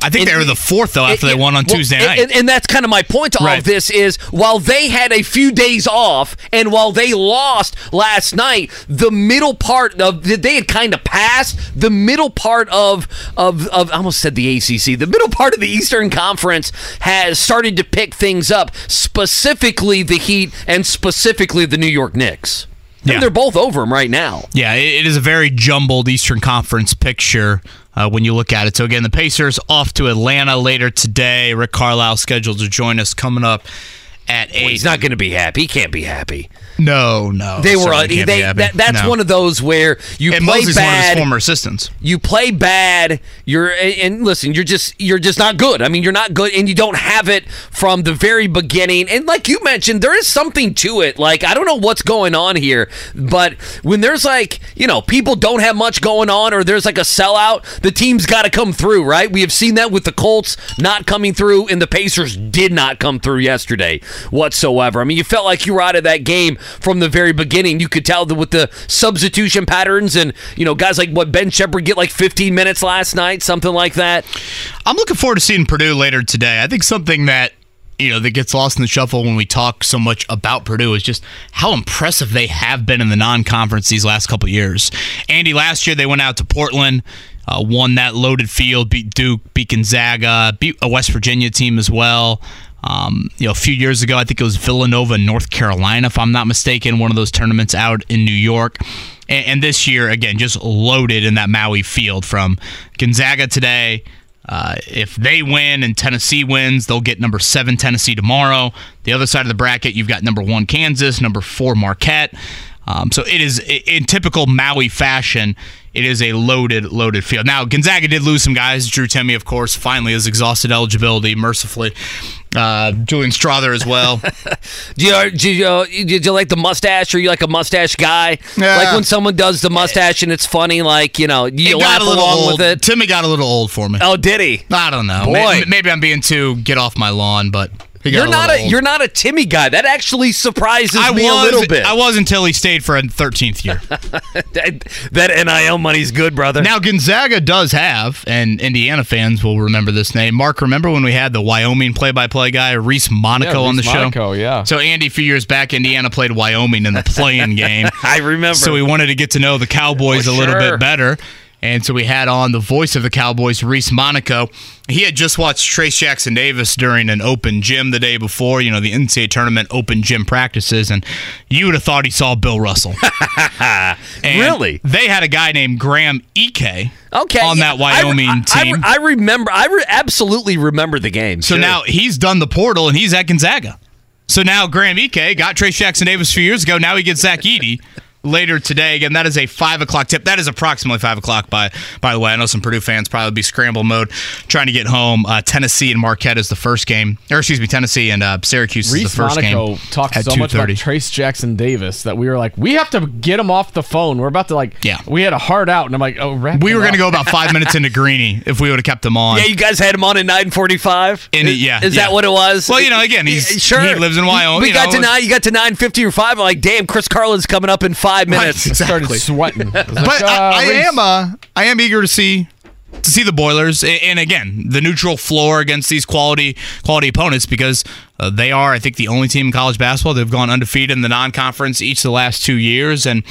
I think And- they were the fourth though after and- they won on well, Tuesday night. And, and that's kind of my point to all Right. of this is while they had a few days off and while they lost last night, the middle part of they had kind of passed the middle part of of of I almost said the ACC. The middle part of the Eastern Conference has started to pick things up, specifically the Heat and specifically the New York Knicks. And Yeah. they're both over them right now. Yeah, it is a very jumbled Eastern Conference picture uh, when you look at it. So again, the Pacers off to Atlanta later today. Rick Carlisle scheduled to join us coming up at eight. He's not going to be happy. He can't be happy. No, no. They were. They, that, that's No. one of those where you And play Mosley's one of his bad. former assistants. You play bad. You're and listen. You're just you're just not good. I mean, you're not good, and you don't have it from the very beginning. And like you mentioned, there is something to it. Like I don't know what's going on here, but when there's like you know people don't have much going on, or there's like a sellout, the team's got to come through, right? We have seen that with the Colts not coming through, and the Pacers did not come through yesterday whatsoever. I mean, you felt like you were out of that game from the very beginning. You could tell that with the substitution patterns and you know guys like what Ben Sheppard get like 15 minutes last night, something like that. I'm looking forward to seeing Purdue later today. I think something that you know that gets lost in the shuffle when we talk so much about Purdue is just how impressive they have been in the non-conference these last couple years. Andy, last year they went out to Portland, uh, won that loaded field, beat Duke, beat Gonzaga, beat a West Virginia team as well. Um, you know, a few years ago, I think it was Villanova, North Carolina, if I'm not mistaken, one of those tournaments out in New York. And, and this year, again, just loaded in that Maui field from Gonzaga today. Uh, if they win and Tennessee wins, they'll get number seven Tennessee tomorrow. The other side of the bracket, you've got number one Kansas, number four Marquette. Um, so it is in typical Maui fashion. It is a loaded, loaded field. Now Gonzaga did lose some guys. Drew Timme, of course, finally has exhausted eligibility, mercifully. Uh, Julian Strawther as well. Do you, do you, uh, did you like the mustache? Or you like a mustache guy? Yeah. Like when someone does the mustache and it's funny, like you know you It laugh got a little along old. with it. Timme got a little old for me. Oh, did he? I don't know. Boy. May- Maybe, I'm being too get off my lawn, but You're a not a old. you're not a Timme guy. That actually surprises I me was, a little bit. I was until he stayed for a 13th year. that, that NIL money's good, brother. Now Gonzaga does have, and Indiana fans will remember this name. Mark, remember when we had the Wyoming play-by-play guy Reese Monaco Yeah, on the Reese show? Monaco, yeah. So Andy, a few years back, Indiana played Wyoming in the play-in game. I remember. So we wanted to get to know the Cowboys Oh, a little sure. bit better. And so we had on the voice of the Cowboys, Reese Monaco. He had just watched Trayce Jackson Davis during an open gym the day before, you know, the NCAA tournament open gym practices, and you would have thought he saw Bill Russell. And Really? They had a guy named Graham Ike okay, on yeah, that Wyoming I, I- team. I, remember. I re- absolutely remember the game. so now he's done the portal and he's at Gonzaga. So now Graham Ike got Trayce Jackson Davis a few years ago. Now he gets Zach Edey later today. Again, that is a five o'clock tip. That is approximately five o'clock. By by the way, I know some Purdue fans probably be scramble mode trying to get home. Uh, Tennessee and Marquette is the first game, or excuse me, Tennessee and uh, Syracuse is the first Monaco game. talked at so much about 2:30. Trayce Jackson Davis that we were like, we have to get him off the phone. We're about to like, Yeah. we had a hard out, and I'm like, oh, wrap We were going to go about five minutes into Greeny if we would have kept him on. yeah, you guys had him on at nine forty-five. And is, yeah, is yeah. that what it was? Well, you know, again, he's- sure. he lives in Wyoming, We you got know, to nine. You got to nine fifty or five. I'm like, damn, Chris Carlin's coming up in five minutes. Right, started exactly. sweating. I was like, but I, I am uh, I am eager to see to see the Boilers and, again the neutral floor against these quality quality opponents because uh, they are I think the only team in college basketball that have gone undefeated in the non-conference each of the last two years and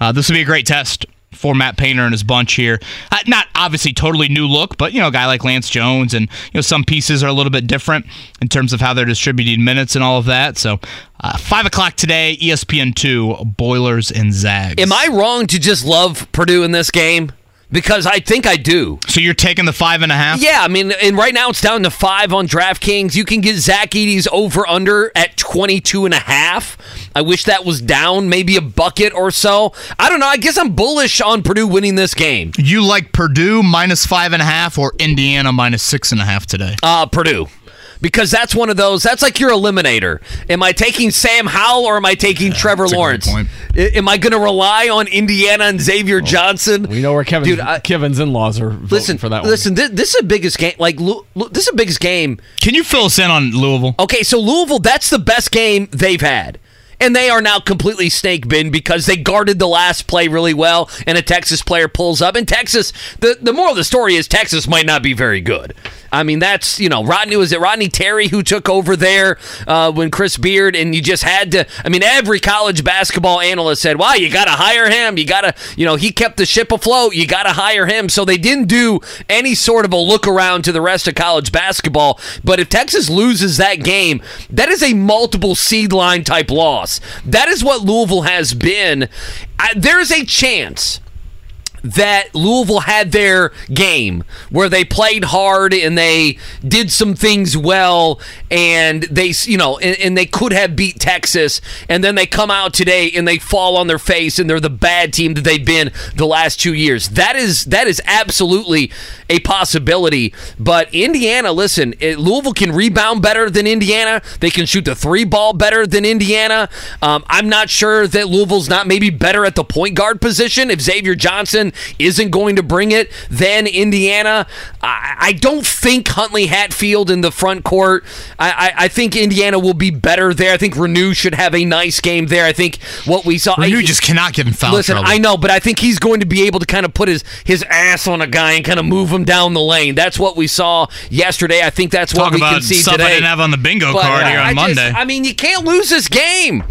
uh, this will be a great test for Matt Painter and his bunch here. Uh, not obviously totally new look, but you know, a guy like Lance Jones and you know some pieces are a little bit different in terms of how they're distributing minutes and all of that. So, uh, five o'clock today, ESPN two, Boilers and Zags. Am I wrong to just love Purdue in this game? Because I think I do. So you're taking the five and a half? Yeah, I mean, and right now it's down to five on DraftKings. You can get Zach Edey's over under at 22 and a half. I wish that was down maybe a bucket or so. I don't know. I guess I'm bullish on Purdue winning this game. You like Purdue minus five and a half or Indiana minus six and a half today? Uh, Purdue. Because that's one of those. That's like your eliminator. Am I taking Sam Howell or am I taking Trevor that's a great Lawrence? I- Am I going to rely on Indiana and Xavier Johnson? We know where Kevin's, Dude, I- Kevin's in-laws are voting Listen for that one. Listen, this, this is the biggest game. Like, Lu- Lu- this is the biggest game. Can you fill us in on Louisville? Okay, so Louisville, that's the best game they've had. And they are now completely snake bin because they guarded the last play really well, and a Texas player pulls up. And Texas, the, the moral of the story is Texas might not be very good. I mean, that's, you know, Rodney, was it Rodney Terry who took over there uh, when Chris Beard, and you just had to, I mean, every college basketball analyst said, wow, you got to hire him. You got to, you know, he kept the ship afloat. You got to hire him. So they didn't do any sort of a look around to the rest of college basketball. But if Texas loses that game, that is a multiple seed line type loss. That is what Louisville has been. I, there's a chance that Louisville had their game where they played hard and they did some things well and they you know and, and they could have beat Texas and then they come out today and they fall on their face and they're the bad team that they've been the last 2 years. That is that is absolutely a possibility. But Indiana listen it, Louisville can rebound better than Indiana. They can shoot the three ball better than Indiana. Um, I'm not sure that Louisville's not maybe better at the point guard position if Xavier Johnson isn't going to bring it then Indiana. I, I don't think Huntley Hatfield in the front court. I, I, I think Indiana will be better there. I think Reneau should have a nice game there. I think what we saw. Reneau I, just cannot get in foul Listen, trouble. I know, but I think he's going to be able to kind of put his, his ass on a guy and kind of move him down the lane. That's what we saw yesterday. I think that's Talk what we about can see stuff today. I didn't have on the bingo But, card uh, here on I just- Monday. I mean, you can't lose this game.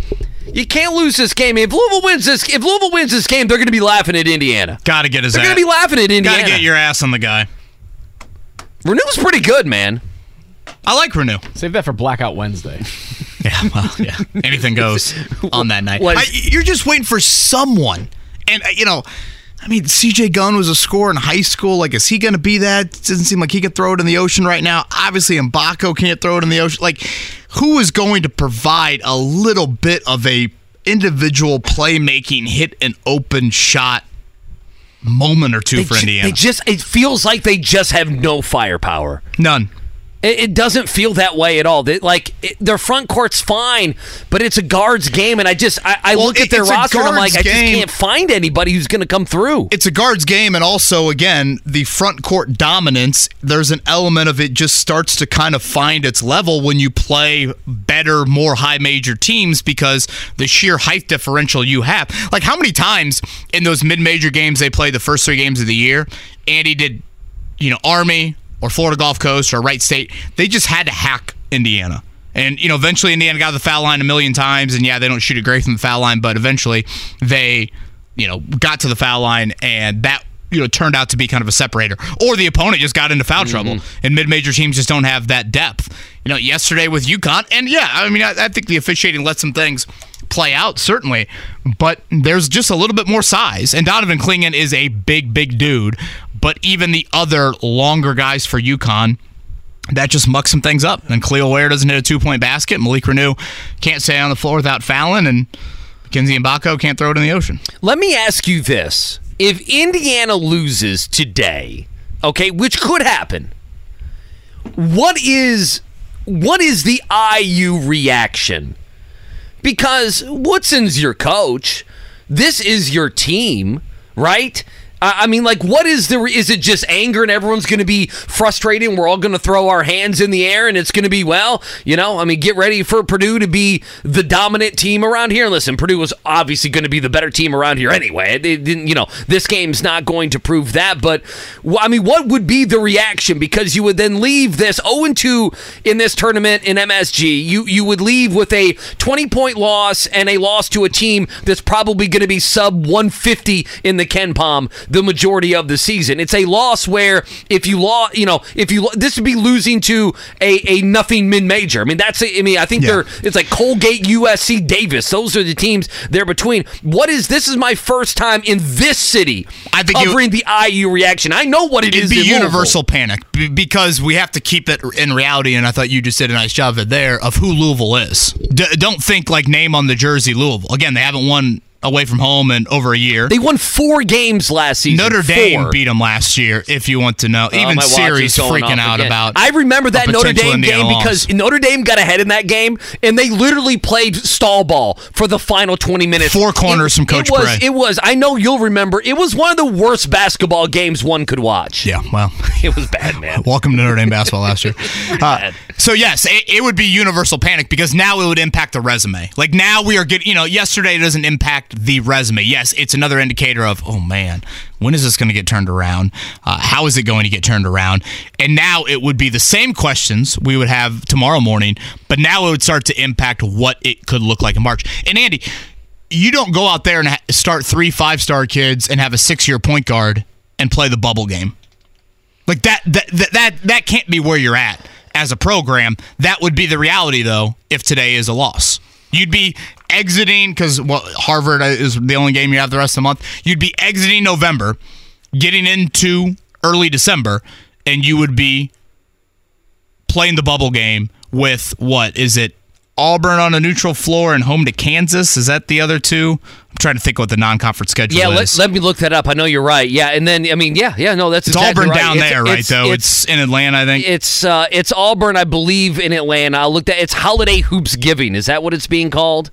You can't lose this game. If Louisville wins this, if Louisville wins this game, they're going to be laughing at Indiana. Got to get his They're ass. going to be laughing at Indiana. Got to get your ass on the guy. Reneau's pretty good, man. I like Reneau. Save that for Blackout Wednesday. Yeah, well, yeah. Anything goes on that night. I- you're just waiting for someone. And, uh, you know, I mean, CJ Gunn was a scorer in high school. Like, is he going to be that? It doesn't seem like he could throw it in the ocean right now. Obviously, Mgbako can't throw it in the ocean. Like, who is going to provide a little bit of a individual playmaking hit an open shot moment or two They for ju- Indiana? They just it feels like they just have no firepower. None. It, it doesn't feel that way at all. They, like it, their front court's fine, but it's a guards game, and I just I, I Well, look at their roster and I'm like, guards I just can't find anybody who's going to come through. It's a guards game, and also, again, the front court dominance. There's an element of it just starts to kind of find its level when you play better, more high major teams because the sheer height differential you have. Like, how many times in those mid major games they play the first three games of the year, Andy did, you know, Army or Florida Gulf Coast or Wright State, they just had to hack Indiana. And, you know, eventually Indiana got to the foul line a million times, and yeah, they don't shoot it great from the foul line, but eventually they you know, got to the foul line and that you know turned out to be kind of a separator. Or the opponent just got into foul mm-hmm. trouble and mid-major teams just don't have that depth. You know yesterday with UConn and yeah I mean I, I think the officiating let some things play out certainly but there's just a little bit more size and Donovan Clingan is a big big dude but even the other longer guys for UConn that just mucks some things up. And Kel'el Ware doesn't hit a two point basket. Malik Reneau can't stay on the floor without fouling. And Mackenzie Mgbako can't throw it in the ocean. Let me ask you this: If Indiana loses today, okay, which could happen, what is what is the IU reaction? Because Woodson's your coach. This is your team, right? I mean, like, what is the? Is it just anger and everyone's going to be frustrated? And we're all going to throw our hands in the air and it's going to be well, you know. I mean, get ready for Purdue to be the dominant team around here. Listen, Purdue was obviously going to be the better team around here anyway. They didn't, you know, this game's not going to prove that. But I mean, what would be the reaction? Because you would then leave this 0 2 in this tournament in MSG. You you would leave with a 20 point loss and a loss to a team that's probably going to be sub 150 in the KenPom the majority of the season. It's a loss where if you lost, you know, if you lo- this would be losing to a, a nothing mid major. I mean, that's a, I mean, I think they're it's like Colgate, USC, Davis. Those are the teams they're between. What is this? Is my first time in this city I think it- covering the IU reaction. I know what it It'd is be universal panic because we have to keep it in reality, and I thought you just did a nice job of it there of who Louisville is. D- don't think like name on the jersey Louisville. Again, they haven't won away from home in over a year. They won four games last season. Notre Dame Four. beat them last year. If you want to know, Oh, even Siri's freaking out again. about. I remember that Notre Dame Indiana game loss. because Notre Dame got ahead in that game, and they literally played stall ball for the final twenty minutes. Four corners It- from Coach It was. Brey. It was. I know you'll remember. It was one of the worst basketball games one could watch. Yeah, well, it was bad, man. Welcome to Notre Dame basketball last year. Uh, so yes, it, it would be universal panic because now it would impact the resume. Like now we are getting, you know, yesterday doesn't impact the resume. Yes, it's another indicator of, oh man, when is this going to get turned around? Uh, how is it going to get turned around? And now it would be the same questions we would have tomorrow morning, but now it would start to impact what it could look like in March. And Andy, you don't go out there and start three five star kids and have a six year point guard and play the bubble game. Like that, that that that that can't be where you're at as a program. That would be the reality, though, if today is a loss. You'd be exiting because well, Harvard is the only game you have the rest of the month. You'd be exiting November, getting into early December, and you would be playing the bubble game with what is it? Auburn on a neutral floor and home to Kansas. Is that the other two? I'm trying to think what the non-conference schedule Yeah, is. let, let me look that up. I know you're right. Yeah, and then I mean, yeah, yeah, no, that's it's exactly Auburn right. down It's- there, right? it's- though it's, in Atlanta, I think. It's uh, it's Auburn, I believe, in Atlanta. I looked at it's Holiday Hoops Giving. Is that what it's being called?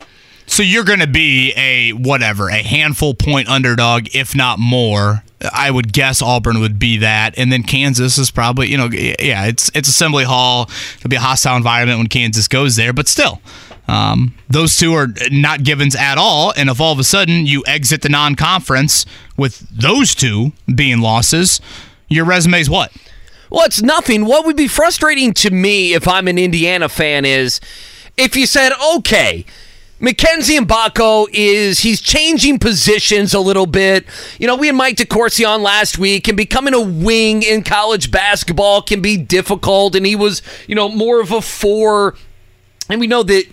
So you're going to be a whatever, a handful point underdog, if not more. I would guess Auburn would be that, and then Kansas is probably you know yeah it's it's Assembly Hall. It'll be a hostile environment when Kansas goes there, but still. Um, those two are not givens at all, and if all of a sudden you exit the non-conference with those two being losses, your resume's what? Well, it's nothing. What would be frustrating to me if I'm an Indiana fan is if you said, okay, Mackenzie Mgbako is he's changing positions a little bit. You know, we had Mike DeCourcy on last week, and becoming a wing in college basketball can be difficult, and he was, you know, more of a four. And we know that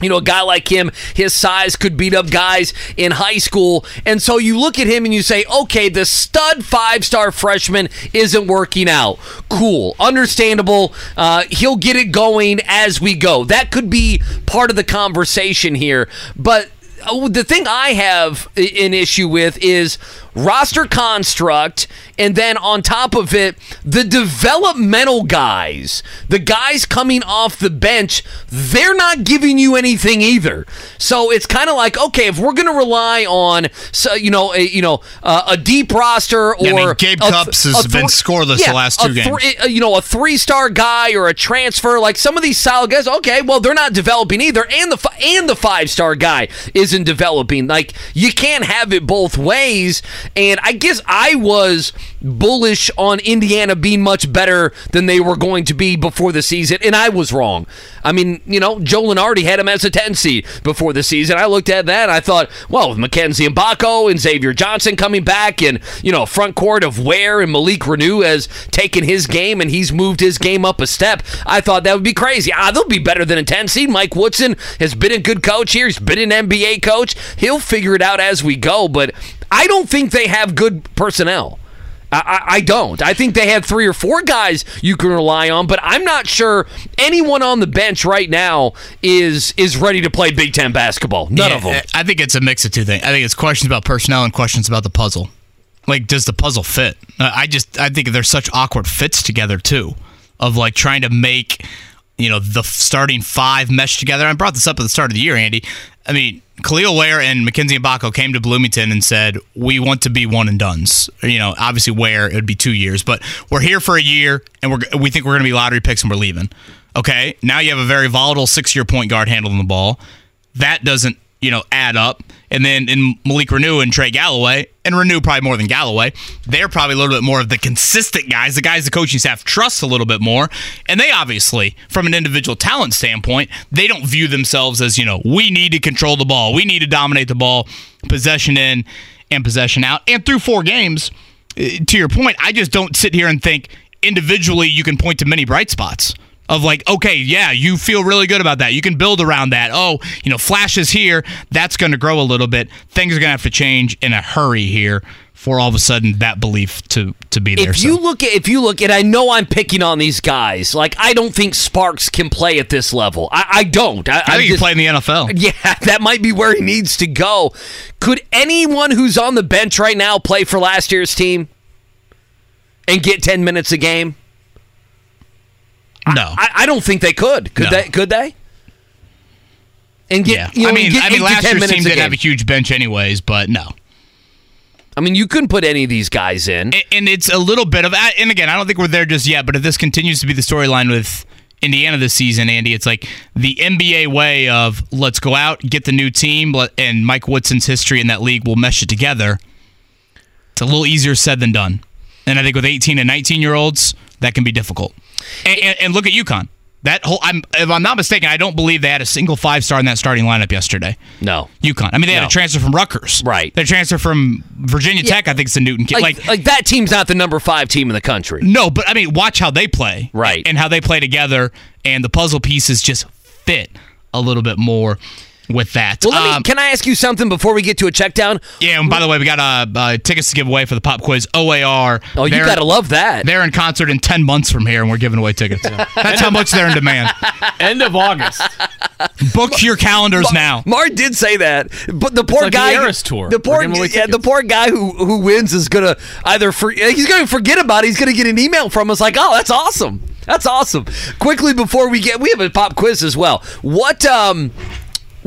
you know, a guy like him, his size could beat up guys in high school. And so you look at him and you say, okay, the stud five star freshman isn't working out. Cool. Understandable. Uh, he'll get it going as we go. That could be part of the conversation here. But uh, the thing I have an issue with is roster construct, and then on top of it, the developmental guys, the guys coming off the bench, they're not giving you anything either. So it's kind of like, okay, if we're going to rely on, so, you know, a, you know, uh, a deep roster or Yeah, I mean, Gabe a th- Cupps has been scoreless the last two games. uh, you know, a three-star guy or a transfer, like some of these solid guys. Okay, well, they're not developing either, and the and the five-star guy isn't developing. Like you can't have it both ways. And I guess I was bullish on Indiana being much better than they were going to be before the season, and I was wrong. I mean, you know, Joe Lunardi had him as a 10 seed before the season. I looked at that and I thought, well, with Mackenzie Mgbako and Xavier Johnson coming back, and you know, front court of Ware and Malik Reneau has taken his game and he's moved his game up a step. I thought that would be crazy. Ah, they'll be better than a 10 seed. Mike Woodson has been a good coach here. He's been an NBA coach. He'll figure it out as we go, but I don't think they have good personnel. I, I I don't. I think they have three or four guys you can rely on, but I'm not sure anyone on the bench right now is is ready to play Big Ten basketball. None Yeah, of them. I think it's a mix of two things. I think it's questions about personnel and questions about the puzzle. Like, does the puzzle fit? Uh, I just I think there's such awkward fits together too, of like trying to make you know the starting five mesh together. I brought this up at the start of the year, Andy. I mean, Kel'el Ware and Mackenzie Mgbako came to Bloomington and said, "We want to be one and duns." You know, obviously Ware it would be two years, but we're here for a year, and we're we think we're going to be lottery picks, and we're leaving. Okay, now you have a very volatile six-year point guard handling the ball. That doesn't you know add up. And then in Malik Reneau and Trey Galloway, and Reneau probably more than Galloway, they're probably a little bit more of the consistent guys, the guys the coaching staff trusts a little bit more. And they obviously, from an individual talent standpoint, they don't view themselves as, you know, we need to control the ball, we need to dominate the ball, possession in and possession out. And through four games, eh, to your point, I just don't sit here and think individually you can point to many bright spots of like, okay, yeah, you feel really good about that. You can build around that. Oh, you know, flashes here, that's going to grow a little bit. Things are going to have to change in a hurry here for all of a sudden that belief to to be there. If you look at if you look at I know I'm picking on these guys. Like I don't think Sparks can play at this level. I, I don't. I, I think he play in the NFL. Yeah, that might be where he needs to go. Could anyone who's on the bench right now play for last year's team and get ten minutes a game? No, I, I don't think they could. Could No. they? Could they? And get yeah. you know, I mean, get I mean, last 10 year's team didn't game. have a huge bench, anyways. But no, I mean, you couldn't put any of these guys in. and, and it's a little bit of. And again, I don't think we're there just yet. But if this continues to be the storyline with Indiana this season, Andy, it's like the NBA way of let's go out, get the new team, and Mike Woodson's history in that league will mesh it together. It's a little easier said than done. And I think with 18 and 19 year olds, that can be difficult. And, and, and look at UConn. That whole, I'm, if I'm not mistaken, I don't believe they had a single five star in that starting lineup yesterday. No. UConn. I mean, they had a transfer from Rutgers. Right. They transfer from Virginia Tech. I think it's a Newton kid. Like, Like, like that team's not the number five team in the country. no, but I mean, watch how they play. Right. And how they play together, and the puzzle pieces just fit a little bit more with that. Well, let me, Um, can I ask you something before we get to a check down? yeah, and by the way, we got uh, uh, tickets to give away for the pop quiz OAR. Oh, you They're- gotta love that. They're in concert in 10 months from here, and we're giving away tickets. That's how much they're in demand. End of August. Book your calendars now. Mark did say that, but the poor like the guy, Eras tour. the poor, giving yeah, the poor guy who who wins is gonna either for, he's gonna forget about it. He's gonna get an email from us like, oh, that's awesome, that's awesome. Quickly before we get, we have a pop quiz as well. What um.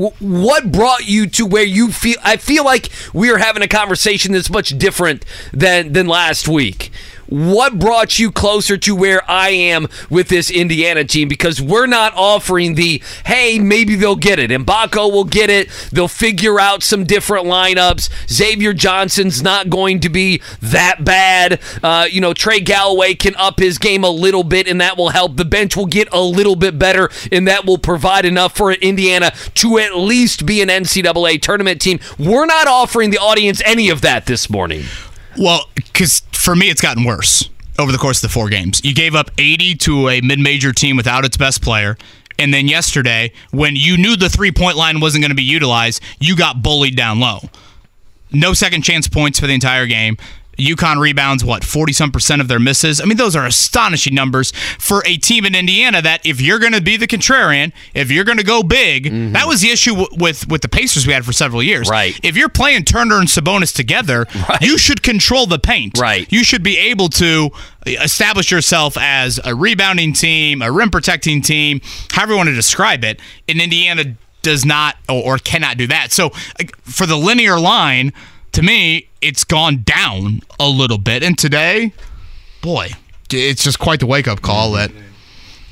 Wh- What brought you to where you feel? I feel like we are having a conversation that's much different than than last week. What brought you closer to where I am with this Indiana team? Because we're not offering the hey, maybe they'll get it. And Mgbako will get it. They'll figure out some different lineups. Xavier Johnson's not going to be that bad. Uh, you know, Trey Galloway can up his game a little bit, and that will help. The bench will get a little bit better, and that will provide enough for Indiana to at least be an NCAA tournament team. We're not offering the audience any of that this morning. Well, because for me, it's gotten worse over the course of the four games. You gave up 80 to a mid major team without its best player. And then yesterday, when you knew the three point line wasn't going to be utilized, you got bullied down low. No second chance points for the entire game. UConn rebounds, what, 40 some percent of their misses? I mean, those are astonishing numbers for a team in Indiana that if you're going to be the contrarian, if you're going to go big, mm-hmm. that was the issue w- with, with the Pacers we had for several years. Right. If you're playing Turner and Sabonis together, you should control the paint. Right. You should be able to establish yourself as a rebounding team, a rim protecting team, however you want to describe it. And Indiana does not or, or cannot do that. So for the linear line, to me, it's gone down a little bit. And today, boy, it's just quite the wake up call at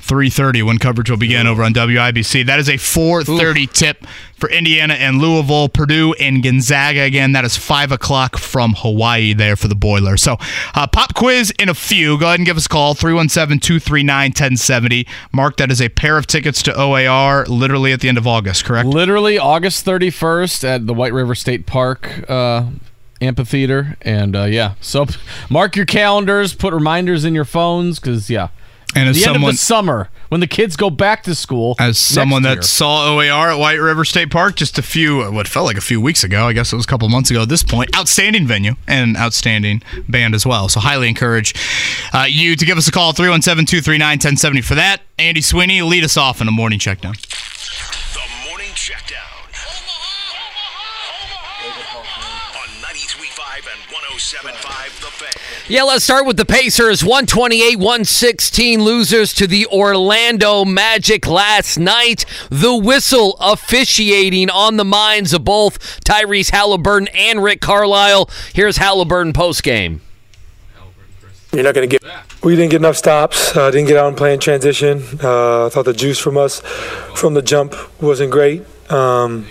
3:30 when coverage will begin over on WIBC. That is a 4:30 tip for Indiana and Louisville, Purdue and Gonzaga. Again, that is five o'clock from Hawaii there for the Boiler. So, uh, pop quiz in a few. Go ahead and give us a call 317-239-1070. Mark, that is a pair of tickets to OAR, literally at the end of August, correct? Literally August 31st at the White River State Park uh, amphitheater, and uh, yeah, so mark your calendars, put reminders in your phones, because yeah, And as the end of someone- the summer when the kids go back to school. As someone that year. saw OAR at White River State Park just a few, what felt like a few weeks ago, I guess it was a couple months ago at this point, outstanding venue and outstanding band as well. So highly encourage uh, you to give us a call, 317 239 1070 for that. Andy Sweeney, lead us off in a morning check down. The morning checkdown. On 1075 The Fan. Yeah, let's start with the Pacers. 128 116 losers to the Orlando Magic last night. The whistle officiating on the minds of both Tyrese Halliburton and Rick Carlisle. Here's Halliburton postgame. You're not going to get. We didn't get enough stops. Uh, didn't get out and play in transition. Uh, I thought the juice from us from the jump wasn't great. Um,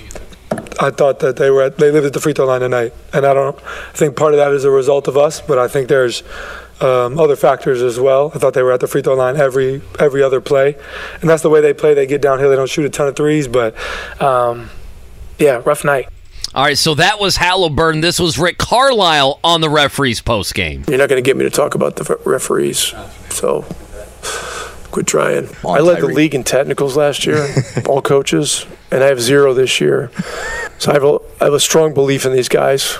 I thought that they were at, they lived at the free throw line tonight, and I don't I think part of that is a result of us, but I think there's um, other factors as well. I thought they were at the free throw line every every other play, and that's the way they play. They get downhill. They don't shoot a ton of threes, but um, yeah, rough night. All right, so that was Halliburton. This was Rick Carlisle on the referee's post game. You're not going to get me to talk about the referees, so quit trying. I led the league in technicals last year, all coaches, and I have zero this year. So I have a, I have a strong belief in these guys.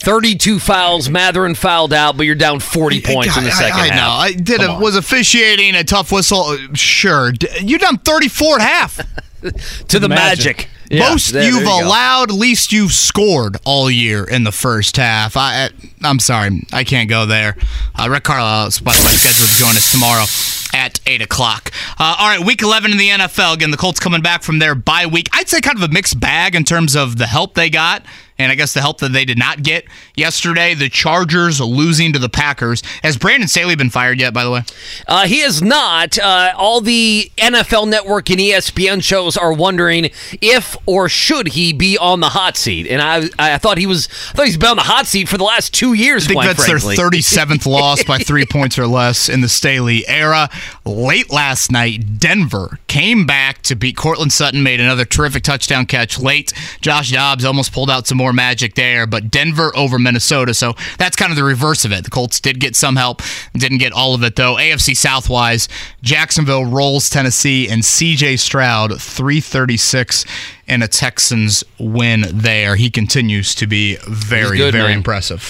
32 fouls. Mathurin fouled out, but you're down 40 points in the I- second I, I half. know. I did. Come A, was officiating a tough whistle? Sure. D- You done thirty four at half. to the Magic. Most There- there you've you go. allowed, least you've scored all year in the first half. I, I I'm sorry, I can't go there. Uh, Rick Carlisle, is, by the way, scheduled to join us tomorrow at eight o'clock. Uh, all right, week eleven in the NFL. Again, the Colts coming back from their bye week. I'd say kind of a mixed bag in terms of the help they got. And I guess the help that they did not get yesterday, the Chargers losing to the Packers. Has Brandon Staley been fired yet, by the way? Uh, he is not. Uh, all the NFL Network and ESPN shows are wondering if or should he be on the hot seat. And I, I thought he was. I thought he's been on the hot seat for the last two years. I think that's frankly. their 37th loss by three points or less in the Staley era. Late last night, Denver came back to beat Courtland Sutton, made another terrific touchdown catch late. Josh Dobbs almost pulled out some more magic there, but Denver over Minnesota. So that's kind of the reverse of it. The Colts did get some help, didn't get all of it though. AFC Southwise, Jacksonville rolls Tennessee, and CJ Stroud 336 and a Texans win there. He continues to be very, good, very man. impressive.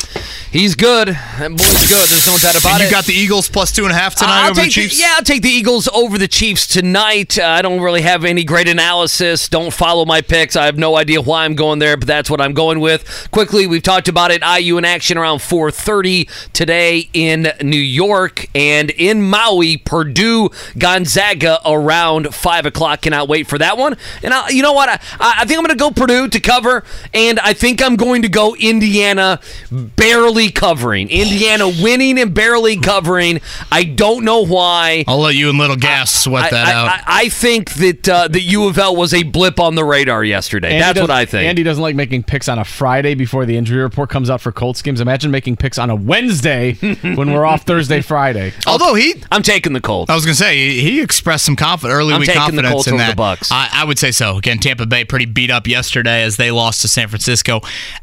He's good. That boy's good. There's no doubt about And it. you got the Eagles plus two and a half tonight I'll over the Chiefs. yeah, I'll take the Eagles over the Chiefs tonight. Uh, I don't really have any great analysis. Don't follow my picks. I have no idea why I'm going there, but that's what I'm going with. Quickly, we've talked about it. IU in action around 4:30 today in New York and in Maui, Purdue Gonzaga around five o'clock. Cannot wait for that one. And I, you know what? I, I think I'm going to go Purdue to cover, and I think I'm going to go Indiana barely covering. Indiana winning and barely covering. I don't know why. I'll let you and Little Gas sweat I, that I- out. I, I think that uh, the U of L was a blip on the radar yesterday. Andy That's what I think. Andy doesn't like making picks on a Friday before the injury report comes out for Colts games. Imagine making picks on a Wednesday when we're off Thursday, Friday. Although he, I'm taking the Colts. I was gonna say he, he expressed some confidence, early I'm week taking the confidence Colts in over that. the Bucs. I, I would say so. Again, Tampa Bay pretty beat up yesterday as they lost to San Francisco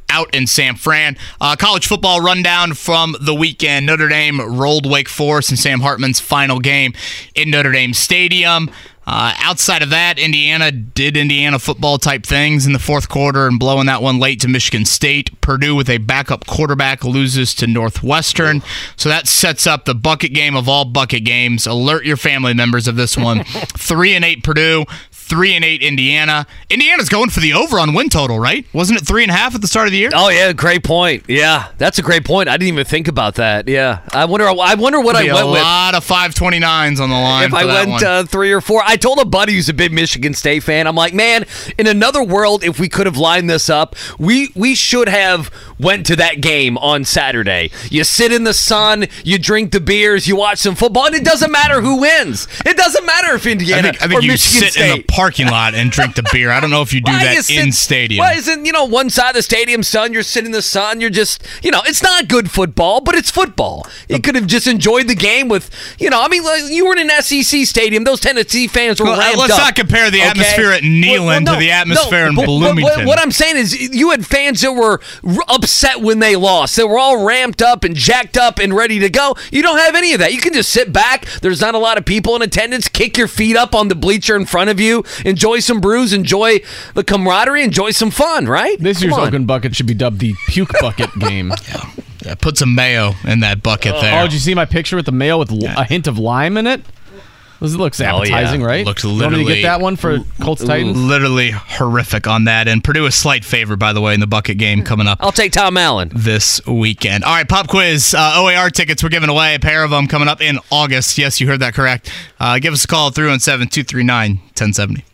out in San Fran. Uh, college football rundown from the weekend: Notre Dame rolled Wake Forest in Sam Hartman's final game in Notre Dame Stadium. Uh, outside of that, Indiana did Indiana football type things in the fourth quarter and blowing that one late to Michigan State. Purdue with a backup quarterback loses to Northwestern. So that sets up the bucket game of all bucket games. Alert your family members of this one. three and eight Purdue, three and eight Indiana. Indiana's going for the over on win total, right? Wasn't it three and a half at the start of the year? Oh yeah, great point. Yeah, that's a great point. I didn't even think about that. Yeah, I wonder. I wonder what I went with. a lot of 529s on the line. if I went uh, three or four, I told a buddy who's a big Michigan State fan. I'm like, man, in another world, if we could have lined this up, we we should have went to that game on Saturday. You sit in the sun, you drink the beers, you watch some football, and it doesn't matter who wins. It doesn't matter if I Indiana think, I think or you Michigan sit State. in the parking lot and drink the beer. I don't know if you do Why that in stadium. Why isn't you know one side of the stadium sun? You're sitting in the sun. You're just you know it's not good football, but it's football. You could have just enjoyed the game with you know. I mean, like, you were in an SEC stadium. Those Tennessee fans were Well, ramped let's up, not compare the okay? atmosphere at Neyland to the atmosphere in but- but what- Bloomington. What, I'm saying is, you had fans that were r- upset when they lost. They were all ramped up and jacked up and ready to go. You don't have any of that. You can just sit back. There's not a lot of people in attendance. Kick your feet up on the bleacher in front of you. Enjoy some brews. Enjoy the camaraderie. Enjoy some fun. Right? This Come year's on. Oakland bucket should be dubbed the puke bucket game. Yeah, put some mayo in that bucket Oh, there. Oh, did you see my picture with the mayo with a hint of lime in it? This looks Oh, yeah. appetizing, right? Looked You want me to get that one for Colts Titans. Literally horrific on that. And Purdue a slight favor, by the way, in the bucket game coming up. I'll take Tom Allen this weekend. All right, pop quiz. Uh, OAR tickets we're giving away. A pair of them coming up in August. Yes, you heard that correct. Uh, give us a call 317 239 1070.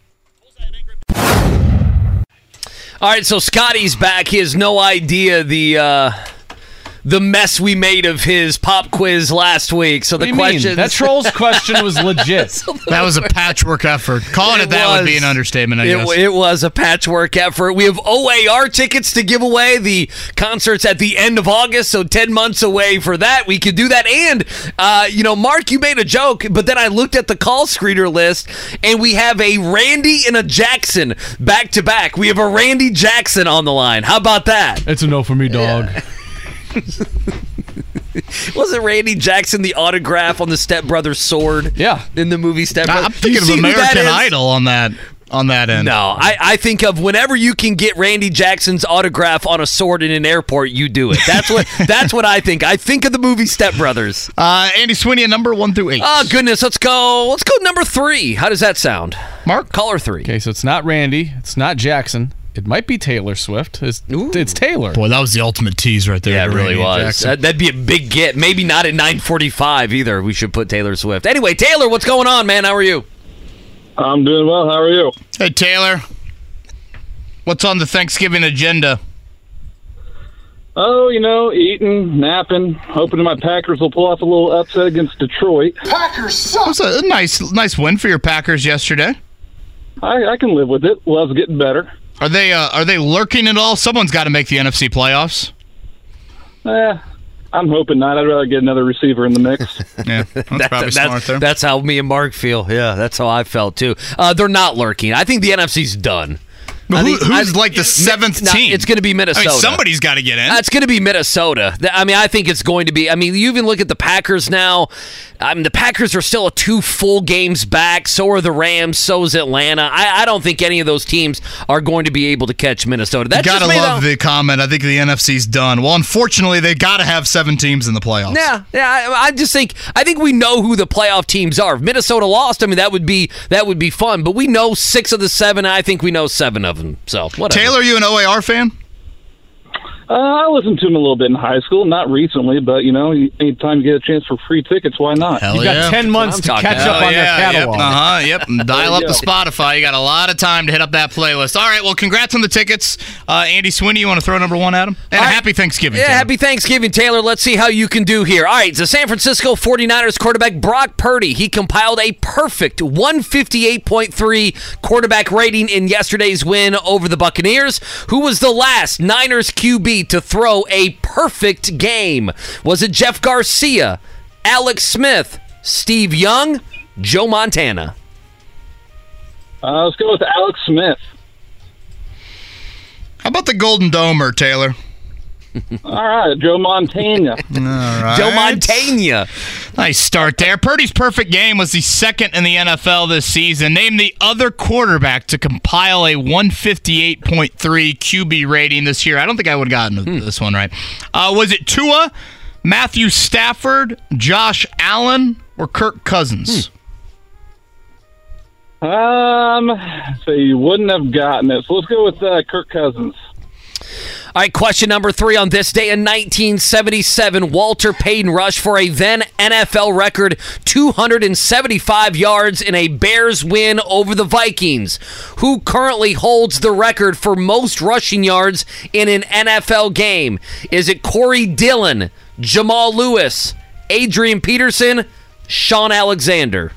All right, so Scotty's back. He has no idea the uh, the mess we made of his pop quiz last week. So the do you mean? question That trolls question was legit. That was a patchwork effort. Calling it, that would be an understatement, I it, guess. it was a patchwork effort. We have OAR tickets to give away. The concert's at the end of August, so 10 months away for that. We could do that. And, uh, you know, Mark, you made a joke, but then I looked at the call screener list, and we have a Randy and a Jackson back to back. We have a Randy Jackson on the line. How about that? It's a no for me, dog. Wasn't Randy Jackson the autograph on the Step Brothers sword? Yeah. In the movie Step Brothers. I'm thinking of American Idol on that on that end. No, I, I think of whenever you can get Randy Jackson's autograph on a sword in an airport, you do it. That's what that's what I think. I think of the movie Step Brothers. Uh, Andy Sweeney, a number one through eight. Oh goodness, let's go. Let's go number three. How does that sound? Mark, caller three. Okay, so it's not Randy. It's not Jackson. It might be Taylor Swift. It's, it's Taylor. Boy, that was the ultimate tease right there. Yeah, it really Randy was. Jackson. That, that'd be a big get. Maybe not at 9:45 either. We should put Taylor Swift. Anyway, Taylor, what's going on, man? How are you? I'm doing well. How are you? Hey, Taylor. What's on the Thanksgiving agenda? Oh, you know, eating, napping, hoping my Packers will pull off a little upset against Detroit. Packers suck. That was a nice, nice win for your Packers yesterday. I, I can live with it. Love's getting better. Are they uh, are they lurking at all? Someone's got to make the NFC playoffs. Eh, I'm hoping not. I'd rather get another receiver in the mix. yeah, that's That- probably that's, smart there. That's how me and Mark feel. Yeah, that's how I felt too. Uh, they're not lurking. I think the NFC's done. But who- who's I- like the seventh No, team? It's going to be Minnesota. I mean, somebody's got to get in. It's going to be Minnesota. I mean, I think it's going to be. I mean, you even look at the Packers now. I mean, the Packers are still a two full games back. So are the Rams. So is Atlanta. I, I don't think any of those teams are going to be able to catch Minnesota. That's gotta me, love though. the comment. I think the NFC's done. Well, unfortunately, they got to have seven teams in the playoffs. Yeah, yeah. I, I just think I think we know who the playoff teams are. If Minnesota lost, I mean that would be that would be fun. But we know six of the seven. I think we know seven of them. So whatever. Taylor, you an OAR fan? Uh, I listened to him a little bit in high school, not recently, but you know, anytime you get a chance for free tickets, why not? Hell You got yeah. 10 months I'm to talking catch up Hell on yeah, their catalog. Yep, uh-huh, yep. And Dial up Yeah. the Spotify. You got a lot of time to hit up that playlist. All right, well, congrats on the tickets. Uh, Andy Sweeney, you want to throw number one at him? And a right. happy Thanksgiving. Yeah, to him. happy Thanksgiving, Taylor. Let's see how you can do here. All right, the San Francisco 49ers quarterback Brock Purdy, he compiled a perfect 158.3 quarterback rating in yesterday's win over the Buccaneers, who was the last Niners QB to throw a perfect game. Was it Jeff Garcia, Alex Smith, Steve Young, Joe Montana? Uh, let's go with Alex Smith. How about the Golden Domer, Taylor? All right, Joe Montana. All right. Joe Montana. Nice start there. Purdy's perfect game was the second in the NFL this season. Name the other quarterback to compile a 158.3 QB rating this year. I don't think I would have gotten this one right. Uh, was it Tua, Matthew Stafford, Josh Allen, or Kirk Cousins? Um, so you wouldn't have gotten it. So let's go with uh, Kirk Cousins. All right, question number three. On this day in 1977, Walter Payton rushed for a then NFL record 275 yards in a Bears win over the Vikings. Who currently holds the record for most rushing yards in an NFL game? Is it Corey Dillon, Jamal Lewis, Adrian Peterson, Shaun Alexander?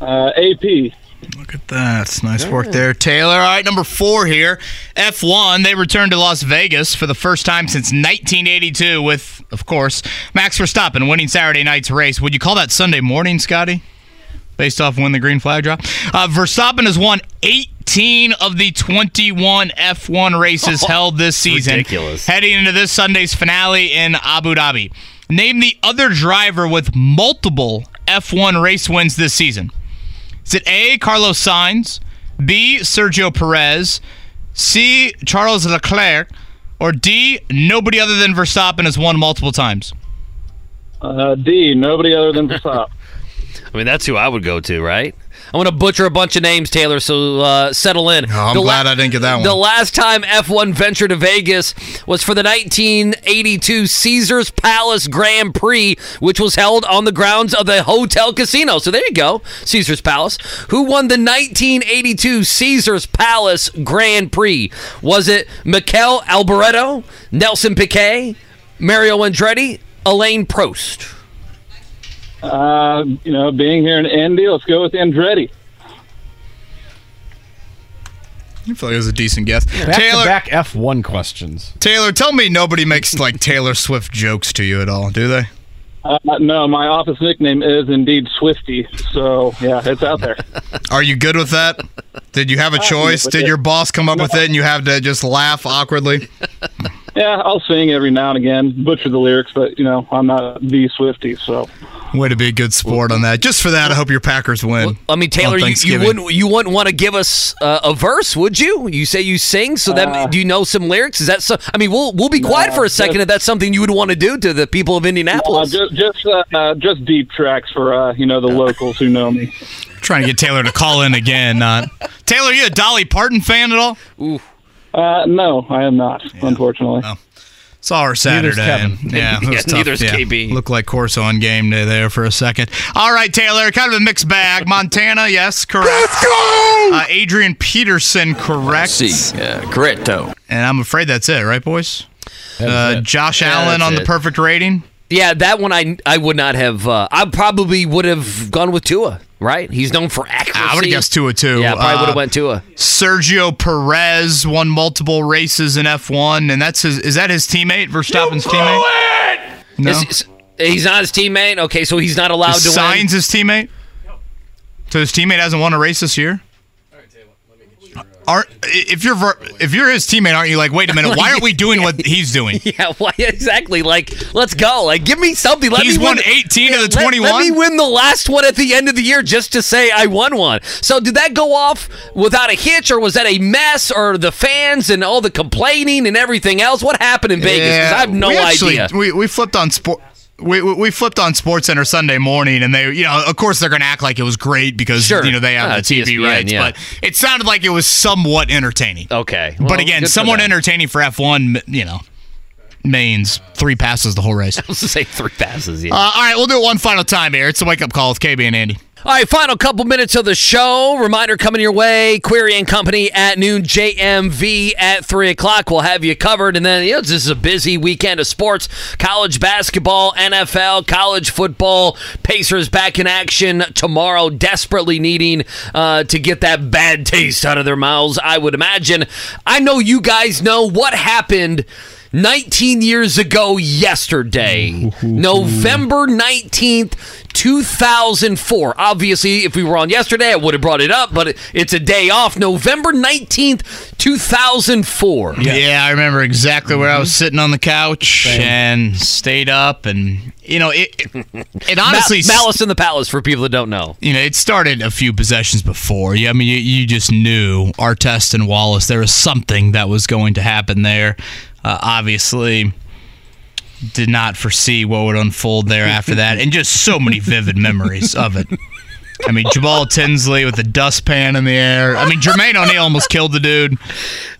Uh, AP. Look at that. It's nice work there, Taylor. All right, number four here. F1, they returned to Las Vegas for the first time since 1982 with, of course, Max Verstappen winning Saturday night's race. Would you call that Sunday morning, Scotty? Based off when the green flag drop? Uh, Verstappen has won 18 of the 21 F1 races held this season. ridiculous. Heading into this Sunday's finale in Abu Dhabi. Name the other driver with multiple F1 race wins this season. Is it A, Carlos Sainz, B, Sergio Perez, C, Charles Leclerc, or D, nobody other than Verstappen has won multiple times? Uh, D. Nobody other than Verstappen. I mean, that's who I would go to, right? I'm going to butcher a bunch of names, Taylor, so uh, settle in. Oh, I'm The glad I didn't get that one. The last time F1 ventured to Vegas was for the 1982 Caesars Palace Grand Prix, which was held on the grounds of the Hotel Casino. So there you go, Caesars Palace. Who won the 1982 Caesars Palace Grand Prix? Was it Mikel Alboreto, Nelson Piquet, Mario Andretti, Elaine Prost? Uh, you know, being here in Indy, let's go with Andretti. I feel like it was a decent guess. Back Taylor, to back F1 questions. Taylor, tell me nobody makes like Taylor Swift jokes to you at all, do they? Uh, no, my office nickname is indeed Swifty. So yeah, it's out there. Are you good with that? Did you have a I'm good choice? Did your boss come up with it and you have to just laugh awkwardly? yeah, I'll sing every now and again, butcher the lyrics, but you know, I'm not the Swifty. So Way to be a good sport on that. Just for that, I hope your Packers win. I mean, Taylor, you, you wouldn't you wouldn't want to give us uh, a verse, would you? You say you sing, so that Uh, do you know some lyrics? Is that so? I mean, we'll we'll be quiet No, for a second just- if that's something you would want to do to the people of uh, Indianapolis. just just uh, uh, just deep tracks for uh, you know the locals who know me. Trying to get Taylor to call in again. Uh, Taylor, you a Dolly Parton fan at all? Uh, no, I am not, unfortunately. Saw her Saturday. Kevin. and- yeah, it was Yeah, tough. neither's yeah. KB. Looked like Corso on game day there for a second. All right, Taylor, kind of a mixed bag. Montana, yes, correct. Let's go! Uh, Adrian Peterson, correct. Si, uh, correcto. And I'm afraid that's it, right, boys? Uh, it. Josh Yeah, Allen that's on the perfect rating. yeah, that one I I would not have. Uh, I probably would have gone with Tua. Right? He's known for accuracy. I would have guessed Tua too. Yeah, probably would Uh, have went Tua. Sergio Perez won multiple races in F1, and that's his. Is that his teammate, Verstappen's teammate? No. Is- is- he's not his teammate. Okay, so he's not allowed Is to win. Sainz his teammate. So his teammate hasn't won a race this year. Aren't if you're if you're his teammate, aren't you like, wait a minute, why aren't we doing what he's doing? Yeah, why exactly? Like, let's go. Like, give me something. Let He's me won win 18 of the Let- 21? Let, me win the last one at the end of the year just to say I won one. So, did that go off without a hitch, or was that a mess, or the fans and all the complaining and everything else? What happened in Vegas? Because I have no we actually, idea. We, we flipped on sport. We, we we flipped on SportsCenter Sunday morning, and they, you know, of course, they're going to act like it was great because Sure. you know they have Ah, the TV ESPN, rights. yeah. But it sounded like it was somewhat entertaining. Okay, but again, somewhat entertaining for F1. You know, means three passes the whole race. I was to say three passes. Yeah. Uh, all right, we'll do it one final time here. It's a wake up call with KB and Andy. All right, final couple minutes of the show. Reminder coming your way: Query and Company at noon, JMV at three o'clock. We'll have you covered, and then you know, this is a busy weekend of sports: college basketball, NFL, college football. Pacers back in action tomorrow, desperately needing uh, to get that bad taste out of their mouths. I would imagine. I know you guys know what happened. 19 years ago yesterday, November 19th, 2004. Obviously, if we were on yesterday, I would have brought it up, but it's a day off. November 19th, 2004. Yeah. I remember exactly where I was sitting on the couch and stayed up, and you know, it it honestly Ma- Malice in the Palace for people that don't know. you know, it started a few possessions before. Yeah, I mean, you, you just knew Artest and Wallace. There was something that was going to happen there. Uh, obviously, did not foresee what would unfold there after that, and just so many vivid memories of it. I mean, Jamaal Tinsley with the dustpan in the air. I mean, Jermaine O'Neal almost killed the dude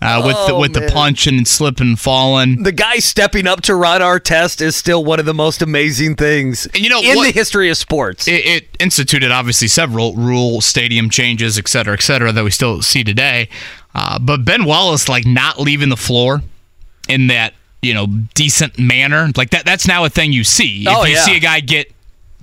uh, with the, Oh, with the man. punching and slipping and falling. The guy stepping up to Ron Artest is still one of the most amazing things And you know in what- the history of sports. it, it instituted obviously several rule stadium changes, et cetera, et cetera, that we still see today. Uh, but Ben Wallace, like not leaving the floor in that you know decent manner, like that. That's now a thing you see. Oh, if you yeah. see a guy get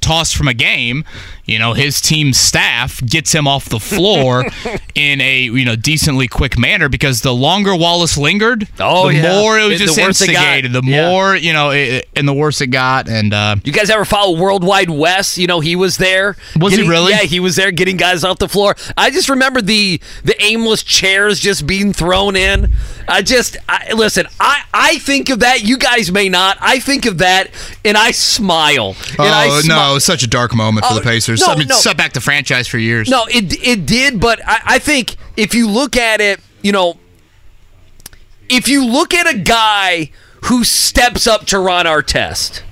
tossed from a game, you know his team staff gets him off the floor in a you know decently quick manner because the longer Wallace lingered, Oh, the yeah. more it was The just it got. instigated. The Yeah. more you know, it, and the worse it got. And uh, You guys ever follow World Wide Wes? You know he was there. Was he really? Yeah, he was there getting guys off the floor. I just remember the the aimless chairs just being thrown in. I just I, listen. I I think of that. You guys may not. I think of that, and I smile. And I oh smi- Oh, no, it was such a dark moment for Oh, the Pacers. no, I mean, no. set back the franchise for years. No, it it did, but I, I think if you look at it, you know, if you look at a guy who steps up to Ron Artest,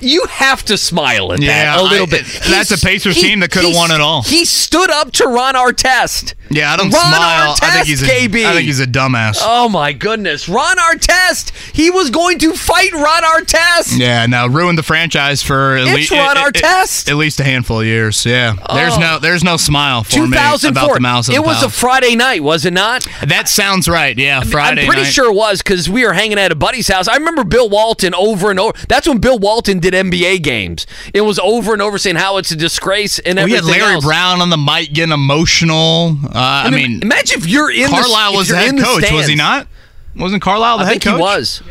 you have to smile at Yeah, that a little I- bit. that's a Pacers team that coulda won it all. He stood up to Ron Artest. Yeah, I don't Ron smile. I think he's a, KB. I think he's a dumbass. Oh my goodness, Ron Artest! He was going to fight Ron Artest. Yeah, now ruined the franchise for at, It's lea- Ron Artest. at least a handful of years. Yeah, there's Oh. no there's no smile for me about the Mouse It the was a Friday night, was it not? That sounds right. Yeah, Friday I'm pretty night. sure it was because we were hanging at a buddy's house. I remember Bill Walton over and over. That's when Bill Walton did NBA games. It was over and over saying how it's a disgrace and We had everything Larry else. Brown on the mic getting emotional. Uh, I, mean, imagine if you're in Carlisle was the head in the coach, was he not? Wasn't Carlisle the I head think coach? he was.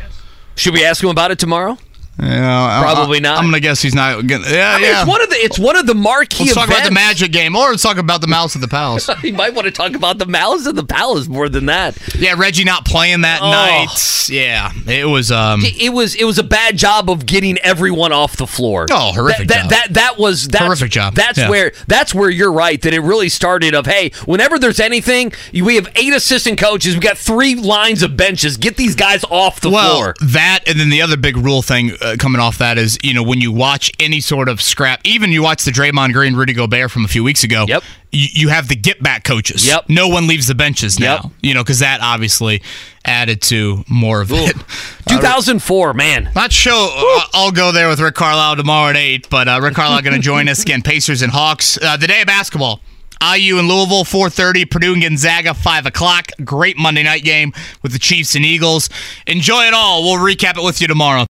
Should we ask him about it tomorrow? Yeah, Probably I, not. I'm gonna guess he's not. Gonna, yeah, I mean, yeah. it's one of the it's one of the marquee Let's talk about the. Magic game, or let's talk about the Mouse of the Palace. you might want to talk about the Malice of the Palace more than that. yeah, Reggie not playing that Oh. night. Yeah, it was. Um, It, it was it was a bad job of getting everyone off the floor. Oh, horrific That job. that that, that was that's, Horrific job. That's Yeah. where that's where you're right that it really started. Of hey, whenever there's anything, we have eight assistant coaches. We got three lines of benches. Get these guys off the well, floor. that and then the other big rule thing uh, coming off that is you know when you watch any sort of scrap, even you watch the Draymond Green Rudy Gobert from a few weeks ago. Yep. You, you have the get back coaches. Yep. No one leaves the benches now. Yep. You know because that obviously added to more of it. 2004, man. Not sure. uh, I'll go there with Rick Carlisle tomorrow at eight. But uh, Rick Carlisle going to join us again. Pacers and Hawks. Uh, the day of basketball. IU and Louisville, 4.30. Purdue and Gonzaga, 5 o'clock. Great Monday night game with the Chiefs and Eagles. Enjoy it all. We'll recap it with you tomorrow.